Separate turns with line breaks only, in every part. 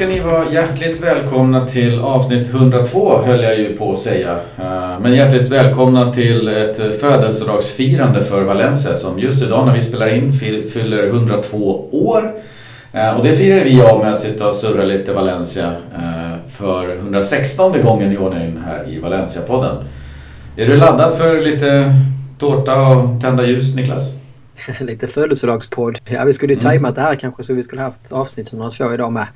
ska ni vara hjärtligt välkomna till avsnitt 102 höll jag ju på att säga. Eh, men hjärtligt välkomna till ett födelsedagsfirande för Valencia som just idag när vi spelar in fyller 102 år. Eh, och det firar vi av med att sitta och surra lite Valencia eh, för 116 gången i ordning här i Valencia-podden. Är du laddad för lite tårta och tända ljus Niklas?
lite födelsedagspodd. Ja, vi skulle ju mm. tajmat det här kanske så vi skulle haft avsnitt 102 idag med.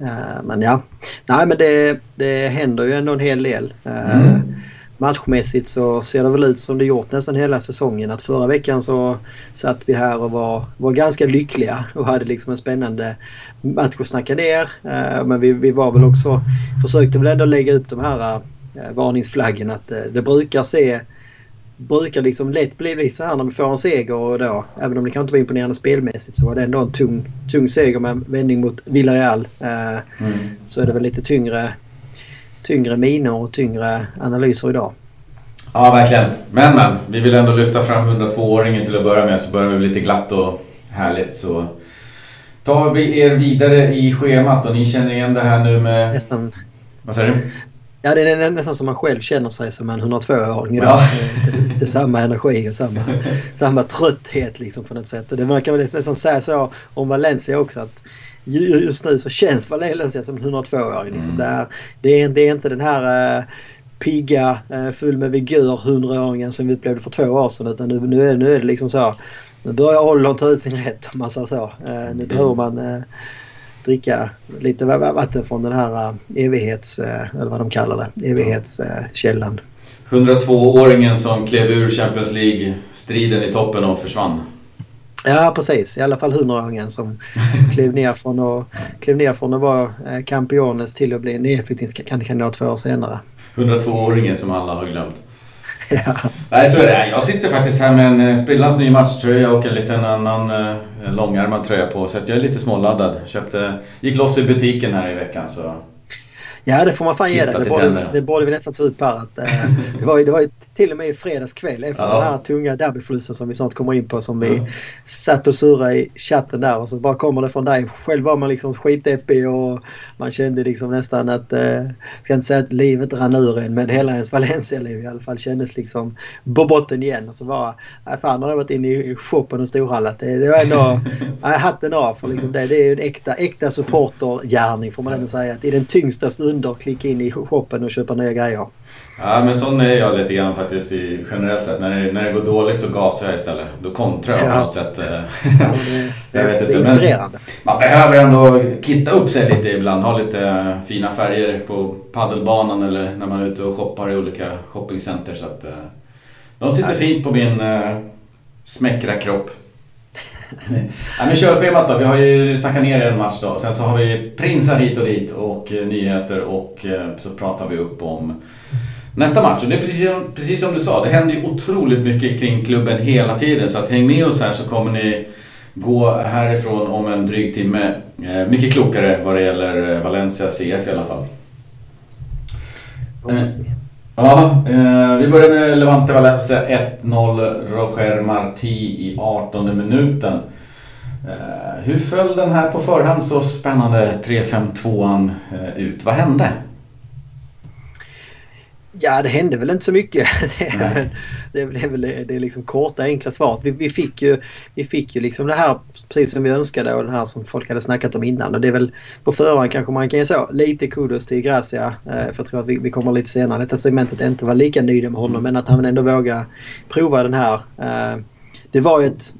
Uh, men ja, nej men det, det händer ju ändå en hel del. Uh, mm. Matchmässigt så ser det väl ut som det gjort nästan hela säsongen. Att förra veckan så satt vi här och var, var ganska lyckliga och hade liksom en spännande match att snacka ner. Uh, men vi, vi var väl också, försökte väl ändå lägga upp de här varningsflaggen att det brukar se brukar liksom lätt bli lite så här när vi får en seger och då, även om det kanske inte var imponerande spelmässigt så var det ändå en tung, tung seger med vändning mot Villarreal. Eh, mm. Så är det väl lite tyngre, tyngre miner och tyngre analyser idag.
Ja, verkligen. Men, men. Vi vill ändå lyfta fram 102-åringen till att börja med så börjar vi lite glatt och härligt. Så tar vi er vidare i schemat och ni känner igen det här nu med...
Nästan.
Vad säger du?
Ja, det är nästan som man själv känner sig som en 102-åring idag. Ja. Inte samma energi och samma, samma trötthet liksom på något sätt. Det man kan väl nästan säga så om Valencia också. att Just nu så känns Valencia som en 102-åring. Liksom. Mm. Det, är, det, är, det är inte den här uh, pigga, uh, full med vigör 100-åringen som vi upplevde för två år sedan. Utan nu, nu, är, nu är det liksom så. Nu börjar åldern ta ut sin rätt om man säger så. Uh, nu mm. behöver man dricka lite vatten från den här äh, evighets... Äh, eller vad de kallar det. Evighetskällan.
102-åringen som klev ur Champions League-striden i toppen och försvann.
Ja precis, i alla fall 100-åringen som klev, ner från att, klev ner från att vara äh, Campiones till att bli nedflyttningskandidat två år senare.
102-åringen som alla har glömt. Ja. Nej, så är det. Jag sitter faktiskt här med en eh, sprillans ny matchtröja och en liten annan eh, långärmad tröja på. Så jag är lite småladdad. Köpte, gick loss i butiken här i veckan så
Ja det får man fan ge det. Det borde, det borde vi nästan ta upp här. Att, eh, det, var det var ju till och med i fredags kväll efter ja. den här tunga derbyförlusten som vi snart kommer in på som vi ja. satt och surrade i chatten där och så bara kommer det från dig. Själv var man liksom skitdeppig och man kände liksom nästan att, eh, ska inte säga att livet rann ur en men hela ens Valencia-liv i alla fall kändes liksom på botten igen. Och så bara, nej fan har jag varit inne i shoppen och storhandlat. Det, det var ändå, nej, hatten av för liksom det. Det är ju en äkta, äkta supportergärning får man ändå säga. Att I den tyngsta stunder klicka in i shoppen och köpa nya grejer.
Ja men sån är jag lite grann faktiskt i, generellt sett. När det, när det går dåligt så gasar jag istället. Då kontrar jag ja. på något sätt. Ja,
det, jag vet inte, inspirerande.
man behöver ändå kitta upp sig lite ibland. Ha lite fina färger på paddelbanan eller när man är ute och shoppar i olika shoppingcenter. Så att, eh, de sitter fint på min smäckra kropp. Ja, men körschemat då. Vi har ju snackat ner en match då. Sen så har vi prinsar hit och dit och uh, nyheter och uh, så pratar vi upp om nästa match. Och det är precis, precis som du sa, det händer ju otroligt mycket kring klubben hela tiden. Så att häng med oss här så kommer ni gå härifrån om en dryg timme eh, mycket klokare vad det gäller eh, Valencia CF i alla fall. Eh, ja, eh, vi börjar med Levante Valencia 1-0. Roger Marti i 18 minuten. Eh, hur föll den här på förhand så spännande 3-5-2an eh, ut? Vad hände?
Ja, det hände väl inte så mycket. det, är väl det är liksom korta enkla svaret. Vi, vi, fick ju, vi fick ju liksom det här precis som vi önskade och det här som folk hade snackat om innan. Och det är väl på förhand kanske man kan ge så lite kudos till Gracia. Eh, för jag tror att vi, vi kommer lite senare detta segmentet inte var lika nöjda med honom men att han ändå vågar prova den här. Eh, det var ju ett,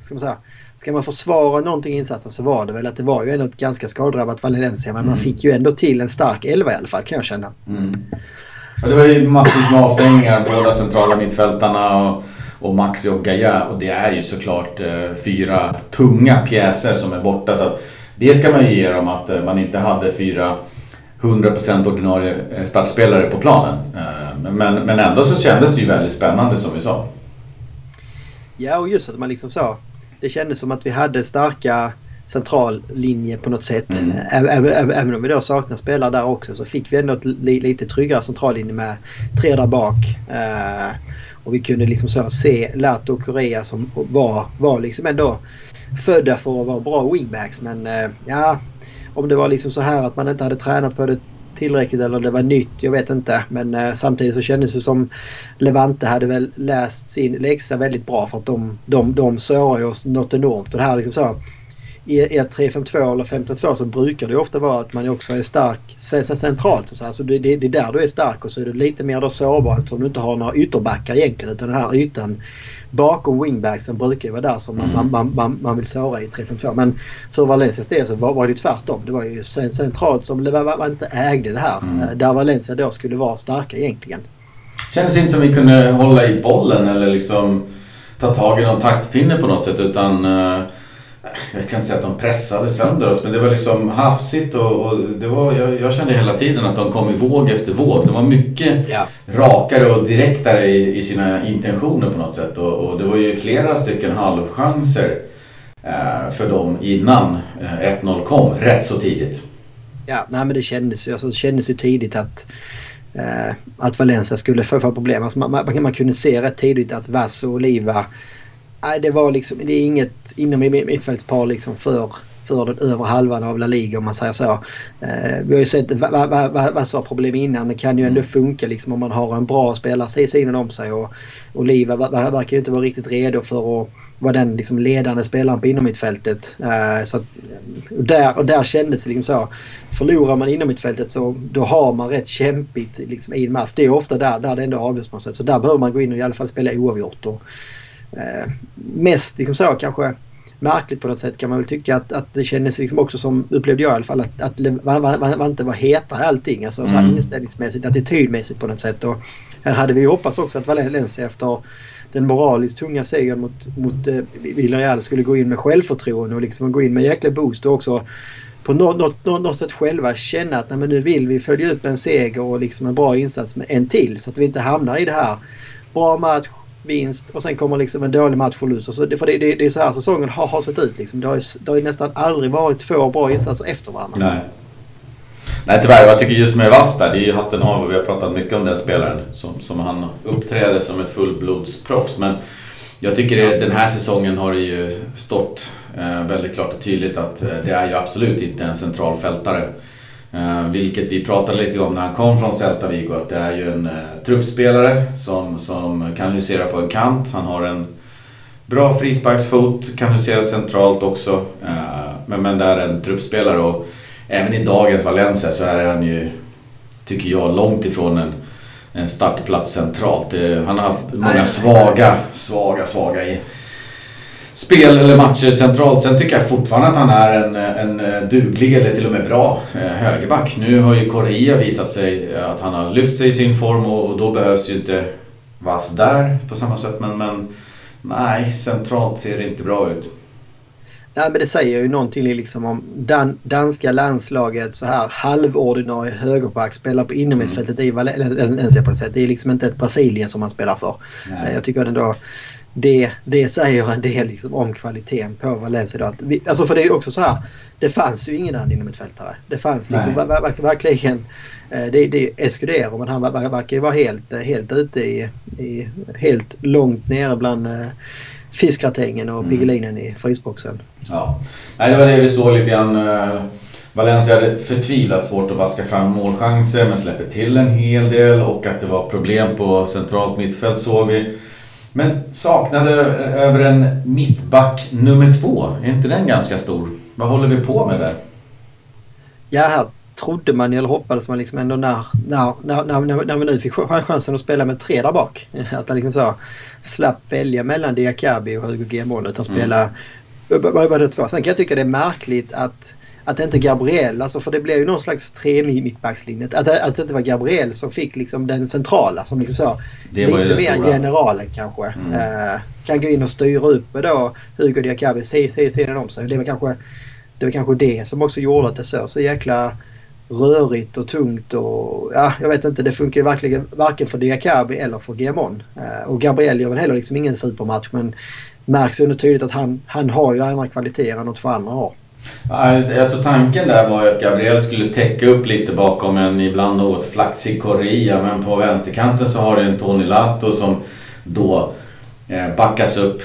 ska man säga, ska man försvara någonting i insatsen så var det väl att det var ju ändå ett ganska skadedrabbat Valencia men mm. man fick ju ändå till en stark elva i alla fall kan jag känna. Mm.
Ja, det var ju massvis med avstängningar, båda centrala mittfältarna och, och Maxi och Gaia och det är ju såklart eh, fyra tunga pjäser som är borta så det ska man ju ge dem att eh, man inte hade fyra 100% ordinarie eh, startspelare på planen. Eh, men, men ändå så kändes det ju väldigt spännande som vi sa.
Ja och just att man liksom sa det kändes som att vi hade starka central linje på något sätt. Mm. Även, även, om vi då saknar spelare där också så fick vi ändå ett lite tryggare centrallinje med tre där bak. Eh, och vi kunde liksom så se Lato och Korea som var, var liksom ändå födda för att vara bra wingbacks. Men eh, ja, om det var liksom så här att man inte hade tränat på det tillräckligt eller det var nytt. Jag vet inte. Men eh, samtidigt så kändes det som Levante hade väl läst sin läxa väldigt bra för att de, de, de sårar ju oss något enormt. Och det här liksom så i ett 3-5-2 eller 5-2 så brukar det ofta vara att man också är stark centralt. Och så alltså det, det, det är där du är stark och så är du lite mer då sårbar eftersom du inte har några ytterbackar egentligen. Utan den här ytan bakom wingbacksen brukar ju vara där som mm. man, man, man, man vill såra i 3-5-2. Men för Valencias del så var, var det tvärtom. Det var ju centralt som man inte ägde det här. Mm. Där Valencia då skulle vara starka egentligen.
Kändes inte som vi kunde hålla i bollen eller liksom ta tag i någon taktpinne på något sätt utan uh jag kan inte säga att de pressade sönder oss men det var liksom hafsigt och, och det var, jag, jag, kände hela tiden att de kom i våg efter våg. De var mycket ja. rakare och direktare i, i, sina intentioner på något sätt och, och, det var ju flera stycken halvchanser eh, för dem innan eh, 1-0 kom rätt så tidigt.
Ja, nej men det kändes ju, alltså, det kändes ju tidigt att eh, att Valencia skulle få, få problem. Alltså man, man, man kunde se rätt tidigt att Vass och Oliva nej, det var liksom, det är inget inom mittfältspar liksom för, för den övre halvan av La Liga om man säger så. Eh, vi har ju sett vad, vad, vad, vad var problem innan. Det kan ju ändå mm. funka liksom om man har en bra spelare sidan om sig. Och Oliva verkar ju inte vara riktigt redo för att vara den liksom ledande spelaren på inomhittfältet. Eh, så att, och där, och där kändes det liksom så. Förlorar man inomhittfältet så då har man rätt kämpigt liksom, i en match. Det är ofta där, där det ändå avgörs på något sätt. Så där behöver man gå in och i alla fall spela oavgjort. Och, eh, mest liksom så kanske märkligt på något sätt kan man väl tycka att, att det kändes liksom också som, upplevde jag i alla fall, att, att man, man, man inte var hetare allting. Alltså mm. så inställningsmässigt, attitydmässigt på något sätt. Och här hade vi hoppats också att Valencia efter den moraliskt tunga segern mot, mot eh, Villarreal skulle gå in med självförtroende och liksom gå in med jäkla boost och också på något, något, något sätt själva känna att nej, men nu vill vi följa upp en seger och liksom en bra insats med en till så att vi inte hamnar i det här. Bra match, vinst och sen kommer liksom en dålig match förlust. Så det, för det, det, det är så här säsongen har, har sett ut. Liksom. Det, har, det har nästan aldrig varit två bra insatser efter varandra.
Nej. Nej tyvärr, jag tycker just med Vasta, det är ju hatten av och vi har pratat mycket om den spelaren som, som han uppträder som ett fullblodsproffs. Men jag tycker det, den här säsongen har det ju stått eh, väldigt klart och tydligt att eh, det är ju absolut inte en central fältare. Uh, vilket vi pratade lite om när han kom från Celta Vigo. Att det är ju en uh, truppspelare som, som kan husera på en kant. Han har en bra frisparksfot, kan husera centralt också. Uh, men, men det är en truppspelare och även i dagens Valencia så är han ju, tycker jag, långt ifrån en, en startplats centralt. Det, han har många svaga, svaga, svaga i spel eller matcher centralt. Sen tycker jag fortfarande att han är en, en duglig eller till och med bra högerback. Nu har ju Correa visat sig att han har lyft sig i sin form och, då behövs ju inte Vass där på samma sätt. Men, men nej, centralt ser det inte bra ut.
Nej men det säger ju någonting liksom om dan danska landslaget så här halvordinarie högerback spelar på inomhusfältet mm. i Valencia på något sätt. Det är liksom inte ett Brasilien som man spelar för. Nej. Jag tycker ändå det, det säger en del liksom om kvaliteten på Valencia. Att vi, alltså för det är också så här. Det fanns ju ingen annan inom ett fältare. Det fanns liksom ver, ver, verkligen. Eh, det, det är Escudero men han ver, verkar ju vara helt, eh, helt ute i, i helt långt nere bland eh, fiskgratängen och mm. I frysboxen.
Ja, Nej, det var det vi såg lite grann. Valencia hade förtvivlat svårt att vaska fram målchanser men släpper till en hel del och att det var problem på centralt mittfält såg vi. Men saknade över en mittback nummer två. Är inte den ganska stor? Vad håller vi på med där?
Ja, här trodde man eller hoppades man liksom ändå när, när, när, när, när vi nu fick chansen att spela med tre där bak. Att man liksom så slapp välja mellan Diakabi och Hugo Gemon utan spela mm. bara två. Sen kan jag tycka det är märkligt att att det inte Gabriel, alltså för det blev ju någon slags tre mittbackslinje. Att, att det inte var Gabriel som fick liksom den centrala som liksom så. Det var lite mer stora. generalen kanske. Mm. Uh, kan gå in och styra upp då Hugo Diakabi sidan om sig. Det var kanske det var kanske det som också gjorde att det såg så jäkla rörigt och tungt och ja, jag vet inte. Det funkar ju verkligen varken för Diakabi eller för Gemon. Uh, och Gabriel gör väl heller liksom ingen supermatch men märks ju tydligt att han, han har ju andra kvaliteter än något för andra har.
Jag tror tanken där var ju att Gabriel skulle täcka upp lite bakom en ibland något flaxig Correa men på vänsterkanten så har du en Tony Lato som då eh, backas upp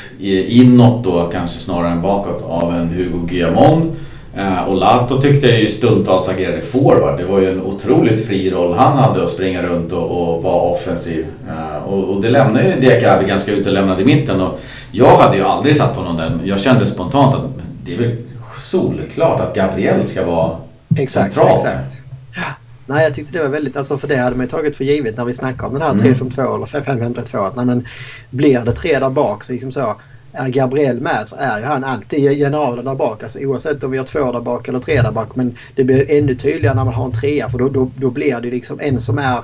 inåt då kanske snarare än bakåt av en Hugo Guillamon. Eh, och Lato tyckte jag ju stundtals agerade forward. Det var ju en otroligt fri roll han hade att springa runt och, och vara offensiv. Eh, och, och, det lämnade ju Diakabi ganska utelämnad i mitten. Och jag hade ju aldrig satt honom där. Jag kände spontant att det är väl solklart att Gabriel ska vara
exakt, central. Exakt. Ja. Nej, jag tyckte det var väldigt, alltså för det hade man ju tagit för givet när vi snackade om den här mm. 3-5-2 eller 5-5-2. Att nej, men blir det tre där bak så liksom så är Gabriel med så är ju han alltid generalen där bak. Alltså, oavsett om vi har två där bak eller tre där bak. Men det blir ännu tydligare när man har en trea för då, då, då blir det liksom en som är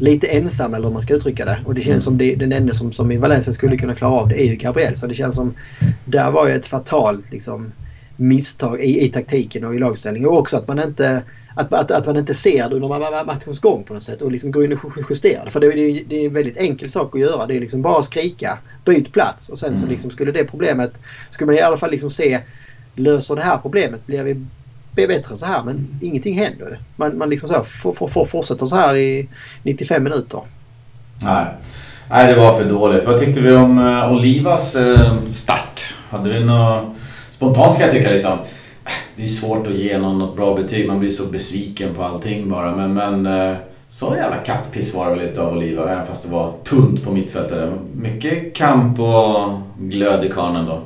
lite ensam eller hur man ska uttrycka det. Och det känns mm. som det, den enda som, som i Valencia skulle kunna klara av det är ju Gabriel. Så det känns som där var ju ett fatalt liksom, misstag i, i taktiken och i laguppställningen. Och också att man inte att, att, att man inte ser det under matchens gång på något sätt och liksom går in och justerar det. För det är, det är en väldigt enkel sak att göra. Det är liksom bara att skrika, byt plats och sen mm. så liksom skulle det problemet, skulle man i alla fall liksom se, löser det här problemet, blir vi bättre så här men ingenting händer Man, man liksom så här, får, får, får fortsätta så här i 95 minuter.
Nej. Nej, det var för dåligt. Vad tyckte vi om uh, Olivas uh, start? Hade vi något... Spontant ska jag tycka liksom det är svårt att ge någon något bra betyg. Man blir så besviken på allting bara. Men, men eh, så jävla kattpiss var det väl lite av Oliva, även fast det var tunt på mittfältet. Mycket kamp och glöd i karnen då.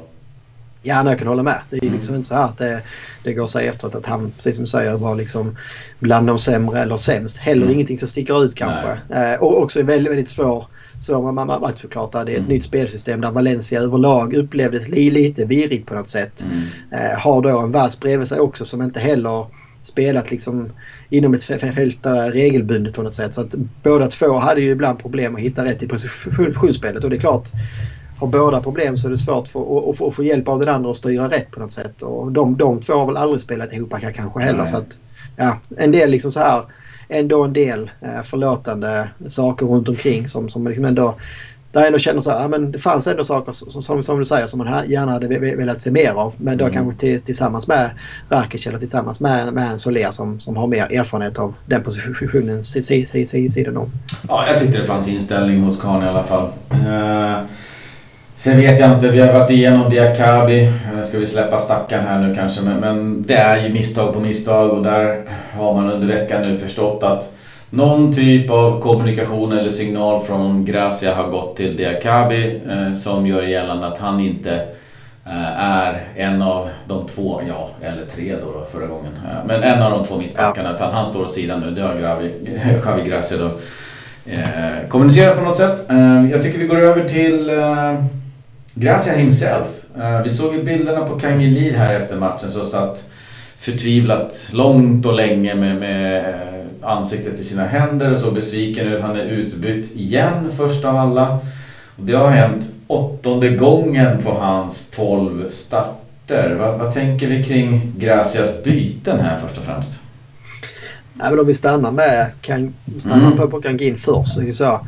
Ja, jag kan hålla med. Det är mm. liksom inte så här att det, det går att säga efteråt att han, precis som du säger, var liksom bland de sämre eller sämst. Heller mm. ingenting som sticker ut kanske. Eh, och också väldigt, väldigt svår svår match såklart. Det är ett mm. nytt spelsystem där Valencia överlag upplevdes lite virrigt på något sätt. Mm. Eh, har då en vass bredvid sig också som inte heller spelat liksom inom ett fält regelbundet på något sätt. Så att båda två hade ju ibland problem att hitta rätt i positionsspelet och det är klart har båda problem så är det svårt för, att, att, få hjälp av den andra att styra rätt på något sätt. Och de, de två har väl aldrig spelat ihop kanske heller. Så att, ja, en del liksom så här ändå en del eh, förlåtande saker runt omkring som, som liksom ändå där jag ändå känner så här, men det fanns ändå saker som, som, som du säger som man gärna hade velat se mer av. Men då mm. kanske till, tillsammans med Rakic eller tillsammans med, med en Soler som, som har mer erfarenhet av den positionen sidan om.
Ja, jag tyckte det fanns inställning hos Kahn i alla fall. Uh... Sen vet jag inte, vi har varit igenom Diakabi. Eh, ska vi släppa stackaren här nu kanske? Men, men, det är ju misstag på misstag och där har man under veckan nu förstått att någon typ av kommunikation eller signal från Gracia har gått till Diakabi eh, som gör gällande att han inte eh, är en av de två, ja eller tre då, då förra gången. Eh, men en av de två mittbackarna, ja. han står åt sidan nu. Det har Gravi, Javi Gracia då eh, kommunicerat på något sätt. Jag tycker vi går över till Gracia himself. Uh, vi såg ju bilderna på Kangelir här efter matchen så satt förtvivlat långt och länge med, med ansiktet i sina händer och såg besviken ut. Han är utbytt igen först av alla. Och det har hänt åttonde gången på hans 12 starter. Vad, vad tänker vi kring Gracias byten här först och främst?
Ja, men om vi stannar med kan, stannar mm. på, på Kangin först. Så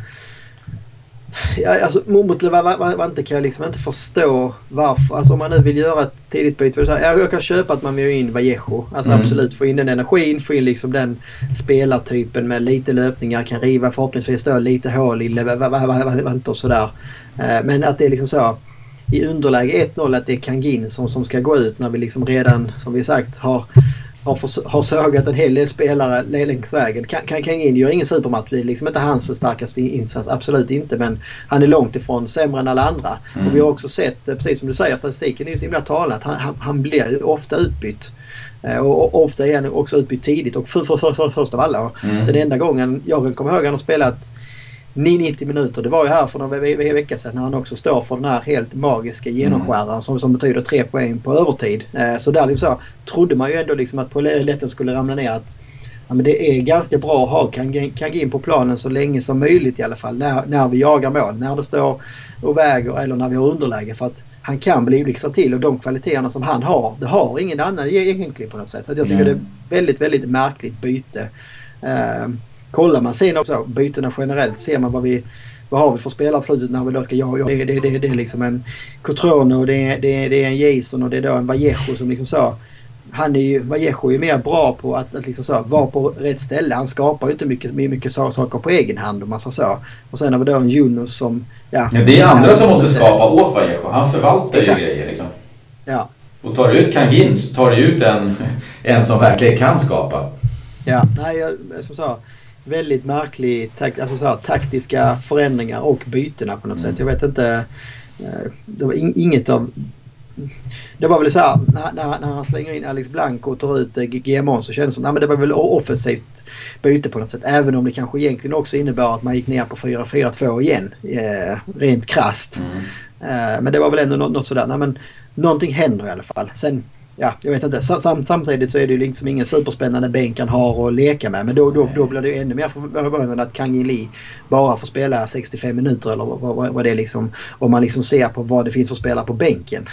Ja, alltså, mot Levante kan jag liksom inte förstå varför. Alltså om man nu vill göra ett tidigt byte. Jag kan köpa att man vill in Vallejo. Alltså mm. absolut få in den energin, få in liksom den spelartypen med lite löpningar, kan riva förhoppningsvis då lite hål i Levante och sådär. Eh, men att det är liksom så i underläge 1-0 att det är Kangin som, som ska gå ut när vi liksom redan som vi sagt har har, för, har sågat en hel del spelare längs vägen. Kan, kan, in gör ingen supermatch. Det är liksom inte hans starkaste insats. Absolut inte. Men han är långt ifrån sämre än alla andra. Mm. Och vi har också sett, eh, precis som du säger, statistiken är ju så himla talad. Han, han, han blir ofta utbytt. Eh, och ofta är han också utbytt tidigt och för, för, för, för först av alla. Mm. Den enda gången jag komma ihåg han har spelat 90 minuter. Det var ju här för några veckor sedan när han också står för den här helt magiska genomskäraren mm. som, som betyder tre poäng på övertid. Eh, så där liksom trodde man ju ändå liksom att Poletten skulle ramla ner. Att, ja, men det är ganska bra att ha Kangin på planen så länge som möjligt i alla fall. När, när vi jagar mål. När det står och väger eller när vi har underläge. För att han kan bli blixtra till och de kvaliteterna som han har, det har ingen annan egentligen på något sätt. Så jag tycker mm. det är väldigt, väldigt märkligt byte. Uh, Kollar man sen också bytena generellt ser man vad vi vad har vi för spelare på slutet när vi då ska jaga? Det, det, det, det är liksom en Cotrone och det är, det, det är en Jason och det är då en Vallejo som liksom så. Han är ju, Vallejo är ju mer bra på att, att liksom så, vara på rätt ställe. Han skapar ju inte mycket, mycket saker på egen hand och massa så. Och sen har vi då en Junos som...
Ja, ja det är andra som måste skapa åt Vallejo. Han förvaltar Exakt. ju grejer liksom.
Ja.
Och tar du ut Kangin så tar du ut en, en som verkligen kan skapa.
Ja, nej, jag, som sa, väldigt märklig alltså så här, taktiska förändringar och bytena på något mm. sätt. Jag vet inte. Eh, det var inget av... Det var väl så här när, när, när han slänger in Alex Blanco och tar ut eh, GMON så kändes det som att det var väl offensivt byte på något sätt. Även om det kanske egentligen också innebar att man gick ner på 4-4-2 igen. Eh, rent krast. Mm. Eh, men det var väl ändå något, något sådär. Nej, men, någonting händer i alla fall. Sen ja, jag vet inte. Sam, samtidigt så är det ju liksom ingen superspännande bänk han har att leka med. Men då, då, då blir det ju ännu mer förvånande att Kang Lee bara får spela 65 minuter eller vad, vad, vad det är liksom. Om man liksom ser på vad det finns för spelare på bänken.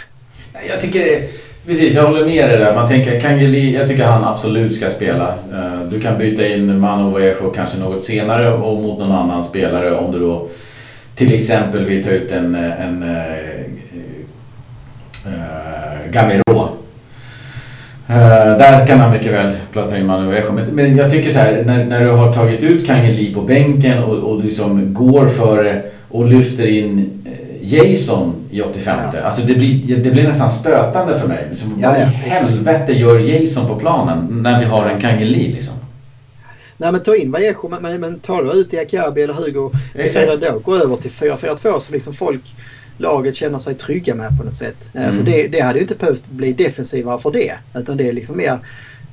Jag tycker Precis, jag håller med dig där. Man tänker, Kangeli, jag tycker han absolut ska spela. Eh, du kan byta in Mano Vallejo kanske något senare och mot någon annan spelare om du då till exempel vill ta ut en, en, en äh, Uh, där kan han mycket väl plocka in Manu men, men jag tycker så här, när, när du har tagit ut Kangeli på bänken och, och du liksom går för och lyfter in eh, Jason i 85. Ja. Alltså det blir, det blir nästan stötande för mig. Liksom, ja, vad i helvete gör Jason på planen när vi har en Kangeli liksom?
Nej men ta in Vallejo men, men tar du ut Diakabi eller Hugo Exakt. då gå över till 4-4-2 så liksom folk laget känner sig trygga med på något sätt. Eh, mm. För det, det hade ju inte behövt bli defensivare för det. Utan det är liksom mer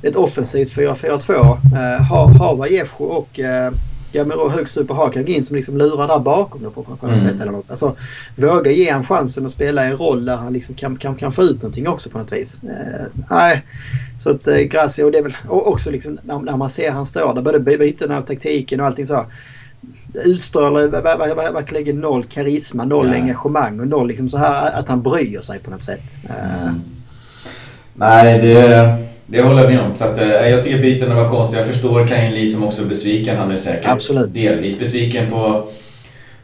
ett offensivt 4-4-2. Eh, ha, ha Vallejo och eh, Gamero högst upp och ha Kangin som liksom lurar där bakom då på, på något mm. sätt. Eller något. Alltså, våga ge han chansen att spela en roll där han liksom kan, kan, kan få ut någonting också på något vis. Eh, nej, så att eh, Gracia och det är väl och också liksom när, när man ser han står där, både bytena och taktiken och allting så utstrålar verkligen noll karisma, noll ja. engagemang och noll liksom så här att han bryr sig på något sätt. Mm.
Nej, det, det håller jag med om. Så att, eh, jag tycker bytena var konstiga. Jag förstår Kain Lee som också är besviken. Han är säkert Absolut. delvis besviken på...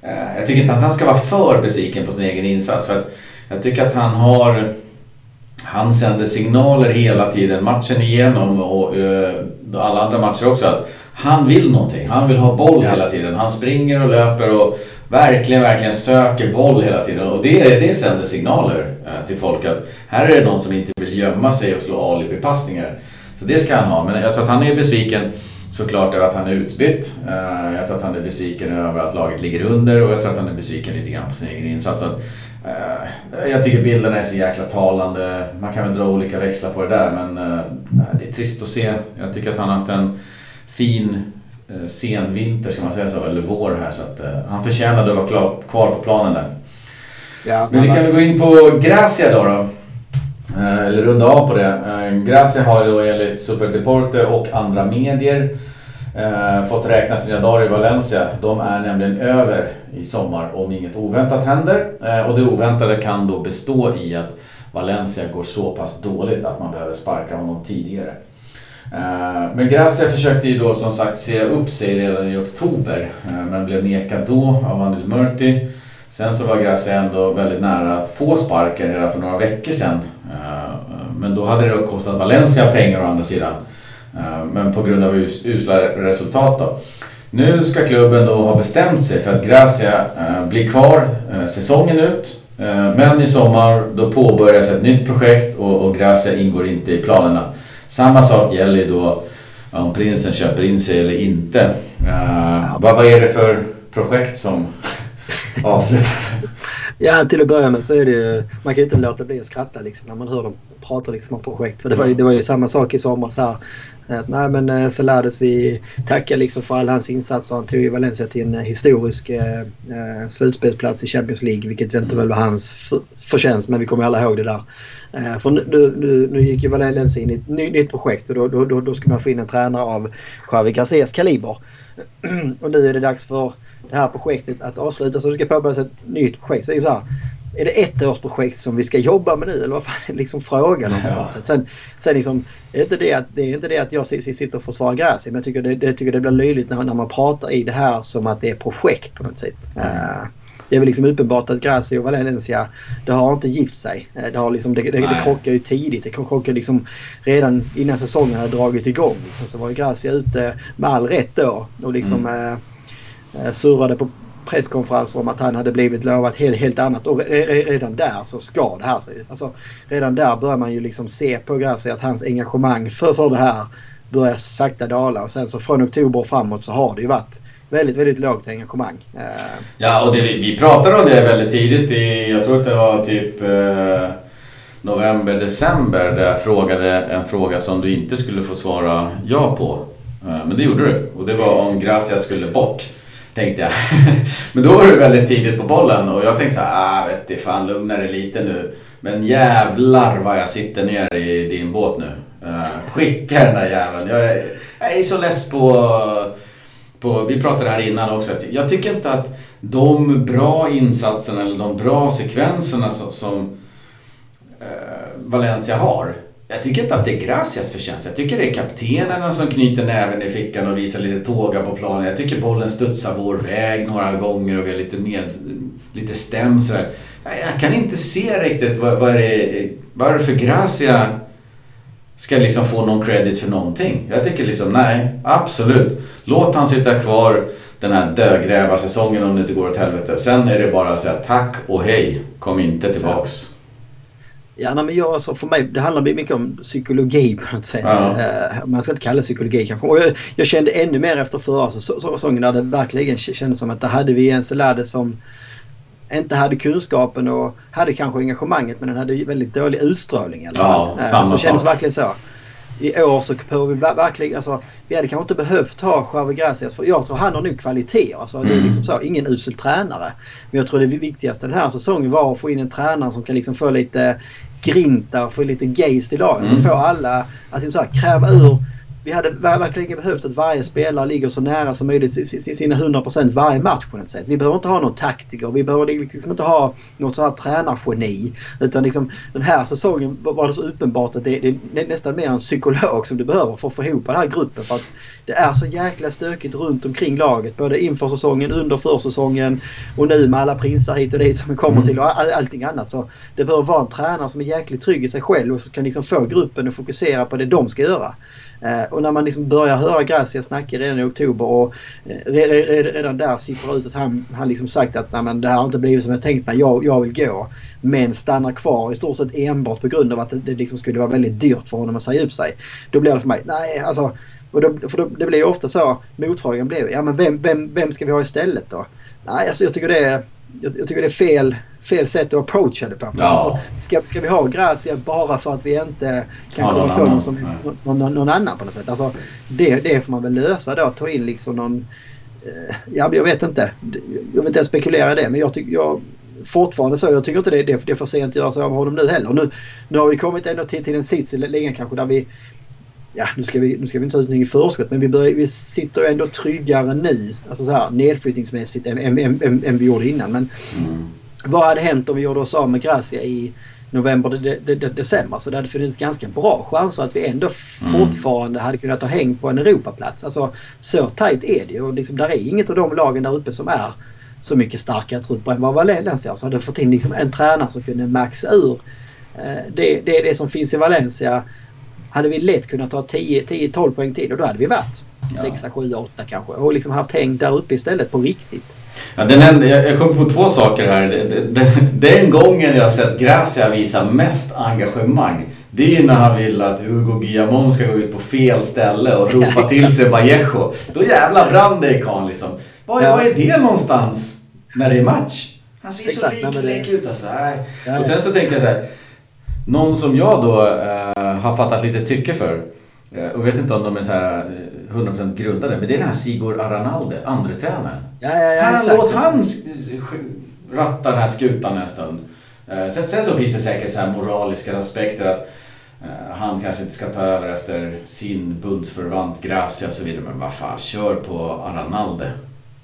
Eh, jag tycker inte att han ska vara för besviken på sin egen insats. För att jag tycker att han har... Han sänder signaler hela tiden, matchen igenom och uh, alla andra matcher också. Att han vill någonting. Han vill ha boll hela tiden. Han springer och löper och verkligen, verkligen söker boll hela tiden. Och det, det sänder signaler eh, till folk att här är det någon som inte vill gömma sig och slå alibi-passningar. Så det ska han ha. Men jag tror att han är besviken såklart över att han är utbytt. Eh, jag tror att han är besviken över att laget ligger under och jag tror att han är besviken lite grann på sin egen insats. Eh, jag tycker bilderna är så jäkla talande. Man kan väl dra olika växlar på det där men det är trist att se. Jag tycker att han har haft en fin eh, senvinter ska man säga så, eller vår här. Så att, eh, han förtjänade att vara klar, kvar på planen där. Ja, men vi kan väl gå in på Gracia då. då. Eh, eller runda av på det. Eh, Gracia har då enligt Superdeporte och andra medier eh, fått räkna sina dagar i Valencia. De är nämligen över i sommar om inget oväntat händer. Eh, och det oväntade kan då bestå i att Valencia går så pass dåligt att man behöver sparka honom tidigare. Eh, men Gracia försökte ju då som sagt se upp sig redan i oktober eh, men blev nekad då av Anil Murti. Sen så var Gracia ändå väldigt nära att få sparken redan för några veckor sedan. Eh, men då hade det kostat Valencia pengar å andra sidan. Men på grund av usla resultat då. Nu ska klubben då ha bestämt sig för att Gracia blir kvar säsongen ut. Men i sommar då påbörjas ett nytt projekt och Gracia ingår inte i planerna. Samma sak gäller då om prinsen köper in sig eller inte. Uh, vad, vad är det för projekt som avslutas?
Ja, till att börja med så är det ju... Man kan ju inte låta bli att skratta liksom, när man hör dem prata liksom, om projekt. För det var, ju, det var ju samma sak i somras här. Att, nej men eh, lärdes vi tackar liksom för all hans insatser. Han tog ju Valencia till en historisk eh, eh slutspelsplats i Champions League. Vilket inte väl var hans förtjänst men vi kommer alla ihåg det där. Eh, för nu, nu, nu gick ju Valencia in i ett ny, nytt projekt och då, då, då, då ska man få in en tränare av Javi Garcias kaliber. och nu är det dags för det här projektet att avslutas och det ska påbörjas ett nytt projekt. Så är det så här, är det ett årsprojekt som vi ska jobba med nu eller vad fan är liksom frågan om? Ja. Sen, sen liksom, är inte det, att, det är inte det att jag sitter och försvarar Gracia men jag tycker det, det, tycker det blir löjligt när, när man pratar i det här som att det är projekt på något sätt. Mm. Det är väl liksom uppenbart att Gracia och Valencia det har inte gift sig. Eh, det, har liksom, det, det, det krockar ju tidigt. Det krockar liksom redan innan säsongen hade dragit igång. Liksom, så var ju Gracia ute med all rätt då och liksom mm. eh, eh surrade på presskonferenser om att han hade blivit lovat helt, helt annat. Och redan där så ska det här sig. Alltså, redan där börjar man ju liksom se på Gracia att hans engagemang för, för det här börjar sakta dala. Och sen så från oktober och framåt så har det ju varit väldigt, väldigt lågt engagemang. Eh,
ja, och det, vi pratade om det väldigt tidigt i, jag tror att det var typ eh, november, december där jag frågade en fråga som du inte skulle få svara ja på. Eh, men det gjorde du och det var om Gracia skulle bort. Tänkte jag. Men då var du väldigt tidigt på bollen och jag tänkte så här, ah, vet du, fan lugna dig lite nu. Men jävlar vad jag sitter ner i din båt nu. Uh, skicka den där jäveln. Jag är, jag är så less på, på... Vi pratade här innan också. Jag tycker inte att de bra insatserna eller de bra sekvenserna som, som eh, Valencia har jag tycker inte att det är Gracias förtjänst. Jag tycker det är kaptenerna som knyter näven i fickan och visar lite tåga på planen. Jag tycker bollen studsar vår väg några gånger och vi är lite, med, lite stäm sådär. Jag kan inte se riktigt vad, vad, är det, vad är för Gracia ska liksom få någon credit för någonting. Jag tycker liksom, nej, absolut. Låt han sitta kvar den här dödgrävarsäsongen om det inte går åt helvete. Sen är det bara att säga tack och hej. Kom inte tillbaks.
Ja, nej, men jag, alltså, för mig, det handlar mycket om psykologi på något sätt. Ja. Uh, man ska inte kalla det psykologi kanske. Och jag, jag, kände ännu mer efter förra säsongen där det verkligen kändes som att det hade vi en Selade som inte hade kunskapen och hade kanske engagemanget men den hade väldigt dålig utstrålning. Eller?
Ja, uh, samma så
det kändes verkligen så. I år så behöver vi verkligen, alltså, vi hade kanske inte behövt ha Javi Gracias för jag tror han har nog kvaliteter. Alltså, mm. Det är mm. liksom så, ingen usel tränare. Men jag tror det viktigaste den här säsongen var att få in en tränare som kan liksom få lite grinta och få lite geist i laget. Mm. Så få alla att liksom så här, kräva ur vi hade verkligen behövt att varje spelare ligger så nära som möjligt sina 100% varje match på något sätt. Vi behöver inte ha någon taktiker. Vi behöver liksom inte ha något sånt här tränargeni. Utan liksom, den här säsongen var det så uppenbart att det, det är nästan mer en psykolog som du behöver för att få ihop den här gruppen. För att det är så jäkla stökigt runt omkring laget. Både inför säsongen, under försäsongen och nu med alla prinsar hit och dit som vi kommer mm. till och all, allting annat. Så det behöver vara en tränare som är jäkligt trygg i sig själv och som kan liksom få gruppen att fokusera på det de ska göra. Eh, och när man liksom börjar höra Gracia snacka redan i oktober och eh, redan där sipprar ut att han, han liksom sagt att Nej, men det här har inte blivit som jag tänkt mig, jag, jag vill gå. Men stannar kvar i stort sett enbart på grund av att det, det liksom skulle vara väldigt dyrt för honom att säga upp sig. Då blir det för mig, nej alltså och då, för då, det blir ju ofta så, motfrågan blir, ja men vem, vem, vem ska vi ha istället då? Nej, alltså jag tycker det är, jag, jag tycker det är fel, fel sätt att approacha det på. Ja. Ska, ska vi ha Gracia bara för att vi inte kan ja, komma på någon, som, någon, någon, annan på något sätt? Alltså, det, det får man väl lösa då. Ta in liksom någon... Eh, ja, jag vet inte. Jag vill inte ens spekulera i det men jag tycker... Jag, fortfarande så. Jag tycker inte det, det, det är för sent att göra sig av honom nu heller. Nu, nu har vi kommit ändå till, till en sits i ligan kanske där vi ja, nu ska vi, nu ska vi inte ta ut någonting i förskott men vi, börjar, vi sitter ändå tryggare nu, alltså så här nedflyttningsmässigt än, än, än, än vi gjorde innan. Men mm. Vad hade hänt om vi gjorde oss av med Gracia i november, de, de, de, december? Så det hade funnits ganska bra chanser att vi ändå mm. fortfarande hade kunnat ta häng på en Europaplats. Alltså så tajt är det och liksom, där är inget av de lagen där uppe som är så mycket starkare trupper än vad Valencia Så hade fått in liksom en tränare som kunde maxa ur eh, det, det, det som finns i Valencia hade vi lätt kunnat ta 10-12 poäng till och då hade vi varit 6, 7, 8 kanske. Och liksom haft häng där uppe istället på riktigt.
Ja, den enda, jag kom på två saker här. Den, den gången jag har sett Gracia visa mest engagemang det är ju när han vill att Hugo Guillamon ska gå ut på fel ställe och ropa ja, till sig Vallejo. Då jävlar brann det i karln liksom. Var, ja. är det någonstans när det är match? Han ser exakt, så likblek ut alltså. Ja, och sen så tänker jag så här. Någon som jag då äh, har fattat lite tycke för. Äh, och vet inte om de är så här 100% eh, grundade. Men det är den här Sigurd Aranalde, andre tränaren.
Ja, ja, ja,
Fan, låt han ratta den här skutan en stund. Äh, sen, sen, så finns det säkert så här moraliska aspekter att han kanske inte ska ta över efter sin bundsförvant Gracia och så vidare. Men vad fan, kör på Aranalde.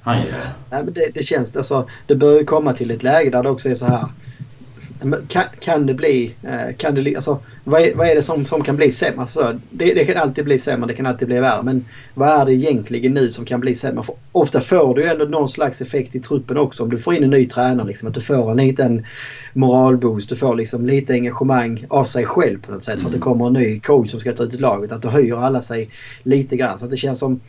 Han gillar det.
Nej, men det, det känns, alltså, det bör ju komma till ett läge där det också är så här kan, kan det bli... Eh, kan det, alltså, vad, är, vad är det som, som kan bli sämre? Alltså, det, det, kan alltid bli sämre, det kan alltid bli värre. Men vad är det egentligen nu som kan bli sämre? För ofta får du ju ändå någon slags effekt i truppen också om du får in en ny tränare. Liksom, att du får en liten moralboost, du får liksom lite engagemang av sig själv på något sätt. Mm. För att det mm. kommer en ny coach som ska ta ut laget. Att då höjer alla sig lite grann. Så att det känns som...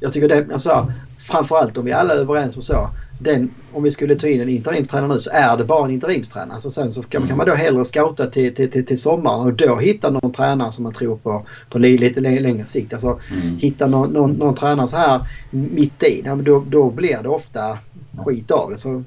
Jag tycker det, alltså, framförallt om vi alla är överens om så den, om vi skulle ta in en interimtränare nu så är det bara en interimstränare. Så sen så kan, mm. kan man då hellre scouta till, till, till, till sommaren och då hitta någon tränare som man tror på på lite längre sikt. Alltså mm. hitta någon, någon, någon tränare så här mitt i, då, då blir det ofta skit av det. Så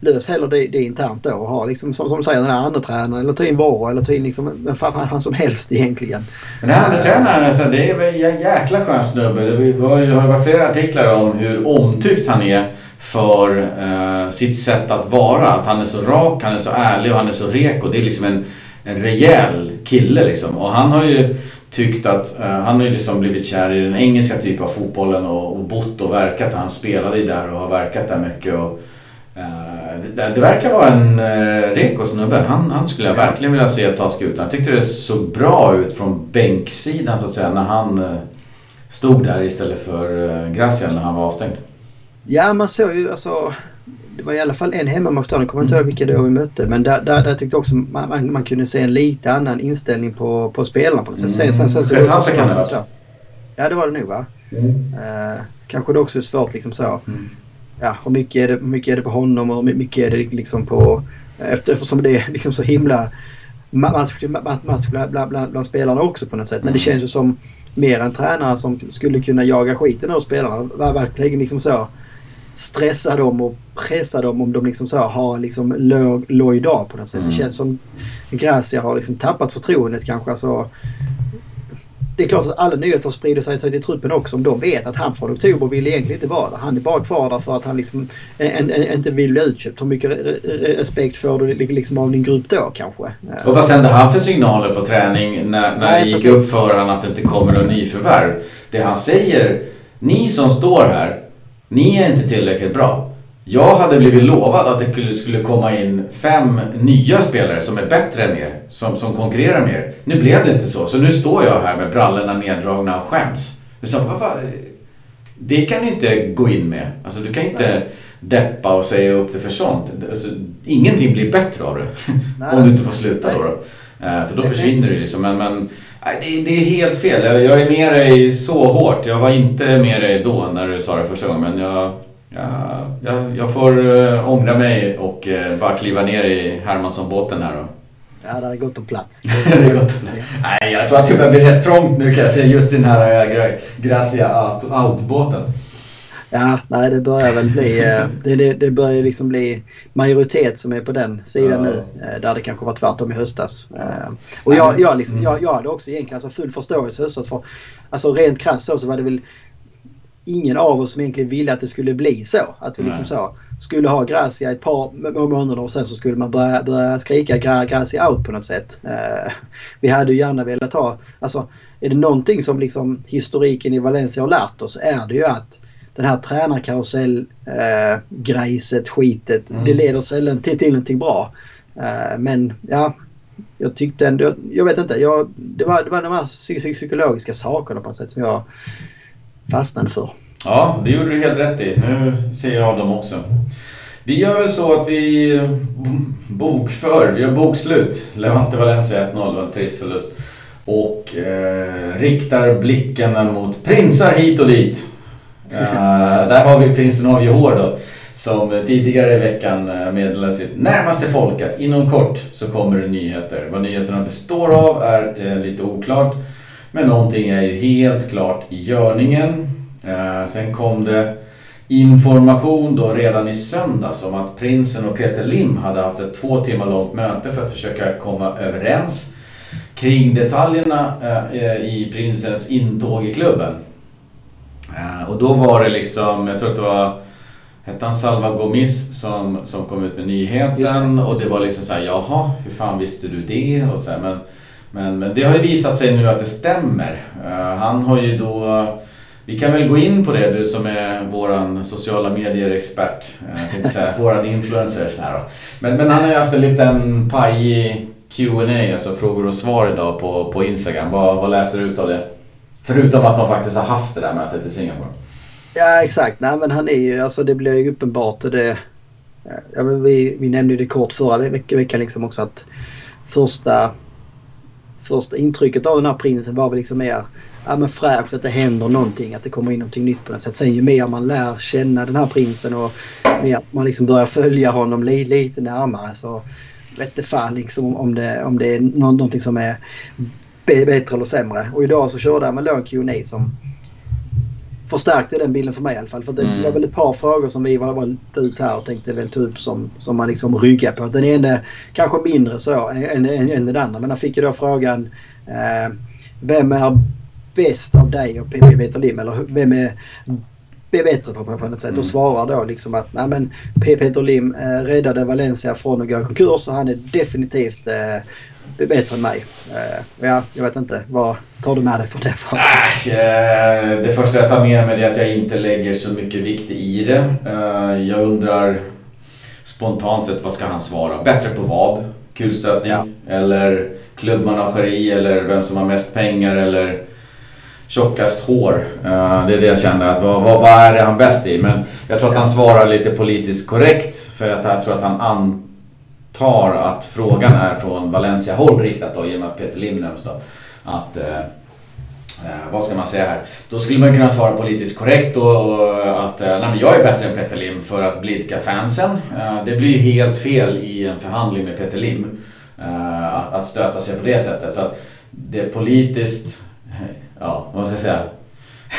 lös hellre det, det internt då och ha liksom som, som du säger den här andra tränaren eller ta in Voro eller ta in liksom vem fan han som helst egentligen.
Men den andra tränaren alltså, det är en jäkla skön snubbe. Det har ju varit flera artiklar om hur omtyckt han är för eh, sitt sätt att vara. Att han är så rak, han är så ärlig och han är så reko. Det är liksom en, en rejäl kille liksom. Och han har ju tyckt att eh, han har ju liksom blivit kär i den engelska typen av fotbollen och, och bott och verkat. Han spelade ju där och har verkat där mycket. Och, eh, det, det, verkar vara en eh, reko snubbe. Han, han skulle jag verkligen vilja se ta skutan. Jag tyckte det såg bra ut från bänksidan så att säga när han eh, stod där istället för eh, Gracian Gracia när han var avstängd.
Ja man såg ju alltså det var i alla fall en hemmamatch där. Jag kommer inte ihåg vilka det var vi mötte. Men där, där, där tyckte jag också man, man, man, kunde se en lite annan inställning på, på spelarna. På något sätt. Sen, sen, sen,
så det också kan det vara.
Ja det var det nog va. Mm. Uh, kanske det också är svårt liksom så. Mm. Ja, hur mycket, är det, hur mycket är det på honom och hur mycket är det liksom på... Efter, eftersom det är liksom så himla match, match, match bland, bland, bland, spelarna också på något sätt. Men det mm. känns ju som mer en tränare som skulle kunna jaga skiten ur spelarna. Verkligen liksom så stressa dem och pressa dem om de liksom så har liksom låg, låg dag på något sätt. Mm. Det känns som Gracia har liksom tappat förtroendet kanske. Alltså, det är klart att alla nyheter sprider sig till truppen också om de vet att han från oktober vill egentligen inte vara där. Han är bara kvar där för att han liksom en, en, inte vill bli utköpt. Hur mycket respekt får du liksom av din grupp då kanske?
Och vad sände han för signaler på träning när, när det gick precis. upp för honom att det inte kommer någon nyförvärv? Det han säger, ni som står här ni är inte tillräckligt bra. Jag hade blivit lovad att det skulle komma in fem nya spelare som är bättre än er, som, som konkurrerar med er. Nu blev det inte så, så nu står jag här med brallorna neddragna och skäms. Så, vad, vad, det kan du inte gå in med. Alltså, du kan inte Nej. deppa och säga upp det för sånt. Alltså, ingenting blir bättre av det. Om du inte får sluta då. då. Eh, för då försvinner det liksom. Men, men det, det, är helt fel. Jag, jag, är med dig så hårt. Jag var inte med dig då när du sa det första gången. Men jag, jag, jag, får uh, ångra mig och uh, bara kliva ner i Hermansson-båten här. Då.
Ja, det hade gått om plats.
det gott om Nej, jag tror att det börjar bli rätt trångt nu kan jag säga. Just i den här Gracia Out-båten.
Ja, nej det börjar väl bli... Eh, det, det, det börjar liksom bli majoritet som är på den sidan nu. Eh, där det kanske var tvärtom i höstas. Eh, och jag, jag, liksom, mm. jag, jag hade också egentligen alltså full förståelse i höstas för... Alltså rent krasst så, så var det väl ingen av oss som egentligen ville att det skulle bli så. Att vi liksom så skulle ha Gracia ett par månader och sen så skulle man börja, börja skrika Gracia out på något sätt. vi hade ju gärna velat ha... Alltså är det någonting som liksom historiken i Valencia har lärt oss är det ju att den här tränarkarusell-grejset, eh, skitet. Mm. Det leder sällan till, till någonting bra. Eh, men ja, jag tyckte ändå, jag vet inte, jag, det, var, det var de här psykologiska sakerna på något sätt som jag fastnade för.
Ja, det gjorde du helt rätt i. Nu ser jag dem också. Vi gör väl så att vi bokför, vi gör bokslut. Levante Valencia 1-0 en trist förlust. Och eh, riktar blickarna mot prinsar hit och dit. Uh, där har vi prinsen av Johor då. Som tidigare i veckan eh, meddelade sitt närmaste folk att inom kort så kommer det nyheter. Vad nyheterna består av är eh, lite oklart. Men någonting är ju helt klart i görningen. Uh, sen kom det information då redan i söndags om att prinsen och Peter Lim hade haft ett två timmar långt möte för att försöka komma överens kring detaljerna i prinsens intåg i klubben. Eh, och då var det liksom, jag tror att det var Hette han Salva Gomis som, som kom ut med nyheten och det var liksom såhär, jaha, hur fan visste du det? Och så här, men, men, men det har ju visat sig nu att det stämmer. Uh, han har ju då, vi kan väl gå in på det du som är våran sociala medier-expert, uh, säga, våran influencer. Här då. Men, men han har ju haft en liten pajig Q&A, alltså frågor och svar idag på, på Instagram. Vad, vad läser du ut av det? Förutom att de faktiskt har haft det där mötet i Singapore.
Ja exakt. Nej men han är ju, alltså det blir ju uppenbart och det... Ja, men vi, vi nämnde ju det kort förra veckan, veckan liksom också att första, första intrycket av den här prinsen var väl liksom mer ja, men fräscht att det händer någonting, att det kommer in någonting nytt på något sätt. Sen ju mer man lär känna den här prinsen och mer man liksom börjar följa honom li, lite närmare så vet det fan liksom om det, om det är någonting som är bättre eller sämre. Och idag så körde han med låg Q&A som förstärkte den bilden för mig i alla fall. För det mm. var väl ett par frågor som vi var, var ut här och tänkte väl ta upp som, som man liksom ryggar på. Den ena kanske mindre så än, än, än den andra. Men han fick ju då frågan eh, Vem är bäst av dig och PP Peter Lim? Eller vem är bättre på, på något sätt? Mm. Och svarar då liksom att nej men Peter Lim eh, räddade Valencia från att gå i konkurs och han är definitivt eh, bättre än mig. Uh, ja, jag vet inte. Vad tar du med dig från det?
Äh, det första jag tar med mig är att jag inte lägger så mycket vikt i det. Uh, jag undrar spontant sett vad ska han svara? Bättre på vad? Kulstötning? Ja. Eller klubbmanageri? Eller vem som har mest pengar? Eller tjockast hår. Det är det jag känner att vad, vad, vad, är det han bäst i? Men jag tror att han svarar lite politiskt korrekt. För jag tror att han an antar att frågan är från Valencia-håll riktat då, i och med att Peter Lim nämns då. Att, eh, eh vad ska man säga här? Då skulle man kunna svara politiskt korrekt och, och att eh, nej, men jag är bättre än Peter Lim för att blidka fansen. Eh, det blir ju helt fel i en förhandling med Peter Lim. Eh, att, att stöta sig på det sättet. Så att det politiskt, eh, ja vad ska jag säga?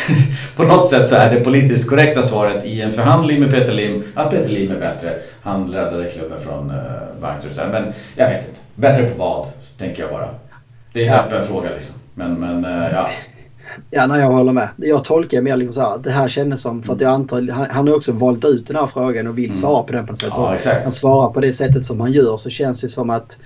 på något sätt så är det politiskt korrekta svaret i en förhandling med Peter Lim att Peter Lim är bättre. Han räddade klubben från uh, Vagnstrup. Men jag vet inte. Bättre på vad, tänker jag bara. Det är en ja. öppen fråga liksom. Men, men uh, ja.
Ja, nej, jag håller med. Jag tolkar mer liksom så här, det här kändes som, för att jag antar, han, han har också valt ut den här frågan och vill mm. svara på den på något sätt.
Ja, exakt.
Han svarar på det sättet som han gör så känns det som att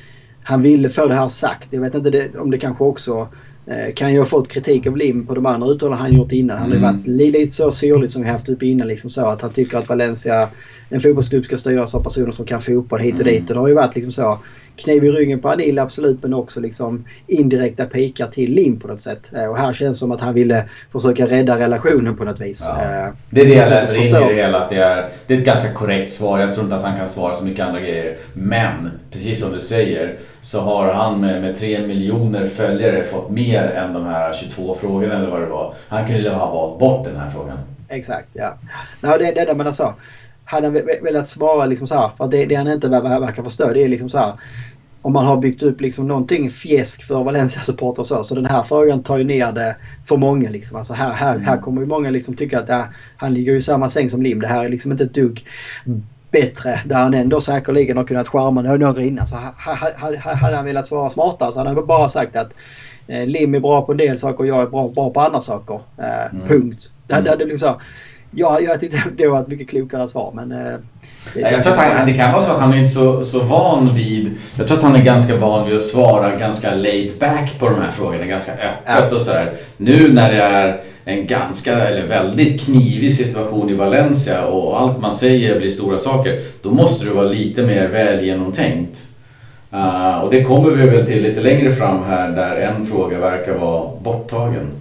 han ville få det här sagt. Jag vet inte det, om det kanske också Eh, kan ju ha fått kritik av Lim på de andra uttalanden han gjort innan. Han har mm. varit lite så syrligt som vi haft uppe innan. Liksom så att han tycker att Valencia, en fotbollsklubb ska styras av personer som kan fotboll hit och mm. dit. Och det har ju varit liksom så kniv i ryggen på Anil absolut men också liksom indirekta pikar till Lim på något sätt. Eh, och här känns det som att han ville försöka rädda relationen på något vis. Ja.
Eh, det är det jag läser in i det hela. Att det, är, det är ett ganska korrekt svar. Jag tror inte att han kan svara så mycket andra grejer. Men precis som du säger så har han med, med 3 miljoner följare fått mer än de här 22 frågorna eller vad det var. Han kunde ha valt bort den här frågan.
Exakt, ja. No, det är det man sa hade han velat svara liksom så här, för det, det han inte verkar förstå det är liksom så här. Om man har byggt upp liksom någonting fjäsk för Valencia-supportrar så. Så den här frågan tar ju ner det för många. Liksom. Alltså här, här, här mm. kommer ju många liksom tycka att ja, han ligger i samma säng som Lim. Det här är liksom inte ett dugg bättre. Där han ändå säkerligen har kunnat charma några innan. Så hade han velat svara smartare så hade han bara sagt att eh, Lim är bra på en del saker och jag är bra, bra på andra saker. Eh, mm. Punkt. Det, det, det, liksom så, Ja, jag tyckte det var ett mycket klokare svar men... Eh,
det, jag tror att han, det kan vara så att han är inte så, så van vid... Jag tror att han är ganska van vid att svara ganska laid back på de här frågorna. Ganska öppet ja. och sådär. Nu när det är en ganska, eller väldigt knivig situation i Valencia och allt man säger blir stora saker. Då måste det vara lite mer väl genomtänkt. Uh, och det kommer vi väl till lite längre fram här där en fråga verkar vara borttagen.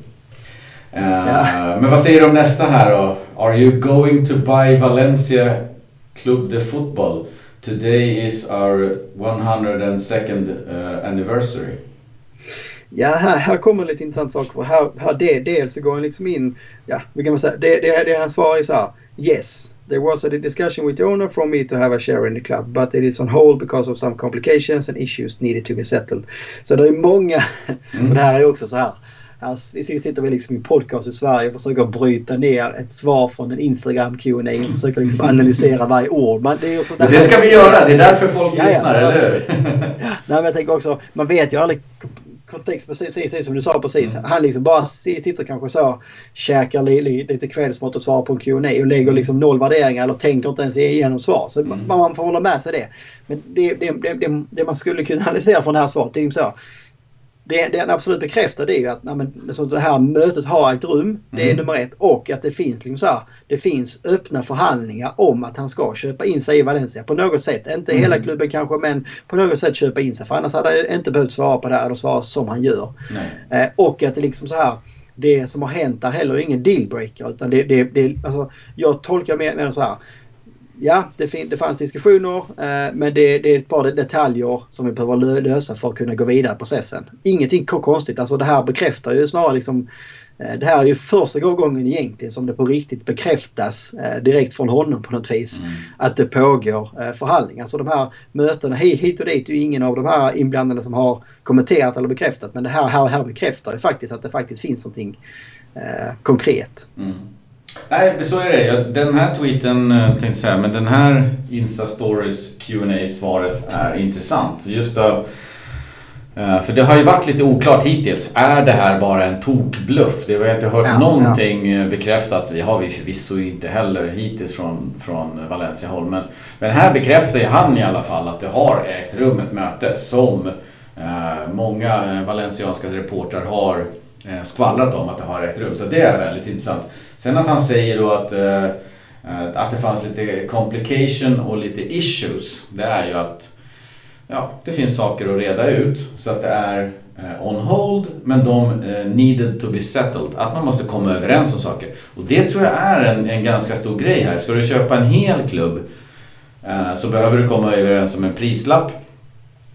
Uh, ja. Men vad säger du om nästa här då? Are you going to buy Valencia Club de Football? Today is our 102nd uh, anniversary.
Ja, här, här kommer lite intressant saker. Här, här det, dels så går han liksom in, ja, vi kan säga, det, det, det han svarar är så här. Yes, there was a discussion with the owner for me to have a share in the club but it is on hold because of some complications and issues needed to be settled. Så det är många, mm. och det här är också så här. Här sitter vi liksom i podcast i Sverige och försöker bryta ner ett svar från en Instagram Q&A och försöker liksom analysera varje ord.
Men det, är också det, det ska vi göra, det är därför folk ja, lyssnar, ja, eller hur?
Nej, men jag tänker också, man vet ju aldrig kontext precis, precis som du sa precis. Mm. Han liksom bara sitter kanske så, käkar lite, lite kvällsmat och svarar på en Q&A och lägger liksom noll värderingar eller tänker inte ens igenom svar. Så mm. man, får hålla med sig det. Men det, det, det, det, man skulle kunna analysera från det här svaret det är ju så det, han absolut bekräftar det är ju att nej, så det här mötet har ägt rum. Det är mm. nummer ett. Och att det finns, liksom så här, det finns öppna förhandlingar om att han ska köpa in sig i Valencia på något sätt. Inte mm. hela klubben kanske men på något sätt köpa in sig. För annars hade han inte behövt svara på det här eller svara som han gör. Eh, och att det liksom så här det som har hänt är heller ingen dealbreaker. Utan det, det, det, alltså, jag tolkar mer, mer så här ja, det, fin- det fanns diskussioner eh, men det, det, är ett par detaljer som vi behöver lö lösa för att kunna gå vidare i processen. Ingenting konstigt. Alltså det här bekräftar ju snarare liksom Eh, det här är ju första gången egentligen som det på riktigt bekräftas eh, direkt från honom på något vis. Mm. Att det pågår eh, förhandlingar. Så de här mötena hit och dit är ju ingen av de här inblandade som har kommenterat eller bekräftat. Men det här, här, här bekräftar ju faktiskt att det faktiskt finns någonting konkret. Mm.
Nej, så är det. Den här tweeten, tänkte jag säga, men den här Insta-stories qa svaret är intressant. Just av Eh, för det har ju varit lite oklart hittills. Är det här bara en tokbluff? Det har jag inte hört ja, någonting ja. bekräftat. Vi har vi förvisso inte heller hittills från, från Valencia-håll. Men, men här bekräftar ju han i alla fall att det har ägt rum ett möte som eh, många valencianska reportrar har eh, skvallrat om att det har ägt rum. Så det är väldigt intressant. Sen att han säger då att, eh, att det fanns lite complication och lite issues. Det är ju att ja, det finns saker att reda ut. Så att det är eh, on hold, men de eh, needed to be settled. Att man måste komma överens om saker. Och det tror jag är en, en ganska stor grej här. Ska du köpa en hel klubb eh, så behöver du komma överens om en prislapp.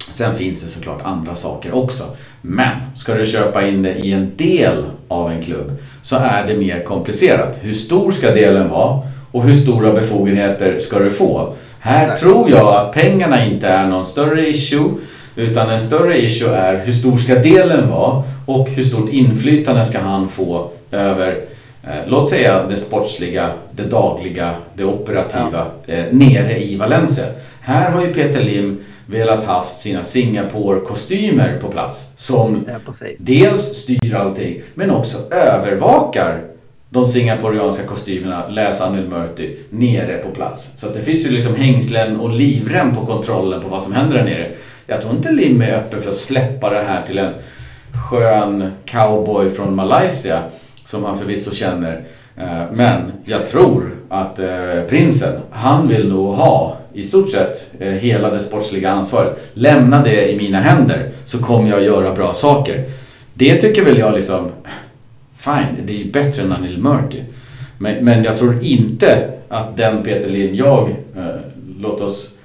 Sen finns det såklart andra saker också. Men ska du köpa in det i en del av en klubb så är det mer komplicerat. Hur stor ska delen vara och hur stora befogenheter ska du få? Här Exakt. tror jag att pengarna inte är någon större issue. Utan en större issue är hur stor ska delen vara och hur stort inflytande ska han få över eh, låt säga det sportsliga, det dagliga, det operativa ja. eh, nere i Valencia. Här har ju Peter Lim velat haft sina Singapore-kostymer på plats som ja, dels styr allting men också övervakar de singaporianska kostymerna, läs Anil Murti, nere på plats. Så det finns ju liksom hängslen och livrem på kontrollen på vad som händer där nere. Jag tror inte Lim är öppen för att släppa det här till en skön cowboy från Malaysia som han förvisso känner. Eh, men jag tror att eh, prinsen, han vill nog ha i stort sett eh, hela det sportsliga ansvaret. Lämna det i mina händer så kommer jag göra bra saker. Det tycker väl jag liksom fine, det är ju bättre än Anil Murti. Men, men jag tror inte att den Peter Lim jag, eh, låt oss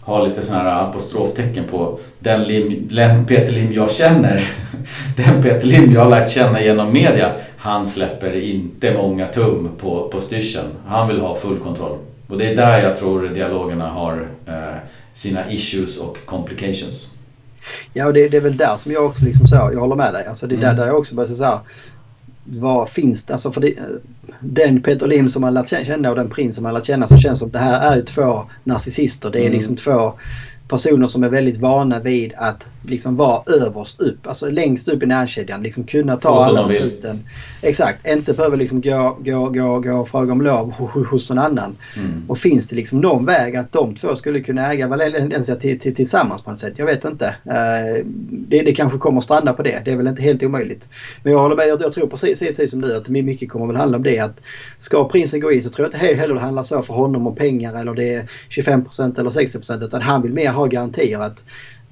ha lite sådana här apostroftecken på, den, Lim, den Peter Lim jag känner, den Peter Lim jag har lärt känna genom media, han släpper inte många tum på, på styrseln. Han vill ha full kontroll. Och det är där jag tror dialogerna har eh, sina issues och complications.
Ja, och det, det, är väl där som jag också liksom så, jag håller med dig. Alltså det är mm. där, där jag också börjar säga vad finns det? Alltså för det, den Peter Lim som man lärt känna och den prins som man lärt känna så känns som det här är ju två narcissister. Det är mm. liksom två personer som är väldigt vana vid att liksom vara överst upp, alltså längst upp i näringskedjan. Liksom kunna ta alla besluten. Exakt, inte behöva liksom gå, gå, gå, gå och fråga om lov hos någon annan. Mm. Och finns det liksom någon väg att de två skulle kunna äga Valencia till, till, tillsammans på något sätt? Jag vet inte. Uh, det, det kanske kommer att stranda på det. Det är väl inte helt omöjligt. Men jag håller med, jag, jag tror precis, precis som du att mycket kommer väl handla om det. Att ska prinsen gå in så tror jag inte heller det handlar så för honom om pengar eller det är 25 eller 60 utan han vill mer ha garantier att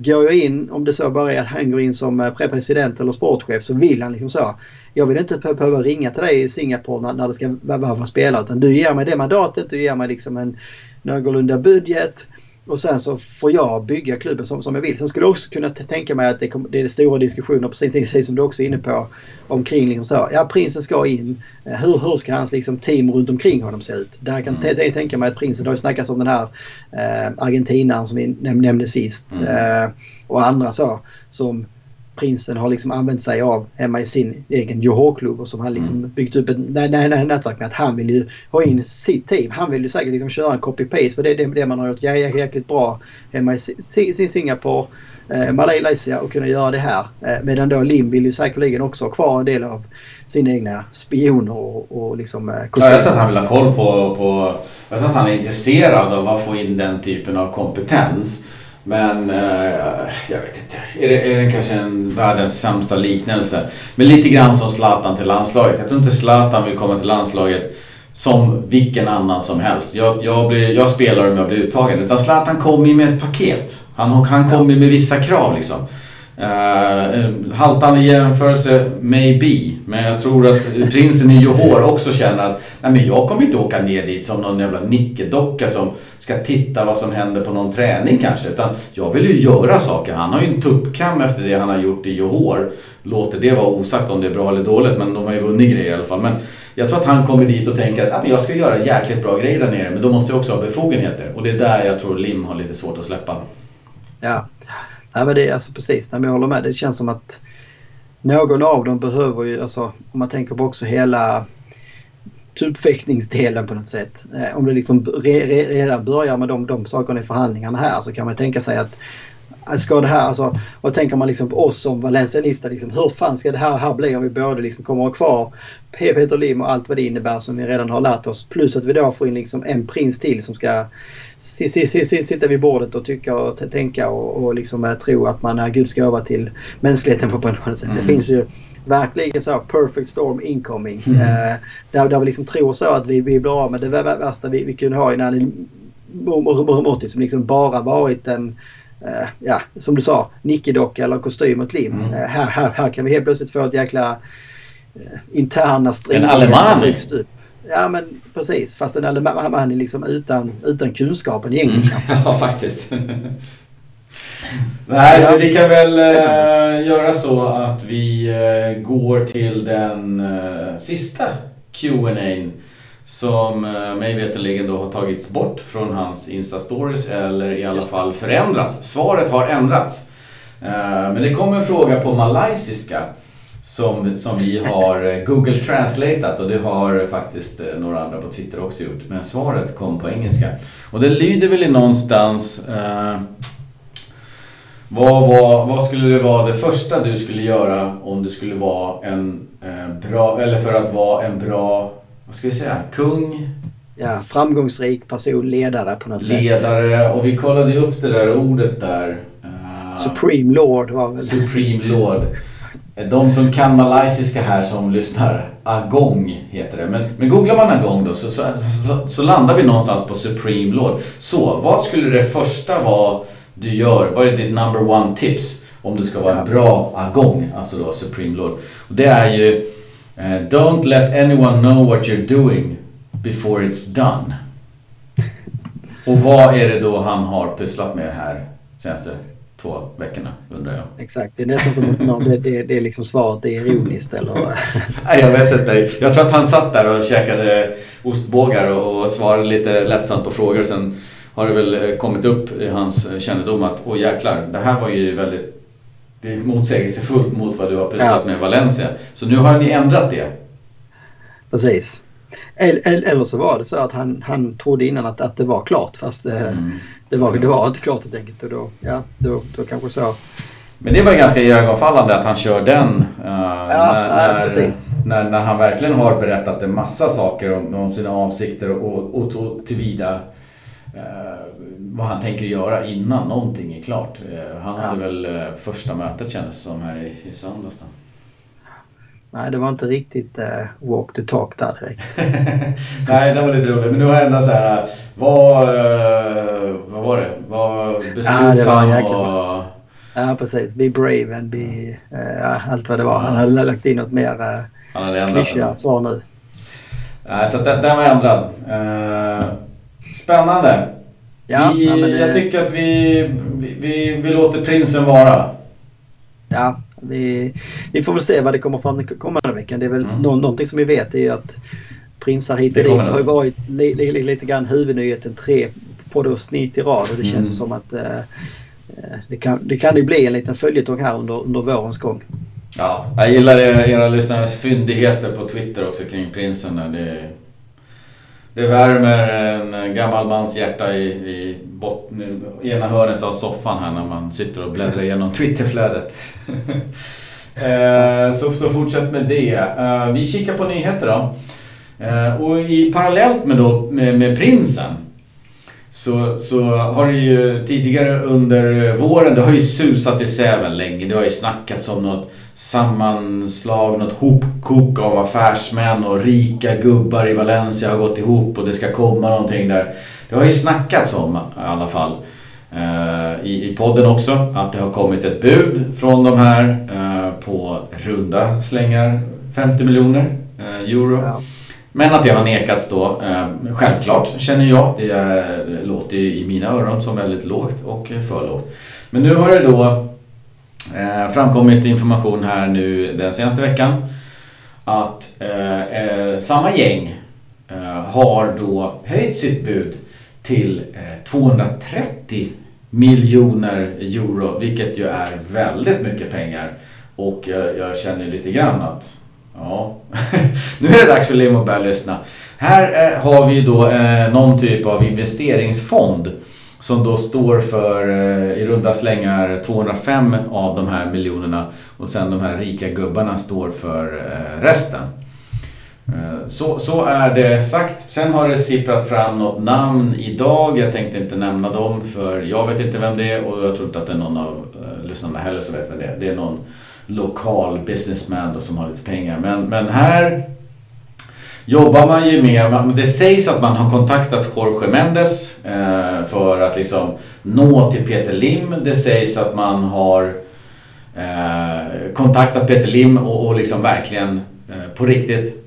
Går jag in, om det så bara är att han går in som eh, president eller sportchef så vill han liksom så. Jag vill inte behöva ringa till dig i Singapore när det ska vara spelare utan du ger mig det mandatet, du ger mig liksom en någorlunda budget. Och sen så får jag bygga klubben som, som jag vill. Sen skulle jag också kunna tänka mig att det, kom, det är stora diskussioner precis som du också är inne på omkring liksom så. Ja, prinsen ska in. Eh, hur, hur ska hans liksom, team runt omkring honom se ut? Där kan mm. jag tänka mig att prinsen, det har ju snackats om den här eh, argentinaren som vi nämnde sist. Mm. Eh, och andra så som prinsen har liksom använt sig av hemma i sin egen Johor-klubb och som han liksom mm. byggt upp ett nätverk med att han vill ju ha in sitt team. Han vill ju säkert liksom köra en copy-paste för det är det man har gjort jäkligt bra hemma i sin Singapore, eh, Malaysia och kunna göra det här. Eh, medan då Lim vill ju säkerligen också ha kvar en del av sina egna spioner och, och liksom... Eh,
ja, jag tror att han vill ha koll på, på... Jag tror att han är intresserad av att få in den typen av kompetens. Men eh, jag vet inte. Är det, är det kanske en världens sämsta liknelse? Men lite grann som Zlatan till landslaget. Jag tror inte Zlatan vill komma till landslaget som vilken annan som helst. Jag, jag, blir, jag spelar om jag blir uttagen. Utan Zlatan kommer ju med ett paket. Han, han kommer med vissa krav liksom. Uh, haltande jämförelse, maybe. Men jag tror att prinsen i Johor också känner att nej men jag kommer inte åka ner dit som någon jävla nickedocka som ska titta vad som händer på någon träning kanske. Utan jag vill ju göra saker. Han har ju en tuppkam efter det han har gjort i Johor. Låter det vara osagt om det är bra eller dåligt men de har ju vunnit grejer i alla fall. Men jag tror att han kommer dit och tänker att jag ska göra jäkligt bra grejer där nere men då måste jag också ha befogenheter. Och det är där jag tror Lim har lite svårt att släppa.
Ja, Nej, men det är alltså precis. Nej, men jag håller med. Det känns som att någon av dem behöver ju, alltså om man tänker på också hela typfäktningsdelen på något sätt. Eh, om det liksom re, re, redan börjar med de, de sakerna i förhandlingarna här så kan man tänka sig att Ska det här, alltså, och tänker man liksom på oss som valencianister, liksom, hur fan ska det här, här bli om vi både liksom kommer att ha kvar Peter Lim och allt vad det innebär som vi redan har lärt oss. Plus att vi då får in liksom en prins till som ska sitta vid bordet och tycka och tänka och, och liksom eh, tro att man är Guds gåva till mänskligheten på något sätt. Mm. Det finns ju verkligen så perfect storm incoming. Mm. Eh, där, där vi liksom tror så att vi, vi blir av med det värsta vi, vi kunde ha innan Mormotti som liksom bara varit en eh, ja, som du sa, nickedocka eller kostym och lim. Mm. Eh, här, här, här kan vi helt plötsligt få ett jäkla eh, interna
stridigheter. En alemani!
Ja men precis, fast en alemani liksom utan, utan kunskapen egentligen.
Mm. ja faktiskt. Nej, ja. vi kan väl äh, göra så att vi äh, går till den äh, sista Q&A som eh, mig veterligen då har tagits bort från hans Insta-stories eller i alla fall förändrats. Svaret har ändrats. Eh, men det kom en fråga på malaysiska som, som vi har eh, Google translatat och det har faktiskt några andra på Twitter också gjort. Men svaret kom på engelska. Och det lyder väl i någonstans eh, vad, vad, vad skulle det vara det första du skulle göra om du skulle vara en eh, bra, eller för att vara en bra vad ska vi säga, kung.
Ja, framgångsrik person, ledare på något
ledare, sätt. Ledare och vi kollade upp det där ordet där.
Uh, Supreme Lord var väl...
Supreme Lord. De som kan malaysiska här som lyssnar, agong heter det. Men, men googlar man agong då så, så, så, så, landar vi någonstans på Supreme Lord. Så, vad skulle det första vara du gör? Vad är ditt number one tips om du ska vara en bra agong, alltså då Supreme Lord? Och det är ju Uh, don't let anyone know what you're doing before it's done. Och vad är det då han har pysslat med här senaste två veckorna undrar jag.
Exakt, det är nästan som att det, det, det är liksom svaret är ironiskt eller?
Nej, jag vet inte. Jag tror att han satt där och käkade ostbågar och, och svarade lite lättsamt på frågor. Sen har det väl eh, kommit upp i hans kännedom att åh jäklar, det här var ju väldigt det är motsägelsefullt mot vad du har pysslat ja. med i Valencia. Så nu har ni ändrat det.
Precis. Eller så var det så att han, han trodde innan att, att det var klart fast det, mm. det, var, det var inte klart helt enkelt. Och då, ja, då, då kanske så.
Men det var ganska iögonfallande att han kör den. Uh, ja, när, när, när, när, han verkligen har berättat en massa saker om, om sina avsikter och, och, och tillvida uh, vad han tänker göra innan någonting är klart. Eh, han hade väl eh, första mötet kändes som här i, i söndags. Då.
Nej, det var inte riktigt uh, walk the talk där direkt.
Nej, det var lite roligt. Men nu har jag ändå så här, vad, uh, vad var det? Var beslutsam ja, och...
Ja, precis. Be brave and be... Uh, allt vad det var. Han hade lagt in något mer uh, klyschiga svar nu.
Nej, så den, den var ändrad. Uh, spännande. Ja, vi, ja, det... Jag tycker att vi, vi, vi låter prinsen vara.
Ja, vi, vi får väl se vad det kommer fram kommande veckan. Det är väl mm. nå, någonting som vi vet är ju att prinsar hit och dit har ju varit li, li, li, lite grann huvudnyheten tre poddavsnitt i rad och det känns mm. som att eh, eh, det, kan, det kan ju bli en liten följetong här under, under vårens gång.
Ja, jag gillar era lyssnares fyndigheter på Twitter också kring prinsen. Det, det värmer en gammal mans hjärta i, i botten, ena hörnet av soffan här när man sitter och bläddrar igenom Twitterflödet. Eh, så, så fortsätt med det. Eh, vi kikar på nyheter då. Eh, och i parallellt med, då, med, med prinsen så, så har det ju tidigare under våren, det har ju susat i säven länge. Det har ju snackats om något sammanslag, något hopkok av affärsmän och rika gubbar i Valencia har gått ihop och det ska komma någonting där. Det har ju snackats om i alla fall. eh, i, i podden också att det har kommit ett bud från de här eh, på runda slängar 50 miljoner eh, euro. Ja. Men att det har nekats då, självklart känner jag. Det, låter i mina öron som väldigt lågt och för lågt. Men nu har det då eh, framkommit information här nu den senaste veckan att eh, eh samma gäng eh, har då höjt sitt bud till eh, 230 miljoner euro, vilket ju är väldigt mycket pengar. Och jag, jag känner lite grann att Ja, nu är det dags för Lim att lyssna. Här eh, har vi då eh, någon typ av investeringsfond som då står för eh, i runda slängar 205 av de här miljonerna och sen de här rika gubbarna står för eh, resten. Eh, så, så är det sagt. Sen har det sipprat fram något namn idag. Jag tänkte inte nämna dem för jag vet inte vem det är och jag tror inte att det är någon av lyssnarna heller som vet vem det är. Det är någon lokal businessman då som har lite pengar. Men, men här jobbar man ju med, det sägs att man har kontaktat Jorge Mendes eh, för att liksom nå till Peter Lim. Det sägs att man har eh, kontaktat Peter Lim och, och liksom verkligen eh, på riktigt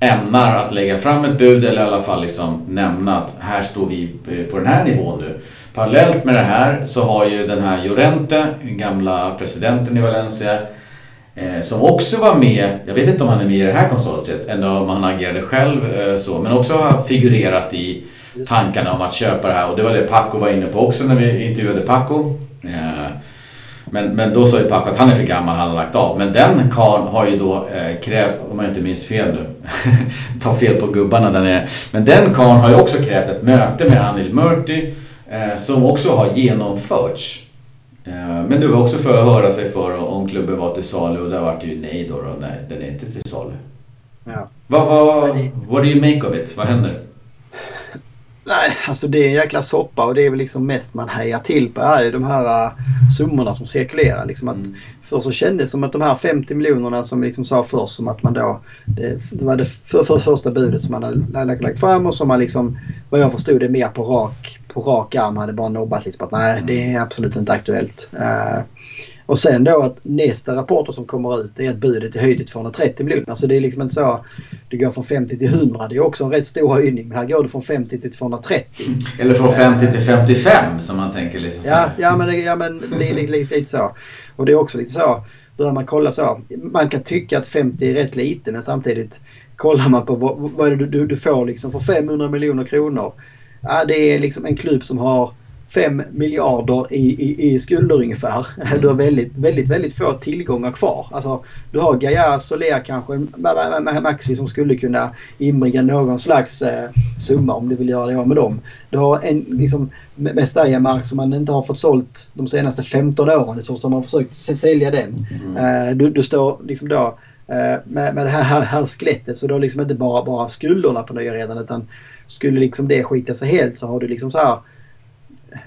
ämnar att lägga fram ett bud eller i alla fall liksom nämna att här står vi eh, på den här nivån nu. Parallellt med det här så har ju den här Llorente, gamla presidenten i Valencia, som också var med, jag vet inte om han är med i det här konsortiet, ändå om han agerade själv eh, så, men också har figurerat i tankarna om att köpa det här och det var det Paco var inne på också när vi intervjuade Paco. Eh, men, men då sa ju Paco att han är för gammal, han har lagt av. Men den karln har ju då eh, krävt, om jag inte minns fel nu, ta fel på gubbarna där nere. Men den karln har ju också krävt ett möte med Anil Murti eh, som också har genomförts. Eh, men det var också för att höra sig för om klubben var till salu och där var det ju nej då. då. Nej, den är inte till salu. Ja. Vad va, what do you make of it? Vad händer?
Nej, alltså det är en jäkla soppa och det är väl liksom mest man hejar till på är ju de här uh, summorna som cirkulerar. Liksom att mm. Först så kändes det som att de här 50 miljonerna som vi liksom sa först som att man då det, det var det för, för första budet som man hade lagt fram och som man liksom vad jag förstod det mer på rak, på rak arm hade bara nobbat liksom att nej det är absolut inte aktuellt. Uh, och sen då att nästa rapporter som kommer ut är att budet är höjt till 230 miljoner. Alltså det är liksom inte så. Det går från 50 till 100. Det är också en rätt stor höjning. Men här går det från 50 till 230.
Eller från 50 till 55 som man tänker liksom så.
Ja, ja men, ja, men lite, lite, lite så. Och det är också lite så. Börjar man kolla så. Man kan tycka att 50 är rätt lite men samtidigt kollar man på vad, vad det du, du får liksom för 500 miljoner kronor. Ja, det är liksom en klubb som har 5 miljarder i, i, i skulder ungefär. Mm. Du har väldigt, väldigt, väldigt få tillgångar kvar. Alltså, du har Gaia Soler kanske, Maxi som skulle kunna inbringa någon slags eh, summa om du vill göra det av med dem. Du har en liksom, Mestalla-mark som man inte har fått sålt de senaste 15 åren. Så som man har försökt sälja den. Mm. Eh, du, du står liksom då eh, med, med det här, här, här skelettet så du har liksom inte bara, bara skulderna på nya redan utan skulle liksom det skita sig helt så har du liksom så här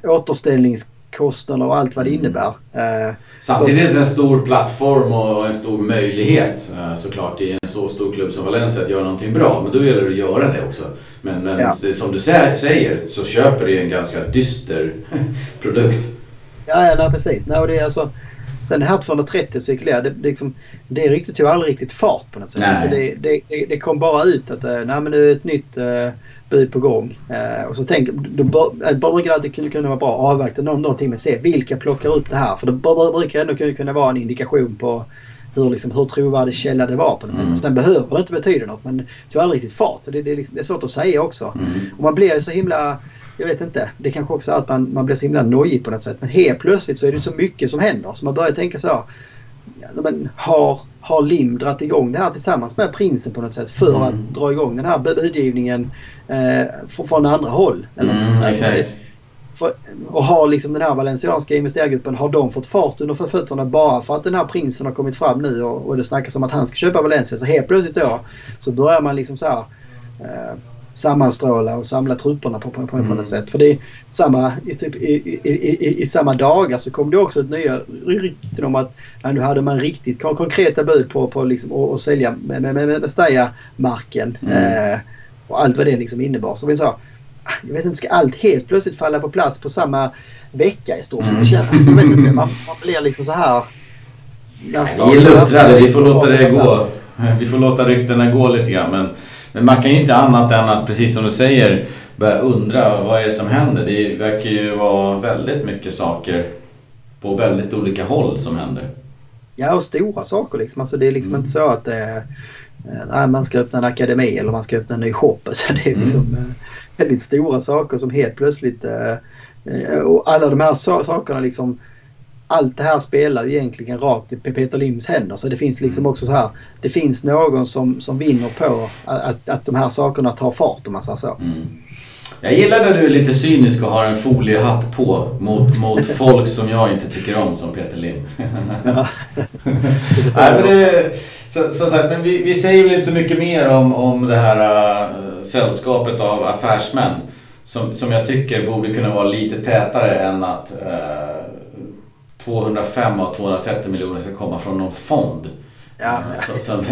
återställningskostnader och allt vad det mm. innebär.
Eh, Samtidigt är det en stor plattform och en stor möjlighet eh, såklart i en så stor klubb som Valencia att göra någonting bra. Men då gäller det att göra det också. Men, men ja. som du säger så köper du en ganska dyster produkt.
Ja, ja nej, precis. Nej, det är alltså, sen det här 230 spekulerar, det, det, liksom, det ryktet tog aldrig riktigt fart på något sätt. Alltså det, det, det, kom bara ut att nej, men nu är ett nytt uh, bud på gång. Eh, och så tänker, då bör, brukar det alltid kunna, kunna vara bra att avvakta någon, någon timme och se vilka plockar upp det här. För det brukar ändå kunna, kunna vara en indikation på hur, liksom, hur trovärdig källa det var på något mm. sätt. Sen behöver det inte betyda något men det tog aldrig riktigt fart. Så det, det, det är svårt att säga också. Mm. Och man blir så himla jag vet inte. Det kanske också är att man, man blir så himla nojig på något sätt. Men helt plötsligt så är det så mycket som händer. Så man börjar tänka så. Ja, men har, har Lim dragit igång det här tillsammans med prinsen på något sätt för mm. att dra igång den här budgivningen eh, från andra håll. Eller mm, för, och har liksom den här valencianska investerargruppen, har de fått fart under fötterna bara för att den här prinsen har kommit fram nu och, och det snackas om att han ska köpa Valencia. Så helt plötsligt då så börjar man liksom så här eh, sammanstråla och samla trupperna på, på, på, mm. något sätt. För det är samma, i, typ, i, i, i, i samma dagar så kom det också ett nya rykten om att ja, nu hade man riktigt konkreta bud på, på liksom, sälja med, med, med, med Staya-marken. Mm. Eh, och allt vad det liksom innebar. Så vi sa, jag vet inte, ska allt helt plötsligt falla på plats på samma vecka i stort sett? Mm. Känns, jag vet inte, man, man blir liksom så här...
vi är luttrade, vi får låta det gå. Vi får låta ryktena gå lite grann. Men, men man kan ju inte annat än att, precis som du säger, börja undra vad är det som händer. Det verkar ju vara väldigt mycket saker på väldigt olika håll som händer.
Ja, och stora saker liksom. Alltså det är liksom mm. inte så att nej, man ska öppna en akademi eller man ska öppna en ny shop. Så det är mm. liksom mm. väldigt stora saker som helt plötsligt... Eh, och alla de här sakerna liksom allt det här spelar ju egentligen rakt i Peter Lims händer. Så det finns liksom mm. också så här. Det finns någon som, som vinner på att, att de här sakerna tar fart om man säger så. Mm.
Jag gillar när du är lite cynisk och har en foliehatt på mot, mot folk som jag inte tycker om som Peter Lim. Nej, men det, så, så, så, men vi, vi säger väl inte så mycket mer om, om det här uh, sällskapet av affärsmän. Som, som jag tycker borde kunna vara lite tätare än att uh, 205 av 230 miljoner ska komma från någon fond. Ja. Som, som,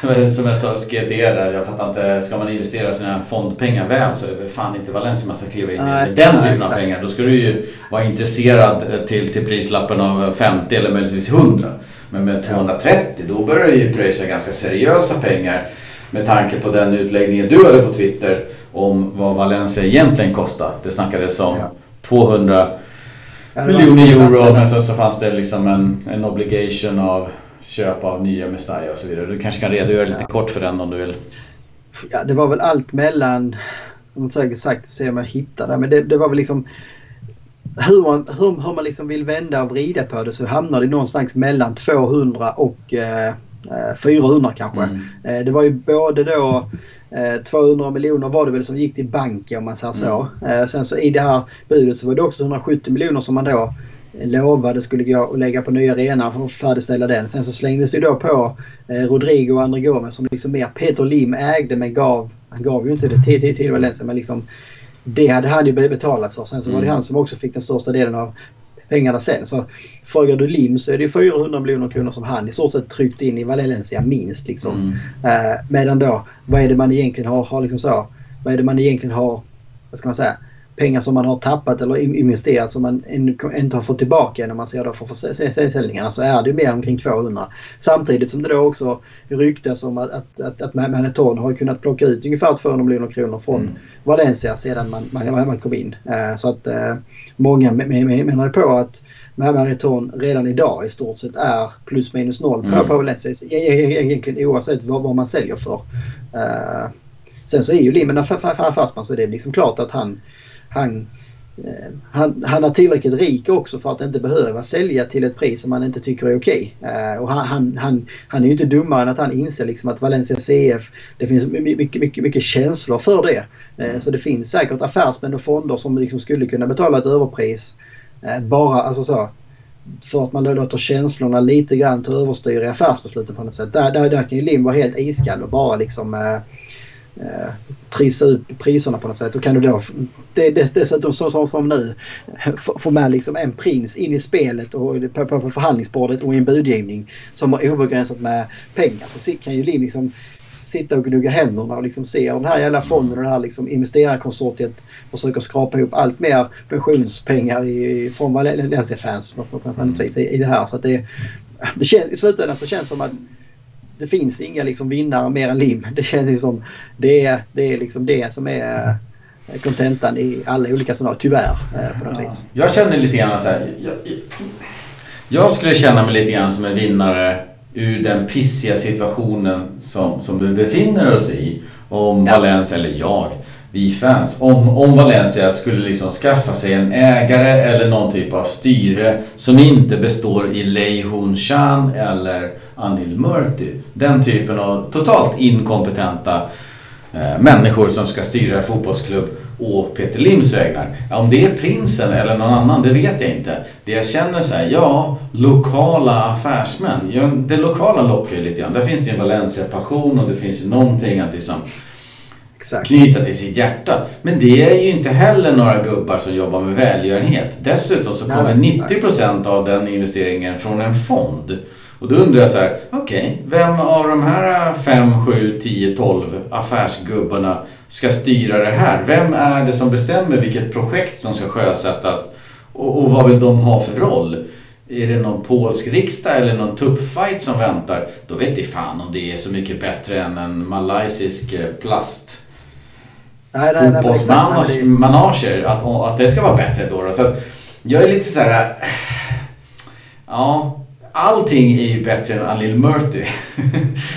som, som jag sa, skrev till er där, jag fattar inte, ska man investera sina fondpengar väl så är det fan inte Valencia man ska kliva in med den typen av pengar. Då ska du ju vara intresserad till, till prislappen av 50 eller möjligtvis 100. Men med 230 då börjar du ju pröjsa ganska seriösa pengar med tanke på den utläggningen du hade på Twitter om vad Valencia egentligen kostar. Det snackades om ja. 200 miljoner euro men så, så fanns det liksom en, en obligation av köp av nya Mestalla och så vidare. Du kanske kan redogöra lite ja. kort för den om du vill.
Ja, det var väl allt mellan, jag måste säkert sagt se om jag hittar det, men det, det var väl liksom hur man, hur, hur man liksom vill vända och vrida på det så hamnar det någonstans mellan 200 och eh, 400 kanske. Mm. Eh, det var ju både då 200 eh, miljoner var det väl som gick till banken om man säger så. Mm. Eh, sen så i det här budet så var det också 170 miljoner som man då lovade skulle gå och lägga på nya arenan för att färdigställa den. Sen så slängdes det då på eh, Rodrigo och André Gomes som liksom mer Peter Lim ägde men gav, han gav ju inte det till, till, Valencia men liksom det hade han ju betalat för. Sen så var det mm. han som också fick den största delen av pengarna sen. Så frågar du Lim så är det 400 miljoner kronor som han i stort sett tryckt in i Valencia minst. Liksom. Mm. Eh, medan då, vad är det man egentligen har, har liksom så, vad är det man egentligen har, vad ska man säga, pengar som man har tappat eller investerat som man inte har fått tillbaka när man ser då för försäljningarna så är det mer omkring 200. Samtidigt som det då också ryktas om att, att, att, att Meriton har kunnat plocka ut ungefär 200 miljoner kronor från mm. Valencia sedan man, man, man kom in. Eh, så att eh, många menar på att Meriton redan idag i stort sett är plus minus noll på, mm. på Valencia egentligen oavsett vad, vad man säljer för. Eh, sen så är ju Lim en affärsman så det är liksom klart att han han, eh, han, han är tillräckligt rik också för att inte behöva sälja till ett pris som han inte tycker är okej. Okay. och han, han, han, han är ju inte dummare än att han inser liksom att Valencia CF, det finns mycket, mycket, mycket känslor för det. Eh, så det finns säkert affärsmän och fonder som liksom skulle kunna betala ett överpris. Bara alltså så, för att man då låter känslorna lite grann ta överstyr i affärsbesluten på något sätt. Där, där, där kan ju Lim vara helt iskall och bara liksom eh, Eh, trissa upp priserna på något sätt. Och kan du då det, det, dessutom så, så, som nu få med liksom en prins in i spelet och på, på, på förhandlingsbordet och i en budgivning som har obegränsat med pengar. Så kan ju Lim liksom sitta och gnugga händerna och liksom se den här jävla fonden och det här liksom investerarkonsortiet försöker skrapa ihop allt mer pensionspengar i, från Valencia-fans på, på, på, på, på, i det här. Så att det, det känns, I slutändan så känns det som att det finns inga liksom vinnare mer än lim. Det känns liksom det är, det är liksom det som är eh, kontentan i alla olika scenarier, tyvärr. Eh, på något vis.
Jag känner lite grann så här, jag, jag, skulle känna mig lite grann som en vinnare ur den pissiga situationen som, som vi befinner oss i. Om ja. Valencia, eller jag, vi fans. Om, om Valencia skulle liksom skaffa sig en ägare eller någon typ av styre som inte består i Lei Hun Chan eller Anil Murti. Den typen av totalt inkompetenta eh, människor som ska styra fotbollsklubb och Peter Lims vägnar. Om det är prinsen eller någon annan, det vet jag inte. Det jag känner så här, ja, lokala affärsmän. Det lokala lockar ju lite grann. Där finns det en Valencia-passion och det finns ju någonting att liksom Exakt. knyta till sitt hjärta. Men det är ju inte heller några gubbar som jobbar med välgörenhet. Dessutom så kommer 90% av den investeringen från en fond. Och då undrar jag så här, okej, okay, vem av de här 5, 7, 10, 12 affärsgubbarna ska styra det här? Vem är det som bestämmer vilket projekt som ska sjösättas? Och, och vad vill de ha för roll? Är det någon polsk riksdag eller någon tuppfight som väntar? Då vet jag fan om det är så mycket bättre än en malaysisk eh, plast fotbollsmanager. Att, att det ska vara bättre då. då. Så jag är lite så här... Ja, allting är ju bättre än Alil Murti.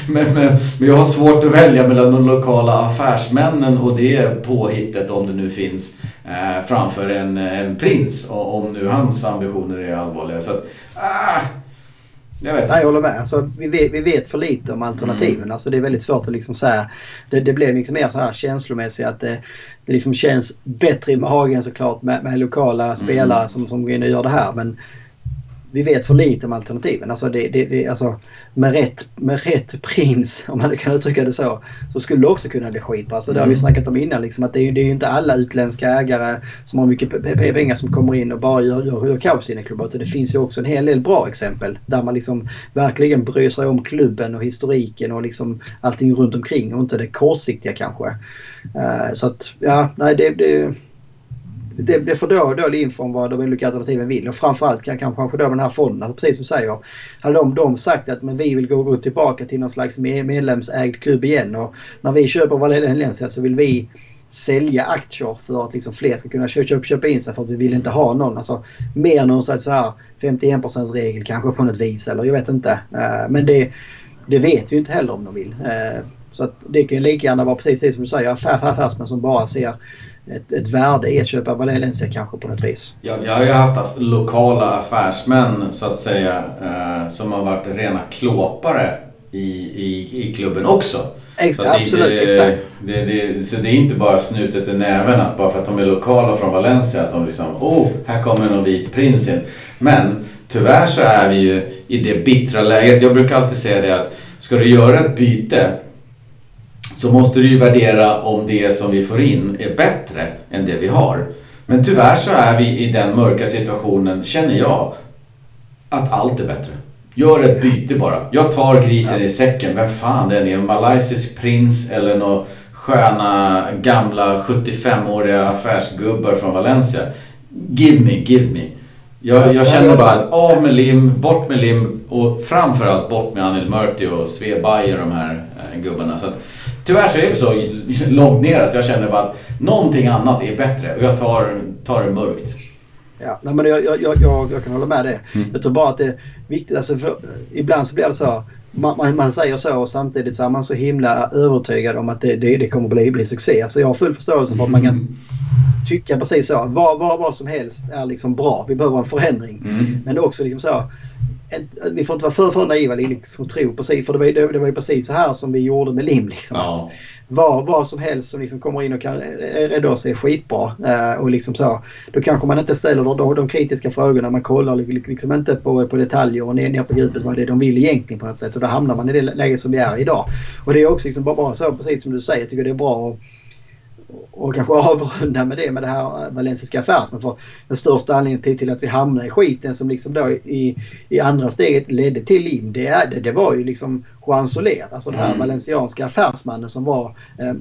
men, men, men, jag har svårt att välja mellan de lokala affärsmännen och det påhittet, om det nu finns, eh, framför en, en prins. Om nu hans ambitioner är allvarliga. Så att, ah,
jag, vet Nej, jag håller med. Alltså, vi, vet, vi vet för lite om alternativen. Mm. Alltså, det är väldigt svårt att liksom säga. Det, det blev liksom mer så här känslomässigt att det, det liksom känns bättre i magen såklart med, med lokala mm. spelare som, som går in och gör det här. Men vi vet för lite om alternativen. Alltså, det, det, det, alltså med, rätt, med rätt prins, om man kan uttrycka det så, så skulle det också kunna bli skitbra. Alltså, det har vi mm. snackat om innan. Liksom, att det, är, det är ju inte alla utländska ägare som har mycket pengar som kommer in och bara gör, gör, gör kaos i sina klubbar. Det finns ju också en hel del bra exempel där man liksom verkligen bryr sig om klubben och historiken och liksom allting runt omkring och inte det kortsiktiga kanske. Uh, så att, ja, nej det, det det, det får då dålig info om vad de olika alternativen vill och framförallt kan kanske då med den här fonden, alltså precis som du säger. Hade de, de sagt att men vi vill gå, gå tillbaka till någon slags medlemsägd klubb igen och när vi köper Valencia så vill vi sälja aktier för att liksom fler ska kunna köpa, köpa in sig för att vi vill inte ha någon. Alltså, mer någon slags så här 51% regel kanske på något vis eller jag vet inte. Eh, men det, det vet vi inte heller om de vill. Eh, så att det kan ju lika gärna vara precis det som du säger, affär, affärsmän som bara ser ett, ett värde i att köpa Valencia kanske på något vis.
Ja, jag har ju haft lokala affärsmän så att säga eh, som har varit rena klåpare i, i, i klubben också.
Ex så absolut, det, exakt.
Det, det, så det är inte bara snutet i näven att bara för att de är lokala från Valencia att de liksom oh, här kommer en vit prins in. Men tyvärr så är vi ju i det bittra läget. Jag brukar alltid säga det att ska du göra ett byte så måste du ju värdera om det som vi får in är bättre än det vi har. Men tyvärr så är vi i den mörka situationen, känner jag, att allt är bättre. Gör ett byte bara. Jag tar grisen i säcken. Vem fan den är? En malaysisk prins eller några sköna gamla 75-åriga affärsgubbar från Valencia. Give me, give me. Jag, jag känner bara att av med Lim, bort med Lim och framförallt bort med Anil Murti och Sve Bayer, de här äh, gubbarna. Så att, Tyvärr så är vi så långt ner att jag känner bara att någonting annat är bättre och jag tar, tar det mörkt.
Ja, nej, men jag, jag, jag, jag kan hålla med det. Mm. Jag tror bara att det är viktigt. Alltså för, ibland så blir det så. Man, man, man, säger så och samtidigt så är man så himla övertygad om att det, det, det kommer bli, bli succé. Så jag har full förståelse för att man kan mm. tycka precis så. Vad, vad, vad som helst är liksom bra. Vi behöver en förändring. Mm. Men det är också liksom så vi får inte vara för, för naiva liksom, och tro precis. För det var, det, det var ju precis så här som vi gjorde med Lim. Liksom, ja. vad, vad som helst som liksom kommer in och kan rädda oss är skitbra. Eh, och liksom så, då kanske man inte ställer de, de kritiska frågorna. Man kollar liksom inte på, på detaljer och ner, på djupet vad det är de vill egentligen på något sätt. Och då hamnar man i det läget som vi är idag. Och det är också liksom bara, bara så precis som du säger. Jag tycker det är bra. Och, och kanske avrunda med det med det här valensiska affärsmän. För den största anledningen till, till att vi hamnade i skiten som liksom då i, i andra steget ledde till Lim. Det, det, det var ju liksom Juan Soler, alltså mm. den här mm. valencianska affärsmannen som var eh,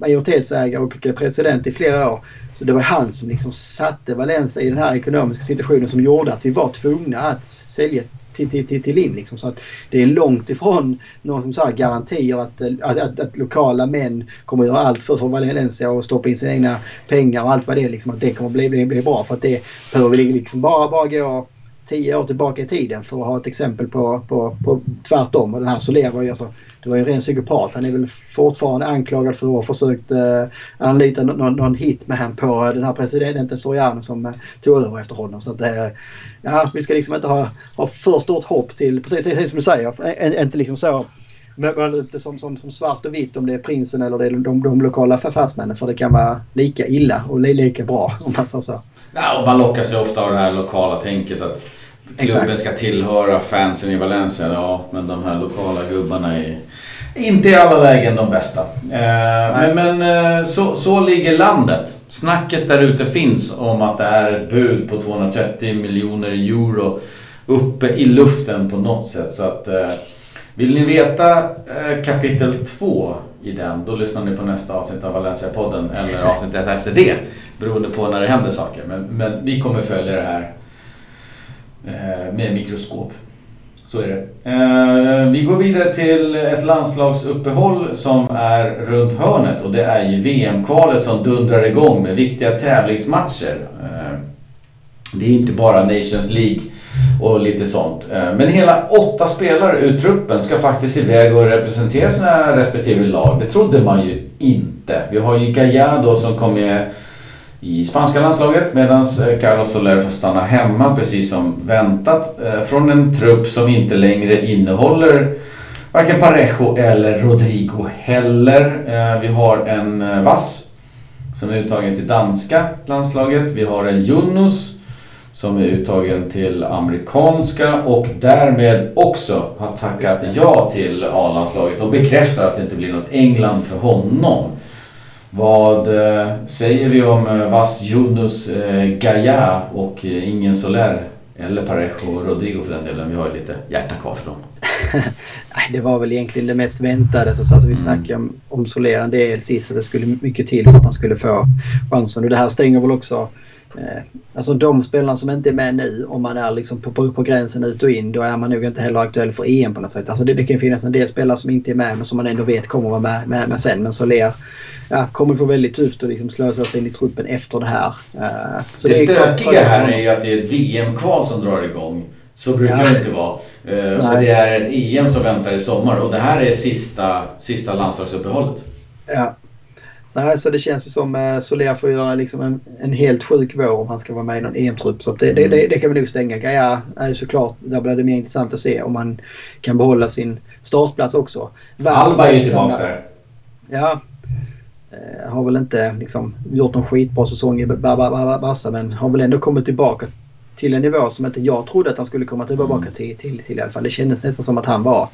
majoritetsägare och president i flera år. Så det var han som liksom satte Valencia i den här ekonomiska situationen som gjorde att vi var tvungna att sälja till, till, till, till Lim. Liksom. Så att det är långt ifrån någon som så garantier att, att, att, att, lokala män kommer att göra allt för, för Valencia och stoppa in sina egna pengar och allt vad det är. Liksom, att det kommer bli, bli, bli bra. För att det behöver vi liksom bara, bara gå tio år tillbaka i tiden för att ha ett exempel på, på, på tvärtom. Och den här Soler var ju alltså det var ju en ren psykopat. Han är väl fortfarande anklagad för att ha försökt eh, anlita någon, någon hitman på den här presidenten Soriano som eh, tog över efter honom. Så att, eh, ja, vi ska liksom inte ha, ha för stort hopp till, precis, precis som du säger, inte liksom så måla ut det som, som, som svart och vitt om det är prinsen eller det är de, de, de lokala affärsmännen. För det kan vara lika illa och lika bra om man säger så.
Ja, och man lockas ju ofta av det här lokala tänket att klubben Exakt. ska tillhöra fansen i Valencia. Ja, men de här lokala gubbarna är inte i alla lägen de bästa. Eh, men, men eh, så, så ligger landet. Snacket där ute finns om att det är ett bud på 230 miljoner euro uppe i luften på något sätt. Så att, eh, vill ni veta eh, kapitel 2 i den, då lyssnar ni på nästa avsnitt av Valencia-podden eller avsnittet efter det. Beroende på när det händer saker. Men, men vi kommer följa det här eh, med mikroskop. Så är det. Eh, vi går vidare till ett landslagsuppehåll som är runt hörnet och det är ju VM-kvalet som dundrar igång med viktiga tävlingsmatcher. Eh, det är inte bara Nations League och lite sånt. Eh, men hela åtta spelare ur truppen ska faktiskt iväg och representera sina respektive lag. Det trodde man ju inte. Vi har ju Gallardo som kom med i spanska landslaget medan eh, Carlos Soler får stanna hemma precis som väntat eh, från en trupp som inte längre innehåller varken Parejo eller Rodrigo heller. Vi har en Vass som är uttagen till danska landslaget. Vi har en Yunus som är uttagen till amerikanska och därmed också har tackat ja till A-landslaget och bekräftar att det inte blir något England för honom. Vad eh, säger vi om eh, Vas Yunus eh, Gaia och ingen Soler eller Parejo och Rodrigo för den delen. Vi har ju lite hjärta kvar för dem.
Det var väl egentligen det mest väntade. Så alltså, vi mm. snackade om, om Soler en del sist att det skulle mycket till för att han skulle få chansen. Och det här stänger väl också alltså de spelarna som inte är med nu, om man är liksom på, på, på, gränsen ut och in, då är man nog inte heller aktuell för EM på något sätt. Alltså det, det kan finnas en del spelare som inte är med men som man ändå vet kommer vara med, med, med sen. Men Soler ja, kommer få väldigt tufft att liksom slösa sig in i truppen efter det här.
Uh, så det, det stökiga här är ju att det är ett VM-kval som drar igång. Så brukar ja. det inte vara. Uh, och det är ett EM som väntar i sommar och det här är sista, sista landslagsuppehållet.
Ja, Nej, så det känns ju som eh, Soler får göra liksom en, en helt sjuk vår om han ska vara med i någon EM-trupp. Så det, mm. det, det, kan vi nog stänga. Gaia är såklart, där blir det mer intressant att se om han kan behålla sin startplats också.
Alba är ju tillbaka där.
Ja. Eh, har väl inte liksom, gjort någon skitbra säsong i Barca men har väl ändå kommit tillbaka till en nivå som inte jag trodde att han skulle komma tillbaka mm. till, till, till i alla fall. Det kändes nästan som att han var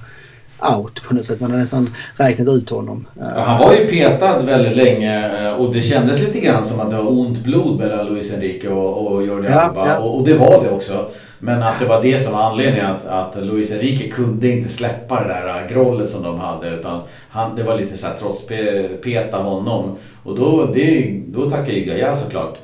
out på något sätt. Man har nästan räknat ut honom.
Ja, han var ju petad väldigt länge eh, och det kändes lite grann som att det var ont blod mellan Luis Enrique och, och Jordi ja, Alba. Ja. Och, och, det var det också. Men att det var det som var anledningen att, att Luis Enrique kunde inte släppa det där äh, grollet som de hade. Utan han, det var lite så här trots peta honom. Och då, det, då tackar ju Gaia såklart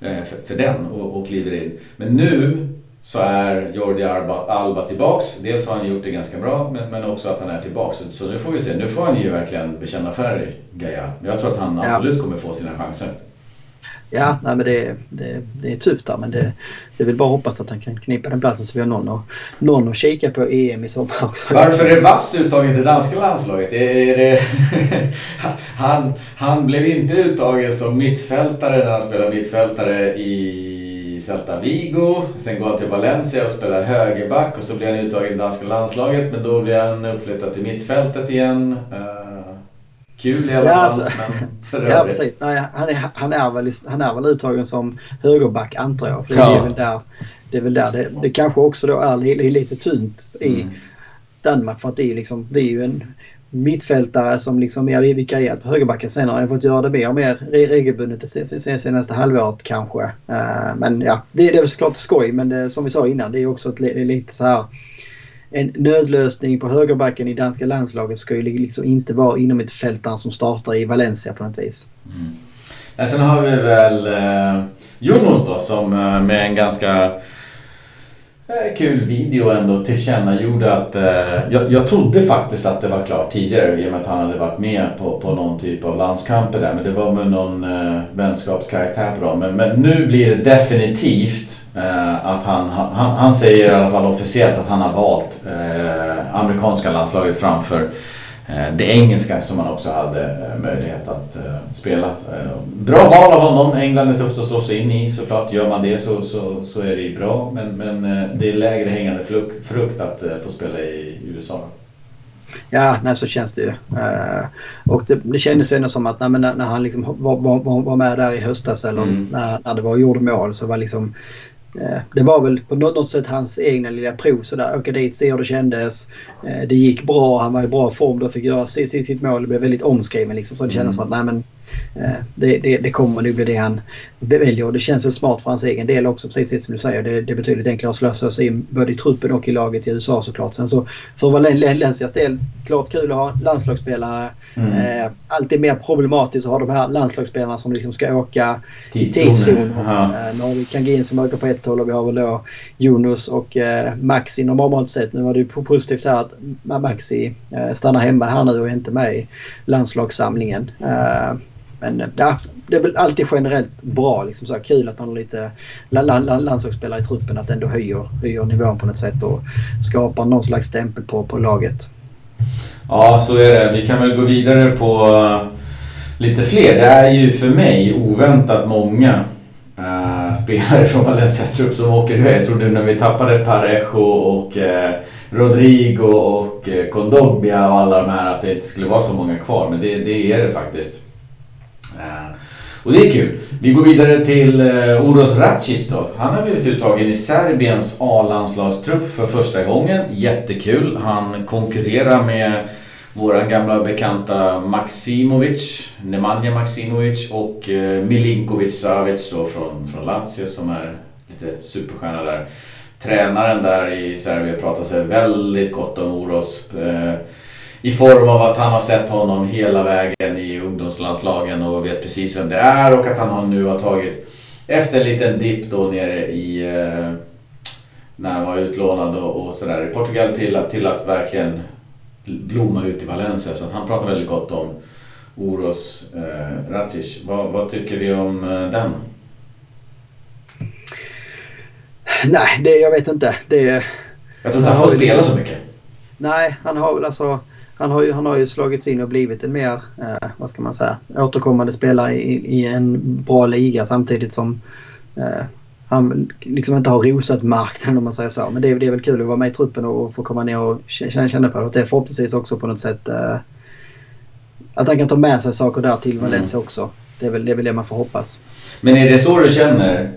eh, för, för den och, och kliver in. Men nu så är Jordi Alba, Alba tillbaks. Dels har han gjort det ganska bra men, men också att han är tillbaks. Så, nu får vi se. Nu får han ju verkligen bekänna färg, Gaia. Jag tror att han absolut ja. kommer få sina chanser.
Ja, nej, men det, det, det är tufft där men det, det väl bara att hoppas att han kan knipa den platsen så vi har någon, och, någon att kika på EM i sommar också.
Varför är Vass uttagen till danska landslaget? Är det, han, han blev inte uttagen som mittfältare när han spelade mittfältare i Celta Vigo. Sen går han till Valencia och spelar högerback och så blir han uttagen i danska landslaget men då blir han uppflyttad till mittfältet igen. Uh, kul i alla fall. Alltså,
men ja precis. Nej, han, är, han, är väl, han är väl uttagen som högerback antar jag. För ja. det är väl där, det, är väl där det, det kanske också då är lite tunt i mm. Danmark för att det är, liksom, det är ju en mittfältare som liksom mer vikarierat på högerbacken. Sen har jag fått göra det mer och mer regelbundet det senaste halvåret kanske. Uh, men ja, det, det är såklart skoj men det, som vi sa innan det är också ett, det är lite så här en nödlösning på högerbacken i danska landslaget ska ju liksom inte vara inom ett fältaren som startar i Valencia på något vis.
Mm. Ja, sen har vi väl eh, Jonas då som eh, med en ganska Eh, kul video ändå tillkännagjorde att eh, jag, jag trodde faktiskt att det var klart tidigare i och med att han hade varit med på, på någon typ av landskamper där men det var väl någon eh, vänskapskaraktär på dem. Men, men nu blir det definitivt eh, att han, han, han säger i alla fall officiellt att han har valt eh, amerikanska landslaget framför det engelska som man också hade eh, möjlighet att eh, spela. Bra val av honom. England är tufft att slå sig in i såklart. Gör man det så, så, så är det bra. Men, men det är lägre hängande frukt att få spela i USA.
Ja, nej, så känns det ju. och det, det kändes ändå som att när, när han liksom var, var, var med där i höstas eller mm. när, när det var gjorde mål så var liksom Eh, det var väl på något sätt hans egna lilla prov sådär. Åka dit, se hur det kändes. Eh, det gick bra, han var i bra form då, fick göra sitt, sitt mål. Det blev väldigt omskriven liksom. Så det kändes mm. som att nej men eh, det, det, det kommer nog bli det han, väljer. Och det känns väl smart för hans egen del också, precis som du säger. Det, det är betydligt enklare att slösa sig in både i truppen och i laget i USA såklart. Sen så för Valencias del, klart kul att ha landslagsspelare. Mm. Eh, alltid mer problematiskt att ha de här landslagsspelarna som liksom ska åka i tidszon. Eh, nu har vi Kangin som åker på ett håll och vi har väl då Jonas och eh, Maxi normalt sett. Nu var det ju positivt här att Maxi eh, stannar hemma här nu och är inte med i landslagssamlingen. Eh, men ja, det är väl alltid generellt bra. Liksom så här, kul att man har lite landslagsspelare i truppen. Att det ändå höjer, höjer nivån på något sätt och skapar någon slags stämpel på, på laget.
Ja, så är det. Vi kan väl gå vidare på eh, lite fler. Det är ju för mig oväntat många uh, spelare från Valencias trupp som åker iväg. Jag trodde när vi tappade Parejo och uh, Rodrigo och Kondogbia och alla de här att det inte skulle vara så många kvar. Men det, det är det faktiskt. Och det är kul. Vi går vidare till eh, Oros Uros Racis då. Han har blivit uttagen i Serbiens A-landslagstrupp för första gången. Jättekul. Han konkurrerar med våran gamla bekanta Maximovic, Nemanja Maximovic och eh, Milinkovic Savic då från, från Lazio som är lite superstjärna där. Tränaren där i Serbien pratar sig väldigt gott om Oros. Eh, i form av att han har sett honom hela vägen i ungdomslandslagen och vet precis vem det är och att han nu har tagit, efter en liten dipp då nere i eh, när han var utlånad och, och sådär i Portugal till, till att verkligen blomma ut i Valencia. Så att han pratar väldigt gott om Oros eh, Racic. Vad, vad, tycker vi om eh, den?
Nej, det, jag vet inte. Det,
jag tror inte han får spela så mycket.
Nej, han har väl alltså han har ju, han har ju slagits in och blivit en mer, eh, vad ska man säga, återkommande spelare i, i en bra liga samtidigt som eh, han liksom inte har rosat marknaden om man säger så. Men det, det är väl kul att vara med i truppen och få komma ner och känna, känna på det. Och det är förhoppningsvis också på något sätt eh, att han kan ta med sig saker där till Valencia mm. också. Det är, väl, det är väl det man får hoppas.
Men är det så du känner?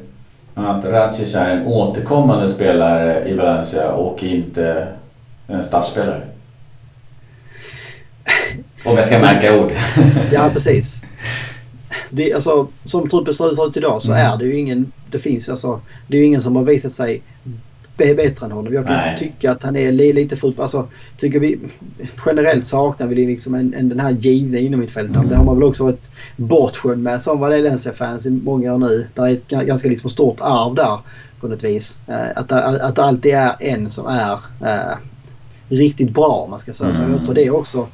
Att Racic är en återkommande spelare i Valencia och inte en startspelare? Om jag ska så, märka ord.
ja, precis. Det, alltså, som truppen ser ut idag så mm. är det ju ingen... Det finns alltså... Det är ju ingen som har visat sig bättre än honom. Jag kan Nej. tycka att han är lite för... Alltså, tycker vi, generellt saknar vi liksom en, en, den här givna innermittfältaren. Mm. Det har man väl också varit bortskämd med som Valencia-fans i många år nu. Det är ett ganska liksom stort arv där på något vis. Uh, att, att, att det alltid är en som är uh, riktigt bra om man ska säga så. Mm. Jag tror det också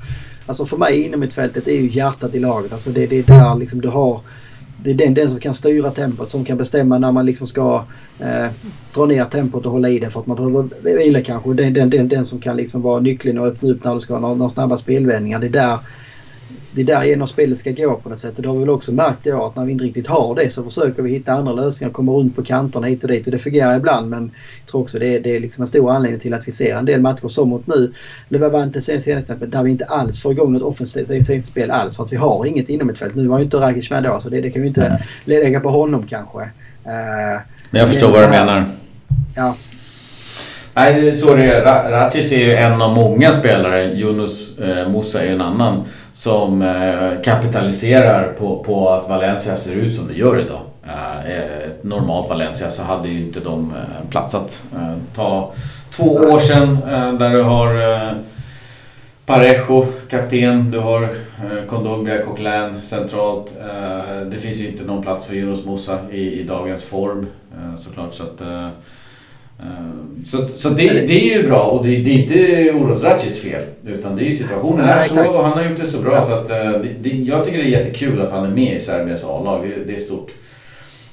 Alltså för mig innermittfältet är ju hjärtat i laget. Alltså det, det är där liksom du har... Det är den, den som kan styra tempot, som kan bestämma när man liksom ska eh, dra ner tempot och hålla i det för att man behöver vila kanske. Den, den, den, den som kan liksom vara nyckeln och öppna upp när du ska ha några, några snabba spelvändningar. Det är där det är där genom spelet ska gå på något sätt. Och det har vi väl också märkt i år att när vi inte riktigt har det så försöker vi hitta andra lösningar. Komma runt på kanterna hit och dit och det fungerar ibland men jag tror också det är, det är liksom en stor anledning till att vi ser en del matcher som mot nu. Levante senast till exempel där vi inte alls får igång något offensivt spel alls för att vi har inget inom ett fält. Nu var ju inte Rakic med då så det, det kan vi inte mm. lägga på honom kanske. Uh,
men jag förstår vad du menar.
Ja,
Nej, så det är. Racic är ju en av många spelare. Yunus eh, Musa är en annan som eh, kapitaliserar på, på att Valencia ser ut som det gör idag. Ett normalt Valencia så hade ju inte de platsat. Ta två år sedan där du har Parejo, kapten, du har Kondogbia, Coquelin centralt. Det finns ju inte någon plats för Jonas Mosa i, i dagens form såklart. Så att, så, så det, det, är ju bra och det, det är inte Oros Racic fel. Utan det är ju situationen är så och han har gjort det så bra så att eh, det, jag tycker det är jättekul att han är med i Serbiens A-lag. Det, det, är stort.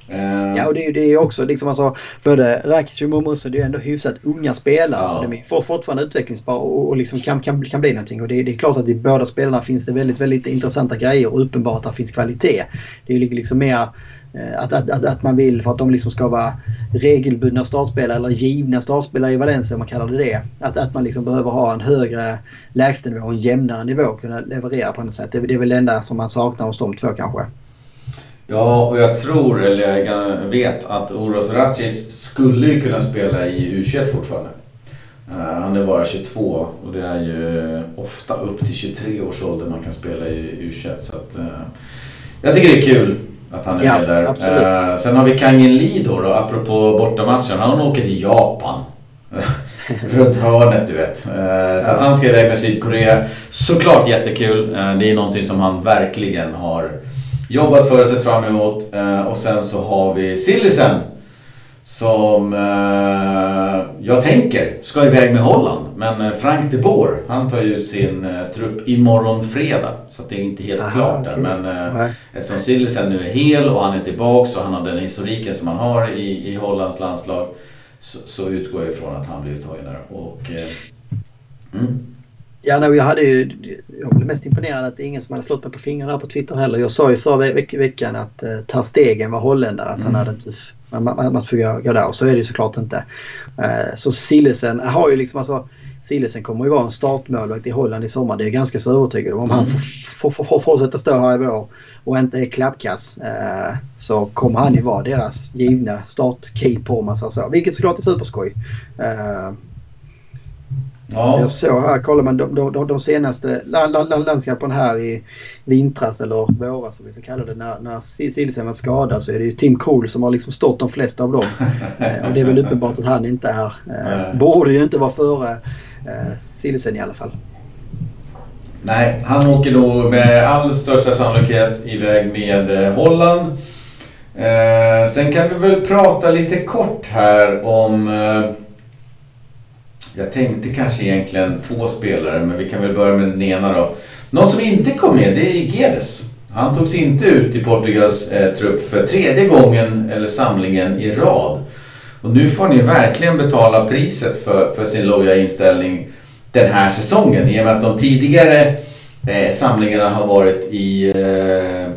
Ehm. Ja och det, det är också liksom alltså både Rakic och Momusa det är ju ändå hyfsat unga spelare. Ja. Så de är fortfarande utvecklingsbara och, och liksom kan, kan, kan bli någonting. Och det, det är klart att i båda spelarna finns det väldigt, väldigt intressanta grejer och uppenbart att det finns kvalitet. Det är ju liksom mer Eh, att, att, att, att, man vill för att de liksom ska vara regelbundna startspelare eller givna startspelare i Valencia om man kallar det det. Att, att man liksom behöver ha en högre lägstanivå och en jämnare nivå och kunna leverera på något sätt. Det, det är väl det enda som man saknar hos de två kanske.
Ja, och jag tror, eller jag vet, att Oros Racic skulle kunna spela i U21 fortfarande. Eh, han är bara 22 och det är ju ofta upp till 23 års ålder man kan spela i U21. Så att, eh, jag tycker det är kul att han är ja, med där. Absolut. sen har vi Kangin Lee då, då apropå bortamatchen. Han åker till Japan. runt hörnet du vet. Så ja. att han ska iväg med Sydkorea. Såklart jättekul. Det är någonting som han verkligen har jobbat för och sett fram emot. Och sen så har vi Sillisen som eh, jag tänker ska iväg med Holland. Men eh, Frank de Boer, han tar ju ut sin eh, trupp imorgon fredag. Så det är inte helt Aha, klart okay. än. Men eh, eftersom Sillisen nu är hel och han är tillbaks och han har den historiken som han har i, i Hollands landslag. Så, så utgår jag ifrån att han blir uttagen där. Och, eh,
mm. Ja, nej, jag, hade ju, jag blev mest imponerad att det är ingen som hade slått mig på fingrarna på Twitter heller. Jag sa ju förra veck veckan att uh, Ter Stegen var holländare. Att mm. han hade man får gå där och så är det ju såklart inte. Uh, så Sillesen har ju liksom alltså Sillesen kommer ju vara en startmålvakt i Holland i sommar. Det är jag ganska så övertygad om. Om mm. han får, får, får fortsätta stå här i vår och inte är klappkass uh, så kommer han ju vara deras givna startkeeper om man säger så. Vilket såklart är superskoj. Uh, Ja. Jag såg här, kollar man de, de, de senaste landskamperna här i vintras eller våras som vi ska kalla det när, när Silsen var skadad så är det ju Tim Krul som har liksom stått de flesta av dem. eh, och det är väl uppenbart att han inte är, eh, borde ju inte vara före eh, Silsen i alla fall.
Nej, han åker nog med all största sannolikhet iväg med eh, Holland. Eh, sen kan vi väl prata lite kort här om eh, jag tänkte kanske egentligen två spelare, men vi kan väl börja med den ena då. Någon som inte kom med, det är Gedes. Han togs inte ut i Portugals eh, trupp för tredje gången, eller samlingen, i rad. Och nu får han ju verkligen betala priset för, för sin loja inställning den här säsongen. I och med att de tidigare eh, samlingarna har varit i eh,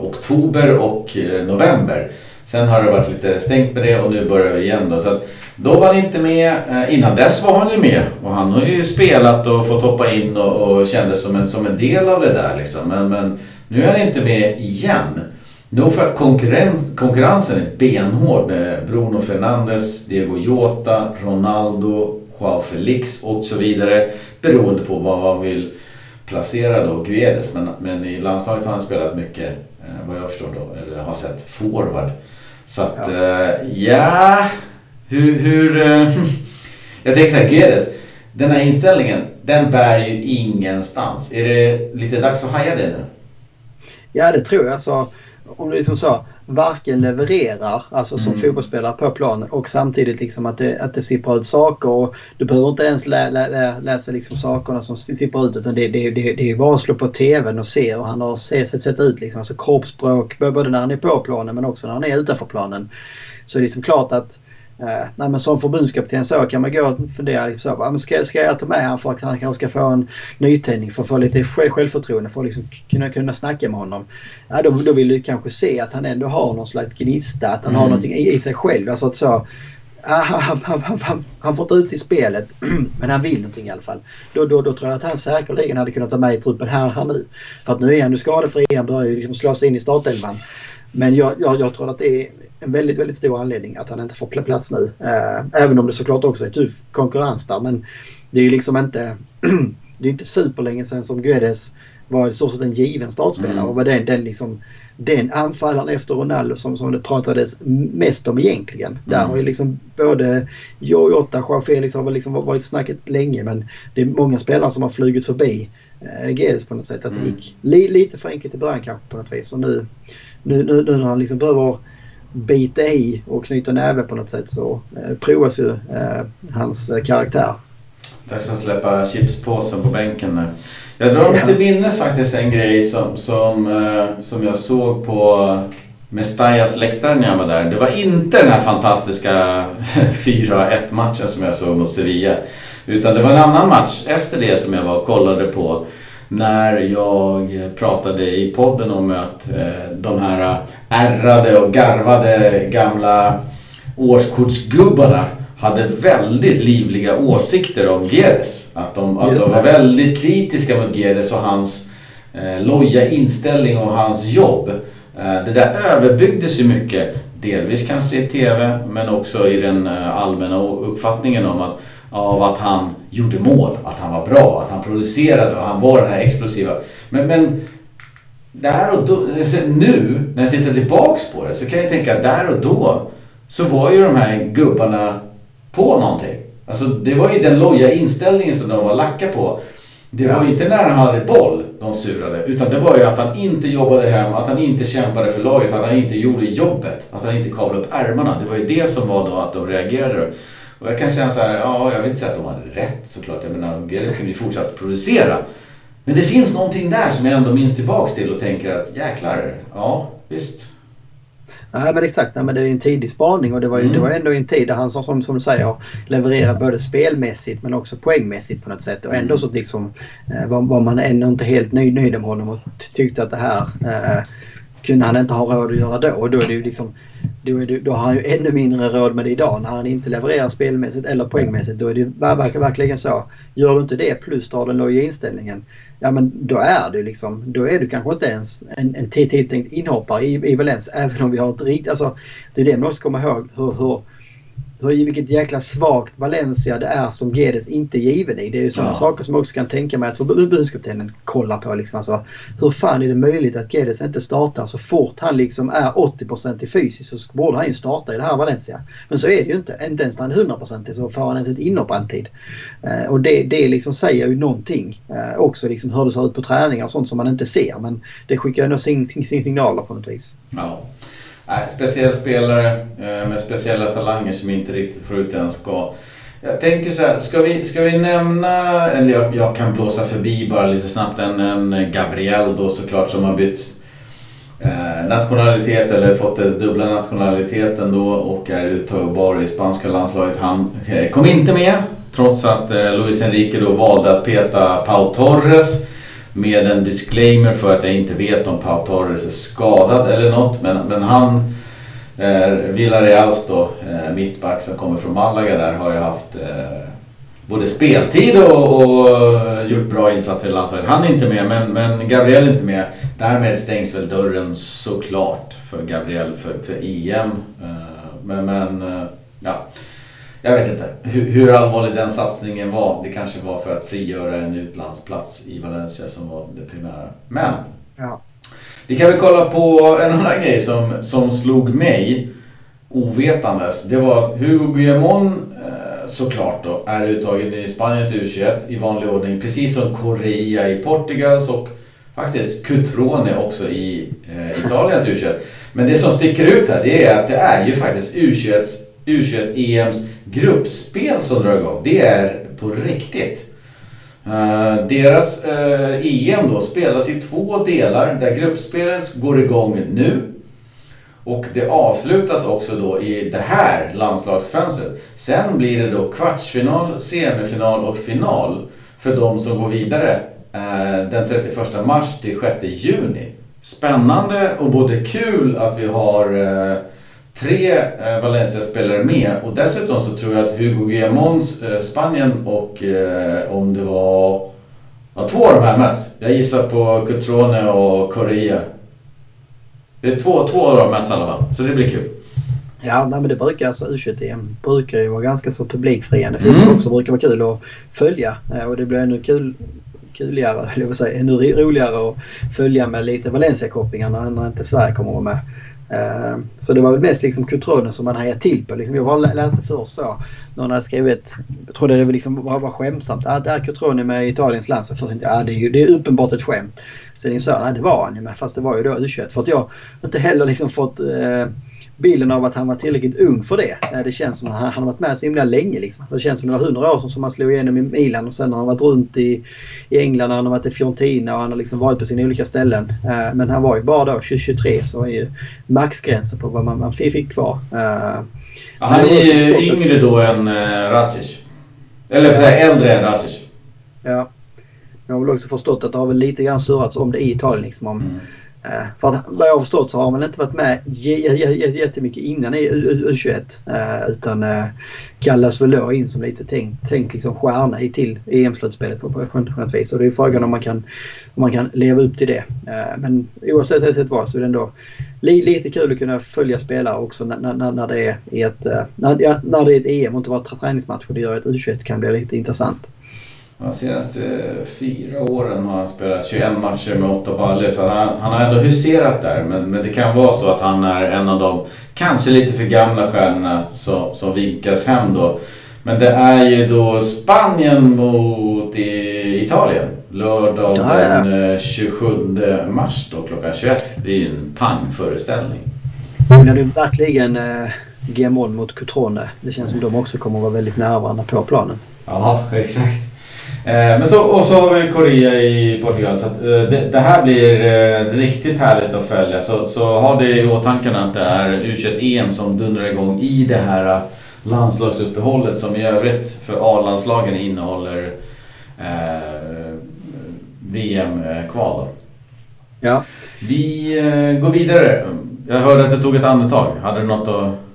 oktober och eh, november. Sen har det varit lite stängt med det och nu börjar vi igen då. Så att, då var han inte med. Eh, innan dess var han ju med. Och han har ju spelat och fått hoppa in och, och kändes som en, som en del av det där liksom. Men, men nu är han inte med igen. Nog för att konkurrens, konkurrensen är benhård med Bruno Fernandes, Diego Jota, Ronaldo, Joao Felix och så vidare. Beroende på vad man vill placera då Guedes. Men, men i landslaget har han spelat mycket, eh, vad jag förstår då, eller har sett, forward. Så att, ja. Eh, ja hur... hur eh, jag tänker så här, Guedes. Den här inställningen, den bär ju ingenstans. Är det lite dags att haja det nu?
Ja, det tror jag. Så, om du liksom så varken levererar, alltså som mm. fotbollsspelare på planen och samtidigt liksom att det, att det sipprar ut saker. Och du behöver inte ens lä, lä, läsa liksom sakerna som sipprar ut utan det, det, det, det är bara att slå på TVn och se och han har sett, sett ut liksom, alltså kroppsspråk både när han är på planen men också när han är utanför planen. Så det är liksom klart att Eh, nej, men som förbundskapten så kan man gå och fundera så, men ska, ska jag ta med honom för att han kanske ska få en nytändning för att få lite själv, självförtroende för att liksom kunna, kunna snacka med honom. Ja, då, då vill du kanske se att han ändå har någon slags gnista, att han mm. har någonting i, i sig själv. Alltså att så, han, han, han, han, han får inte ut i spelet men han vill någonting i alla fall. Då, då, då tror jag att han säkerligen hade kunnat ta med i truppen här, här nu. För att nu är han ju skadefri, han börjar ju liksom slå sig in i startelvan. Men jag, jag, jag tror att det är en väldigt, väldigt stor anledning att han inte får plats nu. Eh, även om det såklart också är tuff konkurrens där. Men det är ju liksom inte... det är inte superlänge sedan som Guedes var i stort sett en given startspelare mm. och var den, den, liksom, den anfallaren efter Ronaldo som, som det pratades mest om egentligen. Mm. Där har ju liksom både Jota, Joao Felix har väl liksom varit snacket länge men det är många spelare som har flugit förbi eh, Guedes på något sätt. Att mm. det gick li, lite för enkelt i början kanske på något vis och nu, nu, nu, nu när han liksom behöver bita i och knyta näve på något sätt så eh, provas ju eh, hans eh, karaktär.
Dags att släppa chipspåsen på bänken nu. Jag drar mig till minnes faktiskt en grej som, som, eh, som jag såg på Mestallas läktare när jag var där. Det var inte den här fantastiska 4-1 matchen som jag såg mot Sevilla. Utan det var en annan match efter det som jag var och kollade på när jag pratade i podden om att eh, de här ärrade och garvade gamla årskortsgubbarna hade väldigt livliga åsikter om Geres. Att de, att de var väldigt kritiska mot Geres och hans eh, loja inställning och hans jobb. Eh, det där överbyggdes ju mycket. Delvis kanske i TV men också i den eh, allmänna uppfattningen om att av att han gjorde mål, att han var bra, att han producerade och han var den här explosiva. Men, men där och då, nu när jag tittar tillbaks på det så kan jag tänka att där och då så var ju de här gubbarna på någonting. Alltså det var ju den loja inställningen som de var lacka på. Det var ju inte när han hade boll de surade. Utan det var ju att han inte jobbade hem, att han inte kämpade för laget, att han inte gjorde jobbet. Att han inte kavlade upp ärmarna. Det var ju det som var då att de reagerade. Och jag kan känna så här, ja jag vill inte säga att de hade rätt såklart. Jag menar, Gelis kunde ju fortsatt producera. Men det finns någonting där som jag ändå minns tillbaks till och tänker att jäklar, ja visst.
Nej men exakt, nej, men det är en tidig spaning och det var, ju, mm. det var ändå en tid där han som, som, som du säger levererade både spelmässigt men också poängmässigt på något sätt. Och ändå så liksom eh, var, var, man ändå inte helt nöjd, nöjd med honom och tyckte att det här eh, kunde han inte ha råd att göra då. Och då är det ju liksom då, det, då har han ju ännu mindre råd med det idag när han inte levererar spelmässigt eller poängmässigt. Då är det verkligen så. Gör du inte det plus tar den låga inställningen ja men då är du liksom, då är du kanske inte ens en, en tilltänkt inhoppare i, i Valens även om vi har ett riktigt, alltså det är det man måste komma ihåg hur, hur hur, vilket jäkla svagt Valencia det är som Gedes inte är given i. Det är ju sådana ja. saker som jag också kan tänka mig att förbundskaptenen kollar på. Liksom. Alltså, hur fan är det möjligt att Gedes inte startar så fort han liksom är 80% i fysiskt så borde han ju starta i det här Valencia. Men så är det ju inte. Inte ens när han är 100% så får han ens ett inhopp alltid. Eh, och det, det liksom säger ju någonting. Eh, också liksom hur det ser ut på träningar och sånt som man inte ser. Men det skickar ju nog signaler på något vis.
Ja. Nej, speciell spelare eh, med speciella talanger som inte riktigt får ut det han ska. Jag tänker så här, ska vi, ska vi nämna, eller jag, jag kan blåsa förbi bara lite snabbt, en, en Gabriel då såklart som har bytt eh, nationalitet eller fått den dubbla nationaliteten då och är uttagbar i spanska landslaget. Han eh, kom inte med trots att eh, Luis Enrique då valde att peta Pau Torres med en disclaimer för att jag inte vet om Pau Torres är skadad eller något. Men, men han, eh, Villareals då, eh, mittback som kommer från Malaga där, har ju haft eh, både speltid och, och eh, gjort bra insatser i landslaget. Han är inte med, men, men Gabriel är inte med. Därmed stängs väl dörren såklart för Gabriel för, för EM. Eh, men, men eh, ja jag vet inte hur, hur, allvarlig den satsningen var. Det kanske var för att frigöra en utlandsplats i Valencia som var det primära. Men ja. vi kan väl kolla på en annan grej som, som slog mig ovetandes. Det var att Hugo Guillamon eh, såklart då är uttagen i Spaniens U21 i vanlig ordning. Precis som Correa i Portugals och faktiskt Cutrone också i eh, Italiens U21. Men det som sticker ut här det är att det är ju faktiskt U21 U21-EMs gruppspel som drar igång. Det är på riktigt. Uh, deras eh, uh, EM då spelas i två delar där gruppspelet går igång nu. Och det avslutas också då i det här landslagsfönstret. Sen blir det då kvartsfinal, semifinal och final för de som går vidare uh, den 31 mars till 6 juni. Spännande och både kul att vi har tre eh, Valencia-spelare med och dessutom så tror jag att Hugo Guillamons eh, Spanien och eh, om det var ja, två av de här möts. Jag gissar på Cutrone och Correa. Det är två, två av dem möts i alla fall, så det blir kul.
Ja, nej, men det brukar alltså U21-EM brukar ju vara ganska så publikfriande. Fotboll mm. också brukar vara kul att följa eh, och det blir ännu kul kuligare, jag säga, ännu roligare att följa med lite Valencia-kopplingar när inte Sverige kommer att vara med. Eh, så det var väl mest liksom kulturen som man hejade till på. Liksom, jag var, läste först så. Någon hade skrivit, jag trodde det liksom var, var skämtsamt. Att ah, är Cutrone med Italiens landslag. Först tänkte jag, ah, det, är, det är uppenbart ett skämt. Sen insåg jag, nej det var han ju med. Fast det var ju då U21. För att jag inte heller liksom fått eh, bilden av att han var tillräckligt ung för det. Det känns som att han, har varit med så himla länge. Liksom. Alltså det känns som att det var hundra år som han slog igenom i Milan och sen har han varit runt i, i England, han har varit i Fiorentina och han har liksom varit på sina olika ställen. Uh, men han var ju bara då 23 så är ju maxgränsen på vad man, man fick kvar. Uh,
ja, han är ju yngre då än uh, Racic. Eller för säga äldre än Racic.
Ja. Jag har väl också förstått att det har väl lite grann surrats om det i Italien. Liksom, om, mm Eh, Eh, för att vad jag har förstått så har man inte varit med jättemycket innan i U21. Eh, utan eh, kallas väl då in som lite tänkt, tänkt liksom stjärna till EM-slutspelet på ett vis. Och det är frågan om man kan, om man kan leva upp till det. Men oavsett vad så är det ändå lite kul att kunna följa spelare också när, när, när det är ett, när, när det är ett EM och inte bara träningsmatch. Det gör att U21 kan bli lite intressant.
De senaste fyra åren har han spelat 21 matcher med 8 baller så han, han har ändå huserat där. Men, men det kan vara så att han är en av de kanske lite för gamla stjärnorna som, som vinkas hem då. Men det är ju då Spanien mot Italien. Lördag den 27 eh, mars då klockan 21. Det är ju en pangföreställning.
Det är verkligen eh, G-mål mot Cutrone. Det känns som de också kommer att vara väldigt nära varandra på planen.
Ja, exakt. Eh, men så, och så har vi Korea i Portugal. Så att, eh, det, det, här blir eh, riktigt härligt att följa. Så, så ha det i åtanke att det är U21-EM som dundrar igång i det här landslagsuppehållet som i övrigt för A-landslagen innehåller eh, VM-kval.
Ja.
Vi eh, går vidare. Jag hörde att det tog ett andetag. Hade du något att...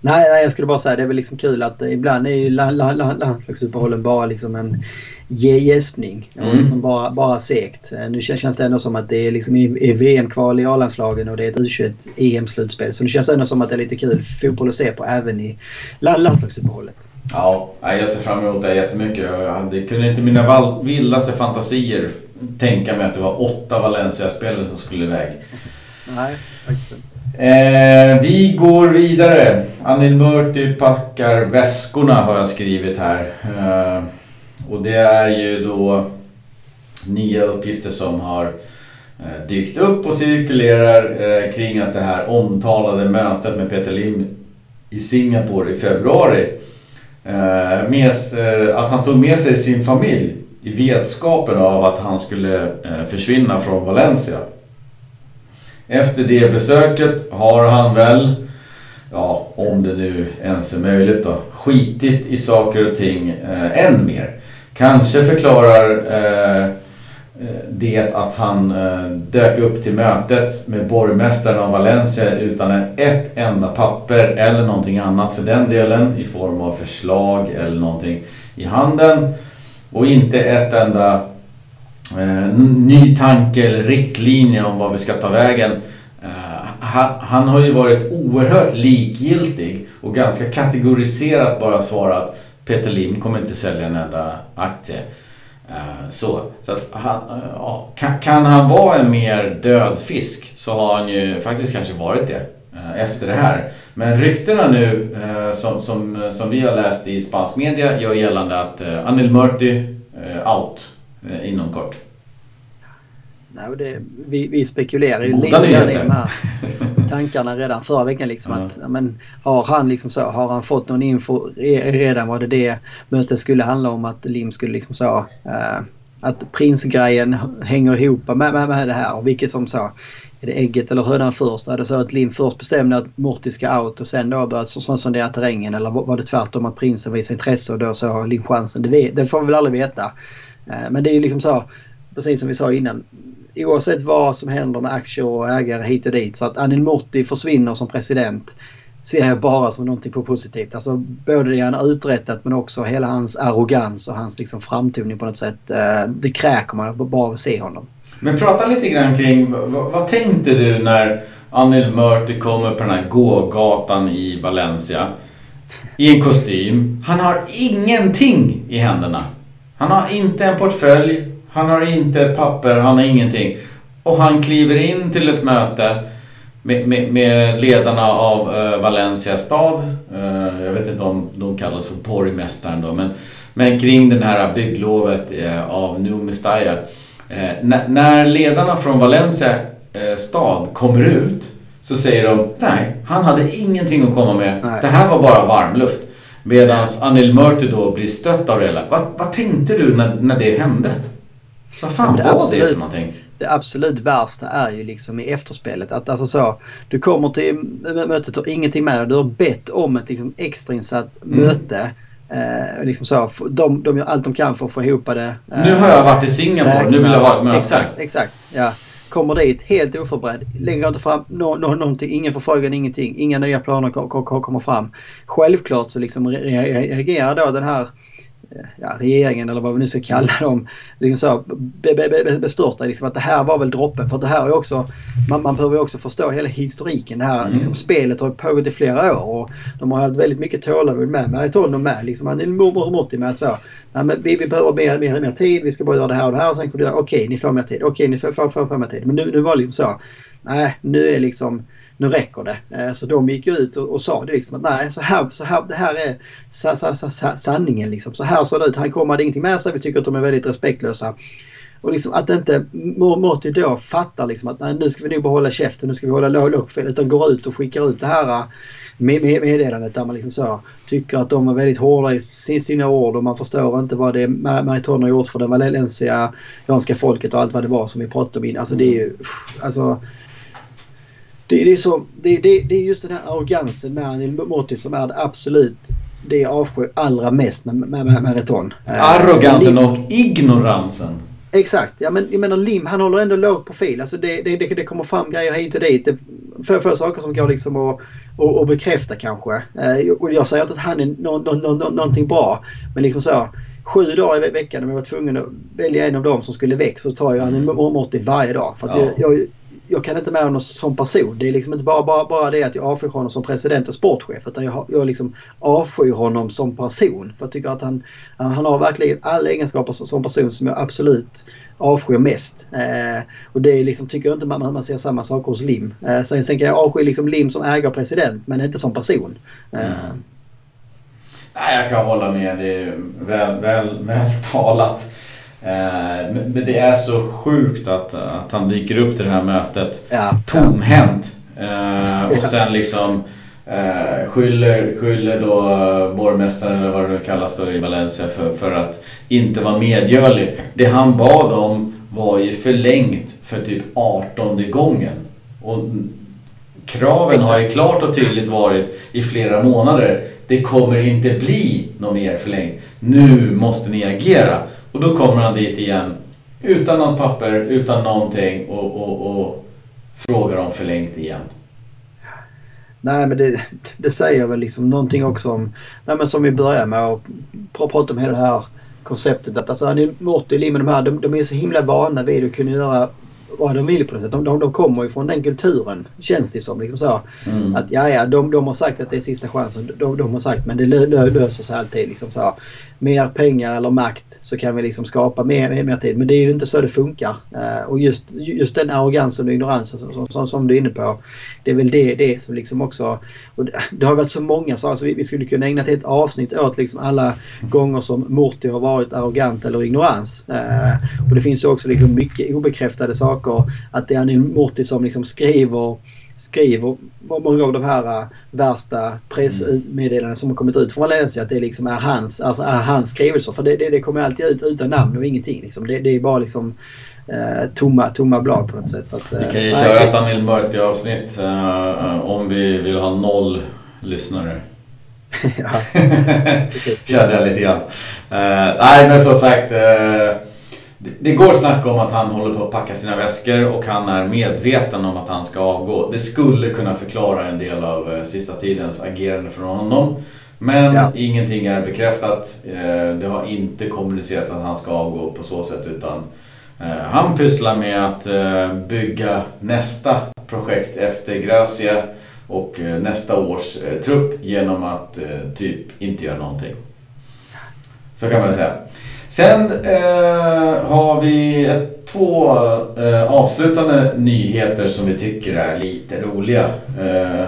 Nej, nej, jag skulle bara säga det är väl liksom kul att ibland är ju landslagsuppehållen bara liksom en gäspning. Mm. Liksom bara, bara segt. Eh, nu känns det ändå som att det är, liksom i, VM-kval i A-landslagen och det är ett U21-EM-slutspel. Så nu känns det ändå som att det är lite kul fotboll att se på även i landslagsuppehållet.
Ja, jag ser fram emot det jättemycket. Jag hade, kunde inte mina vildaste fantasier tänka mig att det var åtta Valencia-spelare som skulle iväg.
Nej, faktiskt
Eh, vi går vidare. Anil Murti packar väskorna har jag skrivit här. Eh, och det är ju då nya uppgifter som har eh, dykt upp och cirkulerar eh, kring att det här omtalade mötet med Peter Lim i Singapore i februari. Eh, med, eh, att han tog med sig sin familj i vetskapen av att han skulle eh, försvinna från Valencia. Efter det besöket har han väl, ja om det nu ens är möjligt då, skitit i saker och ting eh, än mer. Kanske förklarar eh, eh det att han eh, dök upp till mötet med borgmästaren av Valencia utan ett enda papper eller någonting annat för den delen i form av förslag eller någonting i handen. Och inte ett enda Eh, ny tanke eller riktlinje om vad vi ska ta vägen. Eh, han, har ju varit oerhört likgiltig och ganska kategoriserat bara svarat Peter Lim kommer inte sälja en enda aktie. Eh, så, så att han, eh, ja, kan, kan, han vara en mer död fisk så har han ju faktiskt kanske varit det efter det här. Men ryktena nu som, som, som vi har läst i spansk media gör gällande att Anil Murti out inom kort.
Nej, det, vi, vi spekulerar ju lite i de här tankarna redan förra veckan. Liksom, mm. att, men, har han liksom så, har han fått någon info redan vad det det mötet skulle handla om att Lim skulle liksom så uh, att prinsgrejen hänger ihop med, med, med det här och vilket som så är det ägget eller hönan först? Är det så att Lim först bestämde att Morty ska out och sen då börjat sondera terrängen eller var det tvärtom att prinsen visade intresse och då så har Lim chansen? Det, det får vi väl aldrig veta. Eh, men det är ju liksom så precis som vi sa innan oavsett vad som händer med aktier och ägare hit och dit. Så att Anil Murti försvinner som president ser jag bara som någonting positivt. Alltså både det han har uträttat men också hela hans arrogans och hans liksom framtoning på något sätt. Eh, det kräker man bara av att se honom.
Men prata lite grann kring vad, vad tänkte du när Anil Murti kommer på den här gågatan i Valencia i en kostym. Han har ingenting i händerna. Han har inte en portfölj, han har inte ett papper, han har ingenting. Och han kliver in till ett möte med, med, med ledarna av uh, Valencia stad. Uh, jag vet inte om de kallas för borgmästaren då. Men, men kring det här bygglovet uh, av New Mestalla. när ledarna från Valencia stad kommer ut så säger de nej, han hade ingenting att komma med. Nej. Det här var bara varmluft. Medan Anil Murti då blir stött av det hela. Vad, vad tänkte du när, när det hände? Vad fan det var absolut, det för någonting?
Det absolut värsta är ju liksom i efterspelet. Att alltså så, du kommer till mötet och ingenting med dig. Du har bett om ett liksom extrainsatt mm. möte. Eh, liksom så, de, de gör allt de kan för att få ihop det.
Eh, nu har jag varit i Singapore, nu vill jag ha ett möte.
Exakt, exakt. Ja. Kommer dit helt oförberedd. Lägger inte fram no, no, någonting, ingen förfrågan, ingenting. Inga nya planer kommer fram. Självklart så liksom reagerar då den här ja, regeringen eller vad vi nu ska kalla dem liksom så, be, be, bestörta liksom att det här var väl droppen. För det här är också, man, man behöver också förstå hela historiken. Det här mm. liksom, spelet har pågått i flera år och de har haft väldigt mycket tålamod med Meritono med. Liksom, han är mormor Motti med att så, nej, men vi, vi behöver mer, mer, mer tid, vi ska bara göra det här och det här och sen kommer du okej okay, ni får mer tid, okej okay, ni får, får, får, får mer tid. Men nu, nu var det liksom så, nej nu är liksom nu räcker det. Eh, så de gick ut och, och sa det liksom att nej, så här, så här, det här är sa, sa, sa, sanningen liksom. Så här såg det ut. Han kom hade ingenting med sig. Vi tycker att de är väldigt respektlösa. Och liksom att inte Morty då fattar liksom att nej, nu ska vi nog bara hålla käften, nu ska vi hålla låg för Utan går ut och skickar ut det här eh, med, med, meddelandet där man liksom så tycker att de är väldigt hårda i sina ord och man förstår inte vad det Mariton har gjort för det valensianska folket och allt vad det var som vi pratade om innan. Alltså det är ju, alltså det, det, är så, det, det, det är just den här arrogansen med Anil Motti som är det absolut det jag avskyr allra mest med, med, med, Reton.
Eh, Arrogansen och ignoransen.
Exakt. Ja, men, jag menar Lim han håller ändå låg profil. Alltså det, det, det, kommer fram grejer hit och dit. För, för saker som går liksom att, att, att bekräfta kanske. Eh, och jag säger inte att han är no, no, no, no, någonting bra. Men liksom så. Sju dagar i veckan om jag var tvungen att välja en av dem som skulle väck så tar jag en mm. Morty varje dag. För ja. jag, jag jag kan inte med honom som person. Det är liksom inte bara, bara, bara det att jag avskyr honom som president och sportchef utan jag, jag liksom avskyr honom som person. För jag tycker att han, han har verkligen alla egenskaper som, som person som jag absolut avskyr mest. Eh, och det är liksom, tycker jag inte man, man ser samma saker hos Lim. Eh, sen, sen kan jag avsky liksom Lim som ägare och president men inte som person. Eh. Mm.
Nej, jag kan hålla med. Det är väl, väl, väl talat. Eh, men det är så sjukt att, att han dyker upp till det här mötet ja, tomhänt. Eh, och sen liksom eh, skyller, skyller då borgmästaren eller vad det nu kallas då i Valencia för, för att inte vara medgörlig. Det han bad om var ju förlängt för typ 18 gången. Och kraven har ju klart och tydligt varit i flera månader. Det kommer inte bli något mer förlängt. Nu måste ni agera. Och då kommer han dit igen utan något papper, utan någonting och, och, och frågar om förlängt igen.
Nej men det, det säger väl liksom någonting också om, nej men som vi börjar med att prata om hela det här konceptet att alltså Morty, Lim och de här de, de är så himla vana vid att kunna göra vad de vill på något sätt. De, de, de kommer ju från den kulturen känns det som. Liksom så. Mm. Att ja, ja, de, de har sagt att det är sista chansen. De, de har sagt men det lö, lö, löser sig alltid. Liksom så mer pengar eller makt så kan vi liksom skapa mer, mer, mer tid. Men det är ju inte så det funkar. Eh, och just, just den arrogansen och ignoransen som, som, som, du är inne på. Det är väl det, det som liksom också... Och det, det har varit så många så alltså vi, vi skulle kunna ägna ett helt avsnitt åt liksom alla gånger som Morty har varit arrogant eller ignorans. Eh, och det finns ju också liksom mycket obekräftade saker. Att det är Morty som liksom skriver skriver många av de här uh, värsta pressmeddelandena som har kommit ut från Valencia att det liksom är hans, alltså är hans skrivelser. För det, det, det kommer alltid ut utan namn och ingenting. Liksom. Det, det är bara liksom uh, tomma, tomma blad på något sätt. Så att,
uh, vi kan ju köra ett Anil Mörti avsnitt uh, om vi vill ha noll lyssnare. ja. Kände jag lite grann. nej men som sagt det går snack om att han håller på att packa sina väskor och han är medveten om att han ska avgå. Det skulle kunna förklara en del av eh, sista tidens agerande från honom. Men ja. ingenting är bekräftat. Eh, det har inte kommunicerat att han ska avgå på så sätt utan eh, han pysslar med att bygga nästa projekt efter Gracia och nästa års trupp genom att typ inte göra någonting. Så kan man säga. Sen eh, har vi ett, två eh, avslutande nyheter som vi tycker är lite roliga. Eh,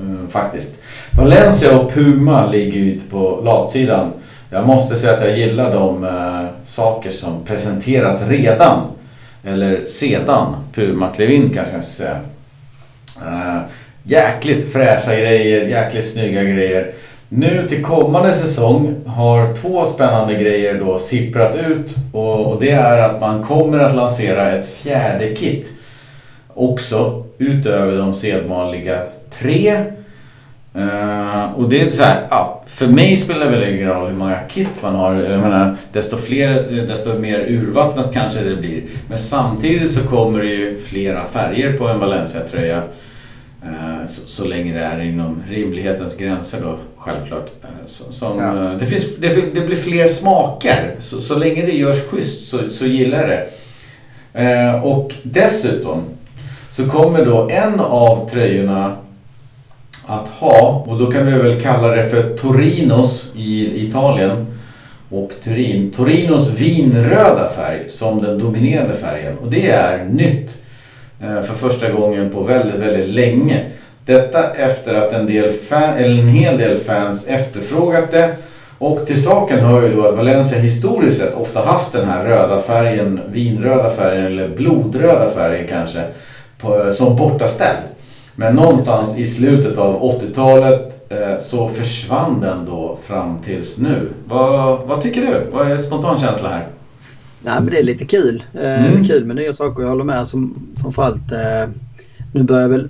mm, faktiskt. Valencia och Puma ligger ju ute på latsidan. Jag måste säga att jag gillar de eh, saker som presenteras redan. Eller sedan Puma klev in kanske jag ska säga. Eh, jäkligt fräscha grejer, jäkligt snygga grejer. Nu till kommande säsong har två spännande grejer då sipprat ut och, och, det är att man kommer att lansera ett fjärde kit. Också utöver de sedvanliga tre. Uh, och det är så här, ja, för mig spelar det väl ingen roll hur många kit man har. Jag menar, desto, fler, desto mer urvattnat kanske det blir. Men samtidigt så kommer det ju flera färger på en Valencia-tröja. Uh, så, så, länge det är inom rimlighetens gränser då självklart. Som, ja. det, finns, det, det, blir fler smaker. Så, så länge det görs schysst så, så gillar jag det. och dessutom så kommer då en av tröjorna att ha, och då kan vi väl kalla det för Torinos i Italien och Turin. Torinos vinröda färg som den dominerande färgen och det är nytt eh, för första gången på väldigt, väldigt länge. Detta efter att en, del fan, eller en hel del fans efterfrågat det och till saken hör ju då att Valencia historiskt sett ofta haft den här röda färgen, vinröda färgen eller blodröda färgen kanske, på, som bortaställ. Men någonstans i slutet av 80-talet eh, så försvann den då fram tills nu. Vad, vad tycker du? Vad är spontan känsla här?
Nej, men det är lite kul. Eh, mm. Kul med nya saker. Jag håller med. Som framförallt eh, nu börjar väl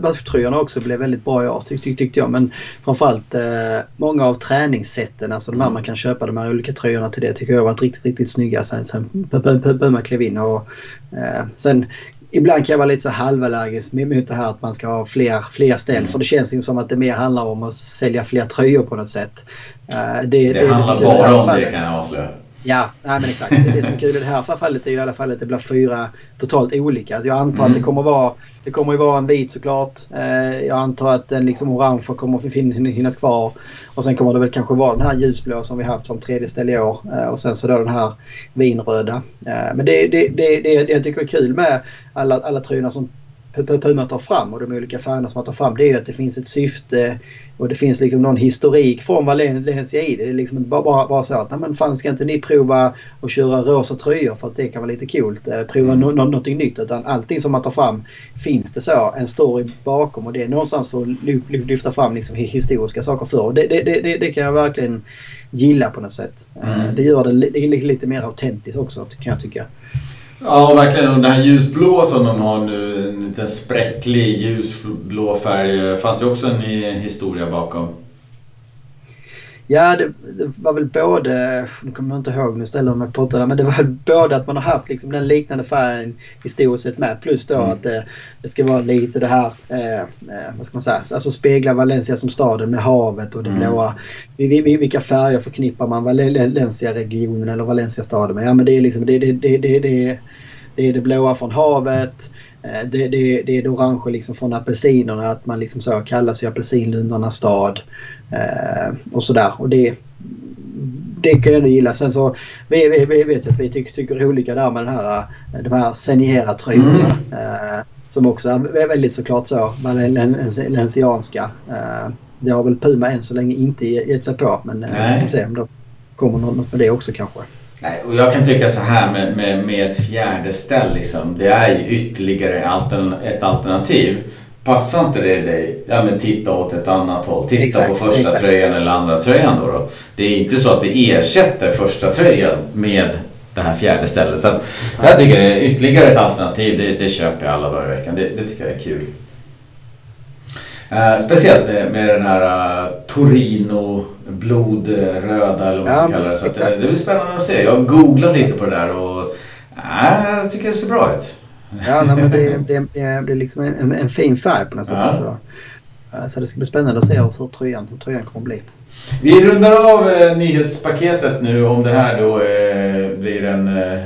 matchtröjorna också bli väldigt bra i år tyck, tyck, tyckte jag. Men framförallt eh, många av träningssätten, alltså de här man kan köpa de här olika tröjorna till det tycker jag har varit riktigt, riktigt snygga sen, sen Böhma klev in. Och, eh, sen ibland kan jag vara lite så halvallergisk mot det här att man ska ha fler, fler ställ. Mm. För det känns som att det mer handlar om att sälja fler tröjor på något sätt.
Uh, det, det, det handlar liksom bara om det kan jag avslöja.
Ja, nej, men exakt. Det, det som är kul i det här fallet är ju i alla fall att det blir fyra totalt olika. Jag antar mm. att det kommer vara det kommer ju vara en vit såklart. Eh, jag antar att den liksom orange kommer att finnas kvar. Och sen kommer det väl kanske vara den här ljusblå som vi haft som tredje ställe i år. Eh, och sen så då den här vinröda. Eh, men det, det, det, det jag tycker är kul med alla, alla tröjorna som Puma tar fram och de olika färgerna som man tar fram det är ju att det finns ett syfte och det finns liksom någon historik från Valencia i det. Det är liksom bara, bara, bara så att nej men fan ska inte ni prova att köra rosa tröjor för att det kan vara lite coolt. Eh, prova mm. no, no, någonting nytt. Utan allting som man tar fram finns det så en story bakom och det är någonstans för att lyfta fram liksom historiska saker för. Och det, det, det, det kan jag verkligen gilla på något sätt. Eh, mm. Det gör det lite mer autentiskt också kan jag tycka.
Ja, verkligen. Och den här ljusblå som de har nu, en liten spräcklig ljusblå färg, eh, fanns ju också en historia bakom.
Ja, det, det, var väl både, nu kommer jag inte ihåg, nu ställer jag mig på det men det var både att man har haft liksom den liknande färgen historiskt sett med plus då mm. att det, det, ska vara lite det här, eh, eh, vad ska man säga, alltså spegla Valencia som staden med havet och det mm. blåa. Vilka färger förknippar man Valencia-regionen eller Valencia-staden med? Ja men det är liksom det, det, det, det, det, det är det blåa från havet. Eh, det, det, det är det orange liksom från apelsinerna, att man liksom så kallar sig apelsinlundarnas stad. Eh, och sådär. Och det, det kan jag ändå gilla. Sen så vi, vi, vi vet att vi tycker, tycker olika där med den här, eh, de här Seniera-tröjorna. Mm. Eh, som också är väldigt såklart så valencianska. Eh, det har väl Puma än så länge inte gett sig på men eh, vi får se om det kommer något med det också kanske.
Nej, och jag kan tycka så här med, med, med ett fjärde ställ liksom. Det är ju ytterligare ett alternativ. Passar inte det dig, ja men titta åt ett annat håll. Titta exakt, på första exakt. tröjan eller andra tröjan då, då. Det är inte så att vi ersätter första tröjan med det här fjärde stället. Så jag tycker det är ytterligare ett alternativ. Det, det köper jag alla dagar i veckan. Det, det tycker jag är kul. Uh, speciellt med, med, den här uh, Torino blodröda eller vad man ja, ska kalla det. Så uh, det blir spännande att se. Jag har googlat lite på det där och jag tycker det ser bra ut.
Ja, nej, men det, det, det, är liksom en, en fin färg på något sätt. Ja. Så, så det ska bli spännande att se hur tröjan, hur tröjan kommer bli.
Vi rundar av eh, nyhetspaketet nu om det här då eh, blir en eh,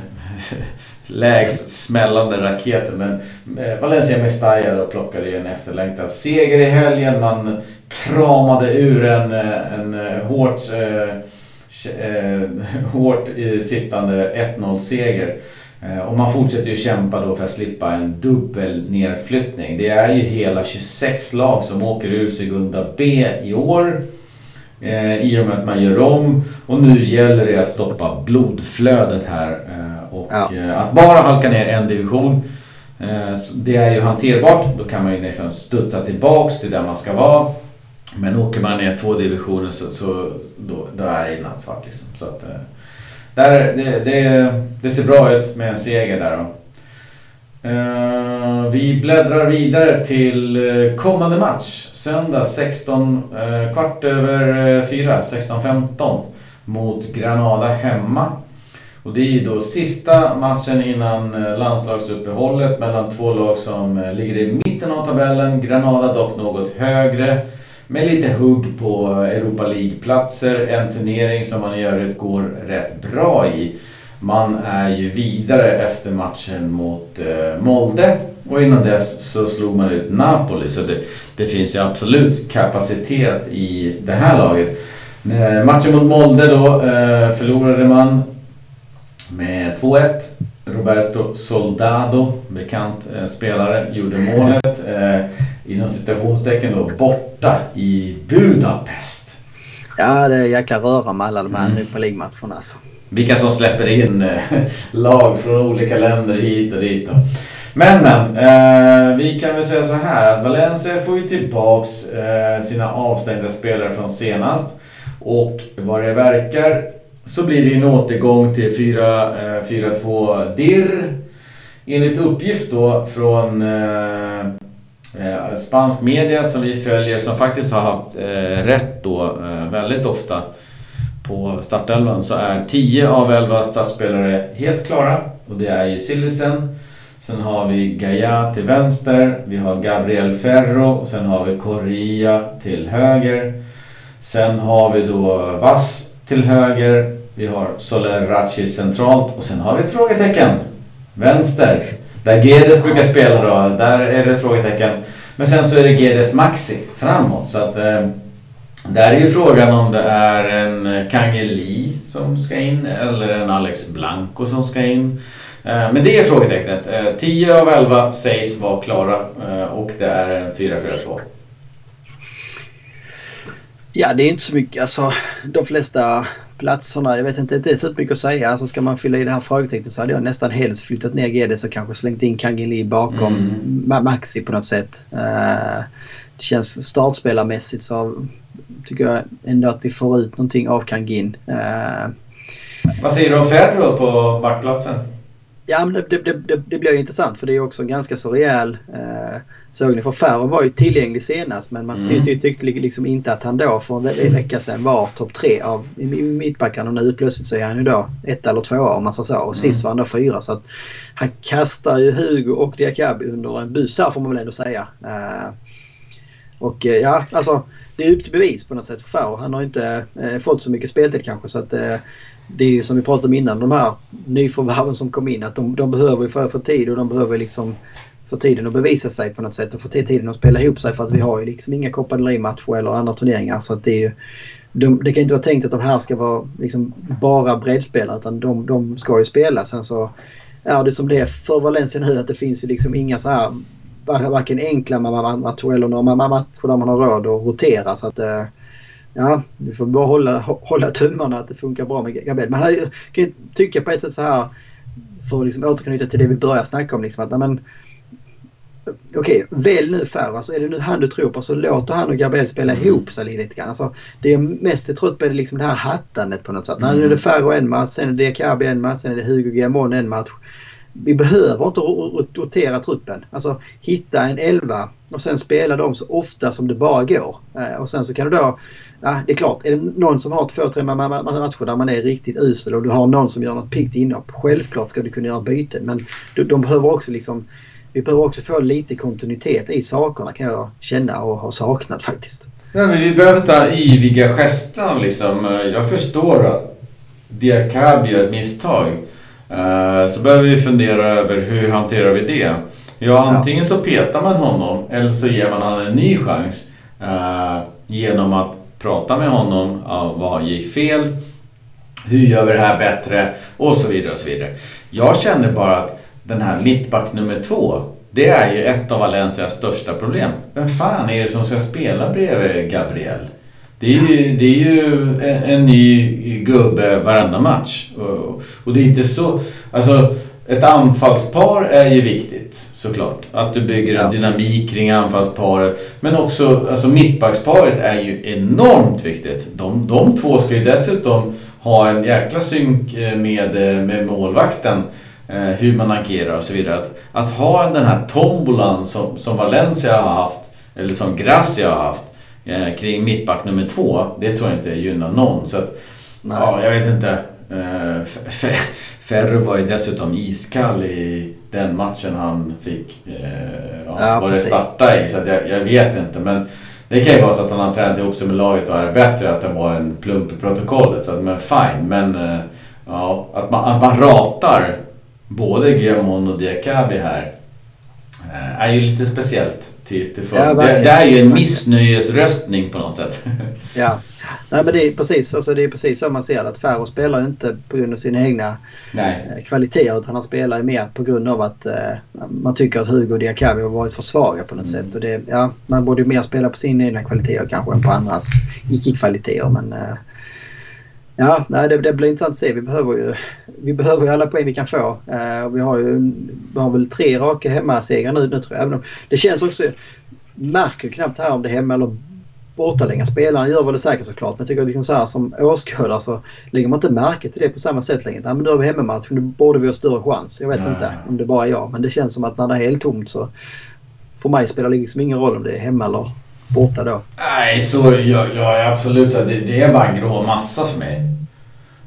lägst smällande raketen. Men eh, Valencia Mestalla då plockade en efterlängtad seger i helgen. Man kramade ur en, eh, en eh, hårt, eh, hårt sittande 1-0 seger. Och man fortsätter ju kämpa då för att slippa en dubbel nedflyttning. Det är ju hela 26 lag som åker ur Segunda B i år. Eh, I och med att man gör om. Och nu gäller det att stoppa blodflödet här. Eh, och ja. eh, att bara halka ner en division. Eh, det är ju hanterbart. Då kan man ju liksom studsa tillbaks till där man ska vara. Men åker man ner två divisioner så, så då, då är det nattsvart liksom. Så att, eh, där, det, det, det, ser bra ut med en seger där då. Vi bläddrar vidare till kommande match. Söndag 16, uh, kvart över 4, 16.15 mot Granada hemma. Och det är ju då sista matchen innan eh, landslagsuppehållet mellan två lag som eh, ligger i mitten av tabellen. Granada dock något högre. med lite hugg på Europa League-platser. En turnering som man i övrigt går rätt bra i. Man är ju vidare efter matchen mot eh, Molde och innan dess så slog man ut Napoli. Så det, det finns ju absolut kapacitet i det här laget. Matchen mot Molde då förlorade man med 2-1. Roberto Soldado, bekant eh, spelare, gjorde målet. Eh, inom citationstecken då borta i Budapest.
Ja, det är jäkla röra med alla de här mm. Europa League-matcherna alltså.
Vilka som släpper in eh, lag från olika länder hit och dit. Då. Men men, eh, vi kan väl säga så här att Valencia får ju tillbaks eh, sina avstängda spelare från senast. Och vad det verkar så blir det en återgång till 4-2 eh, dirr. DIR. Enligt uppgift då från eh, eh, spansk media som vi följer som faktiskt har haft eh, rätt då eh, väldigt ofta på startelvan så är 10 av 11 startspelare helt klara och det är ju Sillisen. Sen har vi Gaia till vänster, vi har Gabriel Ferro och sen har vi Correa till höger. Sen har vi då Vass till höger, vi har Soleracci centralt och sen har vi ett frågetecken. Vänster. Där Gedes brukar spela då, där är det ett frågetecken. Men sen så är det Gedes Maxi framåt så att eh, där är ju frågan om det är en eh, Kangeli som ska in eller en Alex Blanco som ska in. Eh, men det är frågetecknet. Eh, 10 av 11 sägs vara klara eh, och det är en 4-4-2.
Ja, det är inte så mycket. Alltså, de flesta platserna, jag vet inte, det är så mycket att säga. Alltså, ska man fylla i det här frågetecknet så hade jag nästan helst flyttat ner Gedes och kanske slängt in Kangeli bakom mm. Maxi på något sätt. det känns startspelarmässigt så tycker jag ändå att vi får ut någonting av Kangin.
Vad säger du om Ferro på backplatsen?
Ja, men det, det, det, det blir intressant för det är också en ganska så rejäl eh, sågning. För Ferro var ju tillgänglig senast men man mm. tyckte ty, ty, liksom inte att han då för en vecka sedan var topp tre av mittbackarna och nu plötsligt så är han ju då ett eller två om man så så. Och sist mm. var han då fyra så att han kastar ju Hugo och Diakabi under en buss här får man väl ändå säga. Eh, och eh, ja, alltså det är upp till bevis på något sätt för Ferro. Han har inte eh, fått så mycket speltid kanske så att det är ju som vi pratade om innan, de här nyförvärven som kom in, att de, de behöver ju för, för tid och de behöver liksom få tiden att bevisa sig på något sätt och få tiden att spela ihop sig för att vi har ju liksom inga Copa del Rey-matcher eller andra turneringar. Så att det, är ju, de, det kan inte vara tänkt att de här ska vara liksom bara breddspelare utan de, de ska ju spela. Sen så är det som det är för Valencia nu att det finns ju liksom inga så här varken enkla matcher eller några matcher där man har råd att rotera. Så att, eh, ja, vi får bara hålla, hålla tummarna att det funkar bra med Gabriel. Man kan ju tycka på ett sätt så här för att liksom återknyta till det vi började snacka om. Liksom, att, men, Okej, välj nu Ferro. Alltså är det nu han du tror på så låt han och Gabriel spela mm. ihop sig lite grann. Alltså, det jag mest är trött på är liksom det här hattandet på något sätt. Mm. Nu är det Ferro en match, sen är det Diakabi en match, sen är det Hugo Guillamon en match. Vi behöver inte rotera truppen. Alltså hitta en elva och sen spela dem så ofta som det bara går. Eh, och sen så kan du då ja, det är klart, är det någon som har två, tre matcher där man är riktigt usel och du har någon som gör något piggt inhopp. Självklart ska du kunna göra byten men de behöver också liksom vi behöver också få lite kontinuitet i sakerna kan jag känna och ha saknat faktiskt.
Nej, men vi behöver ta yviga gester liksom. Jag förstår att Diakabi gör ett misstag. Eh, så behöver vi fundera över hur hanterar vi det. Ja, antingen så petar man honom eller så ger man honom en ny chans. Uh, genom att prata med honom, ja, vad gick fel? Hur gör vi det här bättre? Och så vidare och så vidare. Jag känner bara att den här mittback nummer två, det är ju ett av Valencias största problem. Vem fan är det som ska spela bredvid Gabriel? Det är ju, det är ju en, en ny gubbe varenda match. Och, och, det är inte så... Alltså, ett anfallspar är ju viktigt såklart. Att du bygger en dynamik kring anfallsparet. Men också alltså mittbacksparet är ju enormt viktigt. De, de två ska ju dessutom ha en jäkla synk eh, med, eh, med målvakten. Eh, hur man agerar och så vidare. Att, att ha den här tombolan som, som Valencia har haft, eller som Gracia har haft, eh, kring mittback nummer två. Det tror jag inte gynnar någon. Så att, ja, jag vet inte. Eh, Ferro var ju dessutom iskall i den matchen han fick eh, ja, ja, var det starta i. Så jag, jag, vet inte. Men Det kan ju vara så att han har tränat ihop sig med laget och är bättre, att det var en plump i protokollet. Så att, men fine, men uh, ja, att, man, att man ratar både Guillamon och Diakabi här uh, är ju lite speciellt. Till, till ja, det, det, är ju en missnöjesröstning på något sätt.
ja, Nej, men det är precis, alltså det är precis så man ser det. Att Ferro spelar inte på grund av sina egna Nej. Eh, kvaliteter utan han spelar mer på grund av att eh, man tycker att Hugo och Diakavi har varit för svaga på något mm. sätt. Och det, ja, man borde mer spela på sina egna kvaliteter kanske än på andras icke-kvaliteter. Men eh, ja, nej, det, det blir intressant att se. Vi behöver ju, vi behöver ju alla poäng vi kan få. Eh, vi, har ju, vi har väl tre raka hemmasegrar nu, nu tror jag. Även om, det känns också märker knappt här om det är hemma eller bortalängre. Spelarna gör väl det säkert såklart men jag tycker liksom så här som åskådare så lägger man inte märke till det på samma sätt längre. Nej men nu har vi hemmamatch, nu borde vi ha större chans. Jag vet Nej. inte om det bara är jag men det känns som att när det är helt tomt så för mig spelar det liksom ingen roll om det är hemma eller borta då.
Nej, så jag, jag är absolut så. Det, det är bara en grå massa för mig.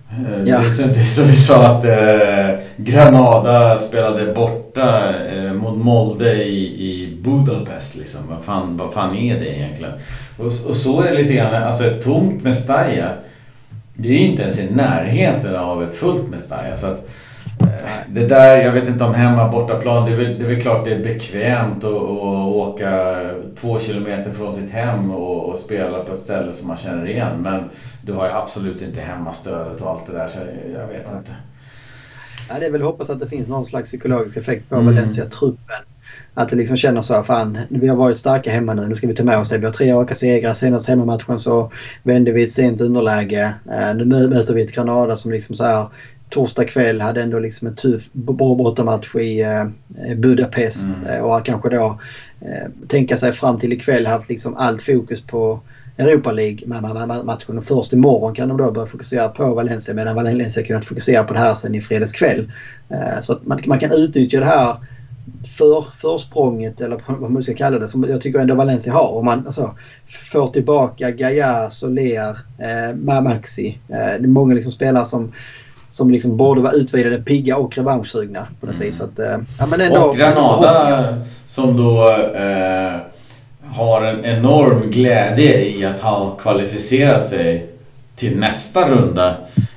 Eh, ja. Det, är som, det är som vi sa att eh, Granada spelade borta eh, mot Molde i, i Budapest. Liksom. Vad, fan, vad fan är det egentligen? Och, och så är det lite grann, alltså ett tomt Mestalla. Det är ju inte ens i närheten av ett fullt Mestalla. Så att, det där, jag vet inte om hemma bortaplan, det är väl, det är väl klart det är bekvämt att, att åka två kilometer från sitt hem och, och, spela på ett ställe som man känner igen. Men du har ju absolut inte hemmastödet och allt det där så jag vet inte.
Ja, det är väl att hoppas att det finns någon slags psykologisk effekt på mm. Valencia-truppen. Att det liksom känner så här, fan vi har varit starka hemma nu, nu ska vi ta med oss det. Vi har tre raka segrar. Senast hemmamatchen så vände vi ett sent underläge. Uh, nu möter vi ett Granada som liksom så här torsdag kväll hade ändå liksom en tuff bortamatch i uh, Budapest. Mm. Uh, och kanske då tänka sig fram till ikväll haft liksom allt fokus på Europa League-matchen. Och först imorgon kan de då börja fokusera på Valencia medan Valencia kunnat fokusera på det här sen i fredags kväll. Så att man, man kan utnyttja det här för, försprånget eller vad man ska kalla det som jag tycker ändå Valencia har. Om man alltså, får tillbaka Gaia, Soler, eh, Maxi. Eh, det är många liksom spelare som, som liksom borde vara utvidade, pigga och revanschsugna på något mm. vis. Att, eh,
ja, men ändå, och Granada som då eh, har en enorm glädje i att ha kvalificerat sig till nästa runda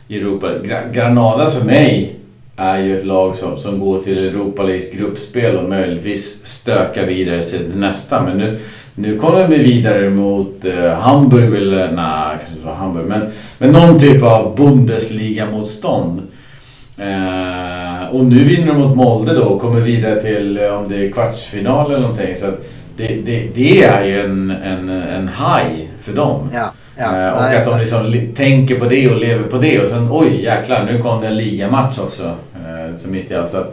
i Europa. Granada för mig är ju ett lag som, som går till Europa Leagues gruppspel och möjligtvis stökar vidare sig till nästa. Men nu, nu kommer vi vidare mot eh, Hamburg, eller nej, kanske inte Hamburg, men, men någon typ av Bundesliga-motstånd. Eh, och nu vinner de mot Molde då och kommer vidare till eh, om det är kvartsfinal eller någonting. Så det, det, det är ju en, en, en high för dem.
Ja. Ja,
eh, och nej, att de liksom tänker på det och lever på det och sen oj jäklar nu kom det en ligamatch också. Eh, så mitt i allt. Så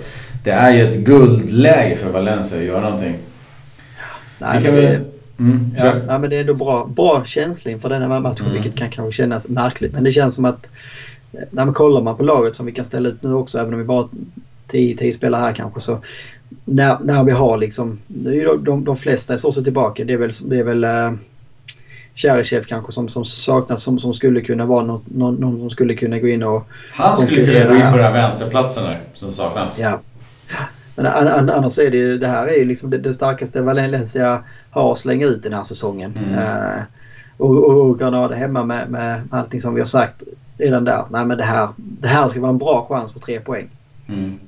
det är ju ett guldläge för Valencia att göra någonting.
Nej, det, vi... mm, ja, nej, men det är ändå bra, bra känsla inför denna matchen mm. vilket kan kanske kännas märkligt. Men det känns som att eh, när man kollar man på laget som vi kan ställa ut nu också även om vi bara 10 spelare här kanske så när, när vi har liksom, nu är de, de, de flesta är så tillbaka. Det är väl, det är väl äh, Cheryshev kanske som, som saknas som, som skulle kunna vara någon, någon, någon som skulle kunna gå in och
Han skulle kunna gå in på den vänsterplatsen där som saknas.
Ja. Men annars är det ju, det här är ju liksom det, det starkaste Valencia har att slänga ut den här säsongen. Mm. Uh, och, och, och Granada hemma med, med allting som vi har sagt redan där. Nej men det här, det här ska vara en bra chans på tre poäng.
Mm.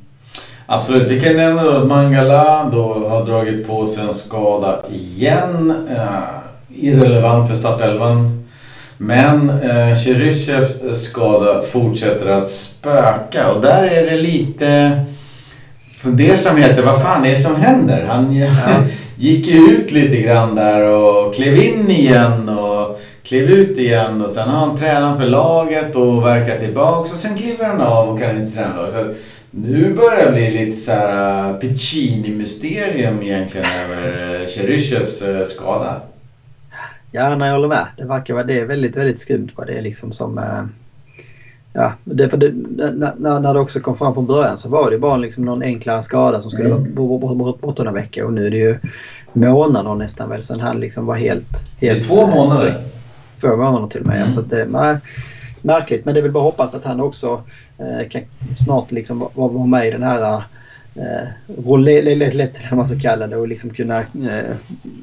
Absolut. Vi kan nämna då att Mangala då har dragit på sig en skada igen. Uh, irrelevant för startelvan. Men eh, Cherysjevs skada fortsätter att spöka och där är det lite fundersamheter. Vad fan är det som händer? Han ja. gick ju ut lite grann där och klev in igen och klev ut igen och sen har han tränat med laget och verkat tillbaks och sen kliver han av och kan inte träna laget. Så nu börjar det bli lite så här uh, Piccini-mysterium egentligen över uh, Cherysjevs uh, skada.
Ja, nej, jag håller med. Det verkar vara det är väldigt, väldigt skumt vad det är liksom som... Ja, det, för det, när, när det också kom fram från början så var det bara liksom någon enklare skada som skulle mm. vara borta några veckor och nu är det ju månader nästan väl sen han liksom var helt... helt
det är två månader?
Två månader till och med. Mm. Så att det, nej, märkligt men det är väl bara hoppas att han också eh, kan snart liksom vara var med i den här eh, eller vad man ska kalla det och liksom kunna... Eh,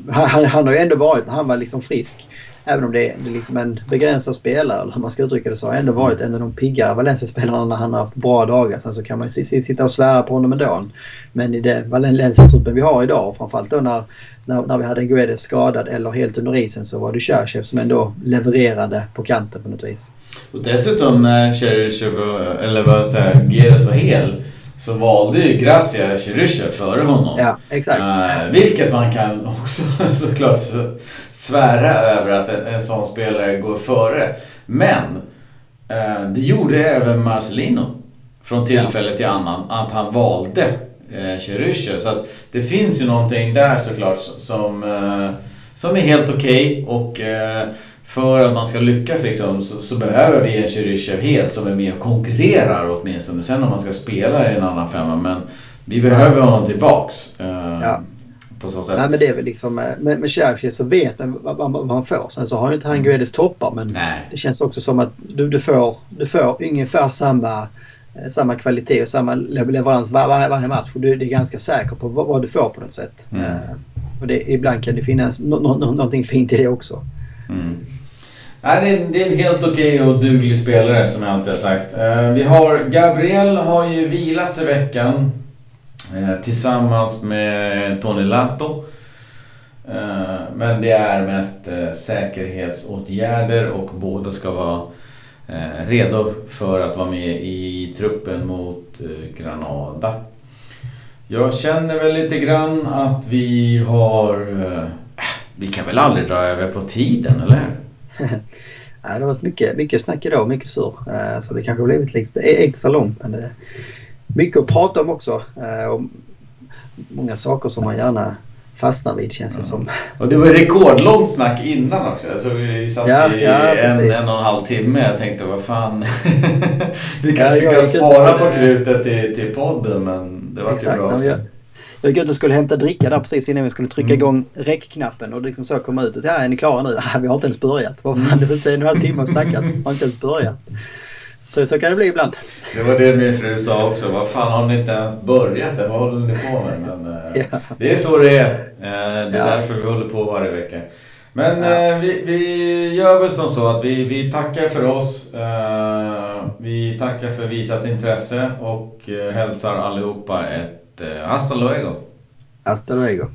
han, han har ju ändå varit, när han var liksom frisk, även om det är liksom en begränsad spelare, eller hur man ska uttrycka det så, har ändå varit en av de piggare Valencia-spelarna när han har haft bra dagar. Sen så kan man ju sitta och svära på honom ändå. Men i det Valencia-truppen vi har idag, framförallt då när, när, när vi hade en Guedes skadad eller helt under isen, så var det Cherchev som ändå levererade på kanten på något vis.
Och dessutom eh, när Cherchev, eller vad säger Guedes var hel, så valde ju Gracia Chiryshev före honom.
Ja, exakt.
Uh, vilket man kan också såklart svära över att en, en sån spelare går före. Men uh, det gjorde även Marcelino från tillfälle ja. till annan att han valde Chiryshev. Så att det finns ju någonting där såklart som, uh, som är helt okej. Okay och för att man ska lyckas liksom, så, så behöver vi en Chiryshev helt som är med och konkurrerar åtminstone. Sen om man ska spela i en annan femma. Men vi behöver honom tillbaks. Eh, ja. På så sätt.
Nej men det är väl liksom med, med Chiryshev så vet man vad, vad, vad, man får. Sen så har ju inte han mm. Guedes toppar men Nej. det känns också som att du, du, får, du får ungefär samma eh, samma kvalitet och samma leverans var, var, varje match. Du är ganska säker på vad, vad du får på något sätt. Mm. Uh, och det, ibland kan det finnas no, no, no, någonting fint i det också.
Mm. Nej, det, är, det är en helt okej okay och duglig spelare som jag alltid har sagt. Eh, vi har Gabriel har ju vilats i veckan eh, tillsammans med Tony Lato. Eh, men det är mest säkerhetsåtgärder och båda ska vara redo för att vara med i truppen mot Granada. Jag känner väl lite grann att vi har vi kan väl aldrig dra över på tiden, eller?
det har varit mycket, mycket snack idag, mycket sur. Eh, så det kanske har blivit lite extra långt. Men det är mycket att prata om också. Eh, och många saker som man gärna fastnar vid känns det ja. som.
Och det var rekordlångt snack innan också. Alltså vi satt ja, i ja, en, en och en halv timme. Jag tänkte vad fan. vi kanske ja, kan spara på krutet till, till podden men det var ju bra också.
Jag gick ut och skulle hämta dricka där precis innan vi skulle trycka mm. igång räckknappen och liksom så kom ut. Ja, är ni klara nu? vi har inte ens börjat. Vad fan, det har en och en halv timme och snackat. Har inte ens börjat. Så, så kan det bli ibland.
Det var det min fru sa också. Vad fan har ni inte ens börjat? Vad håller ni på med? Men, eh, ja. Det är så det är. Eh, det är ja. därför vi håller på varje vecka. Men ja. eh, vi, vi gör väl som så att vi, vi tackar för oss. Eh, vi tackar för visat intresse och eh, hälsar allihopa ett hasta luego.
Hasta luego.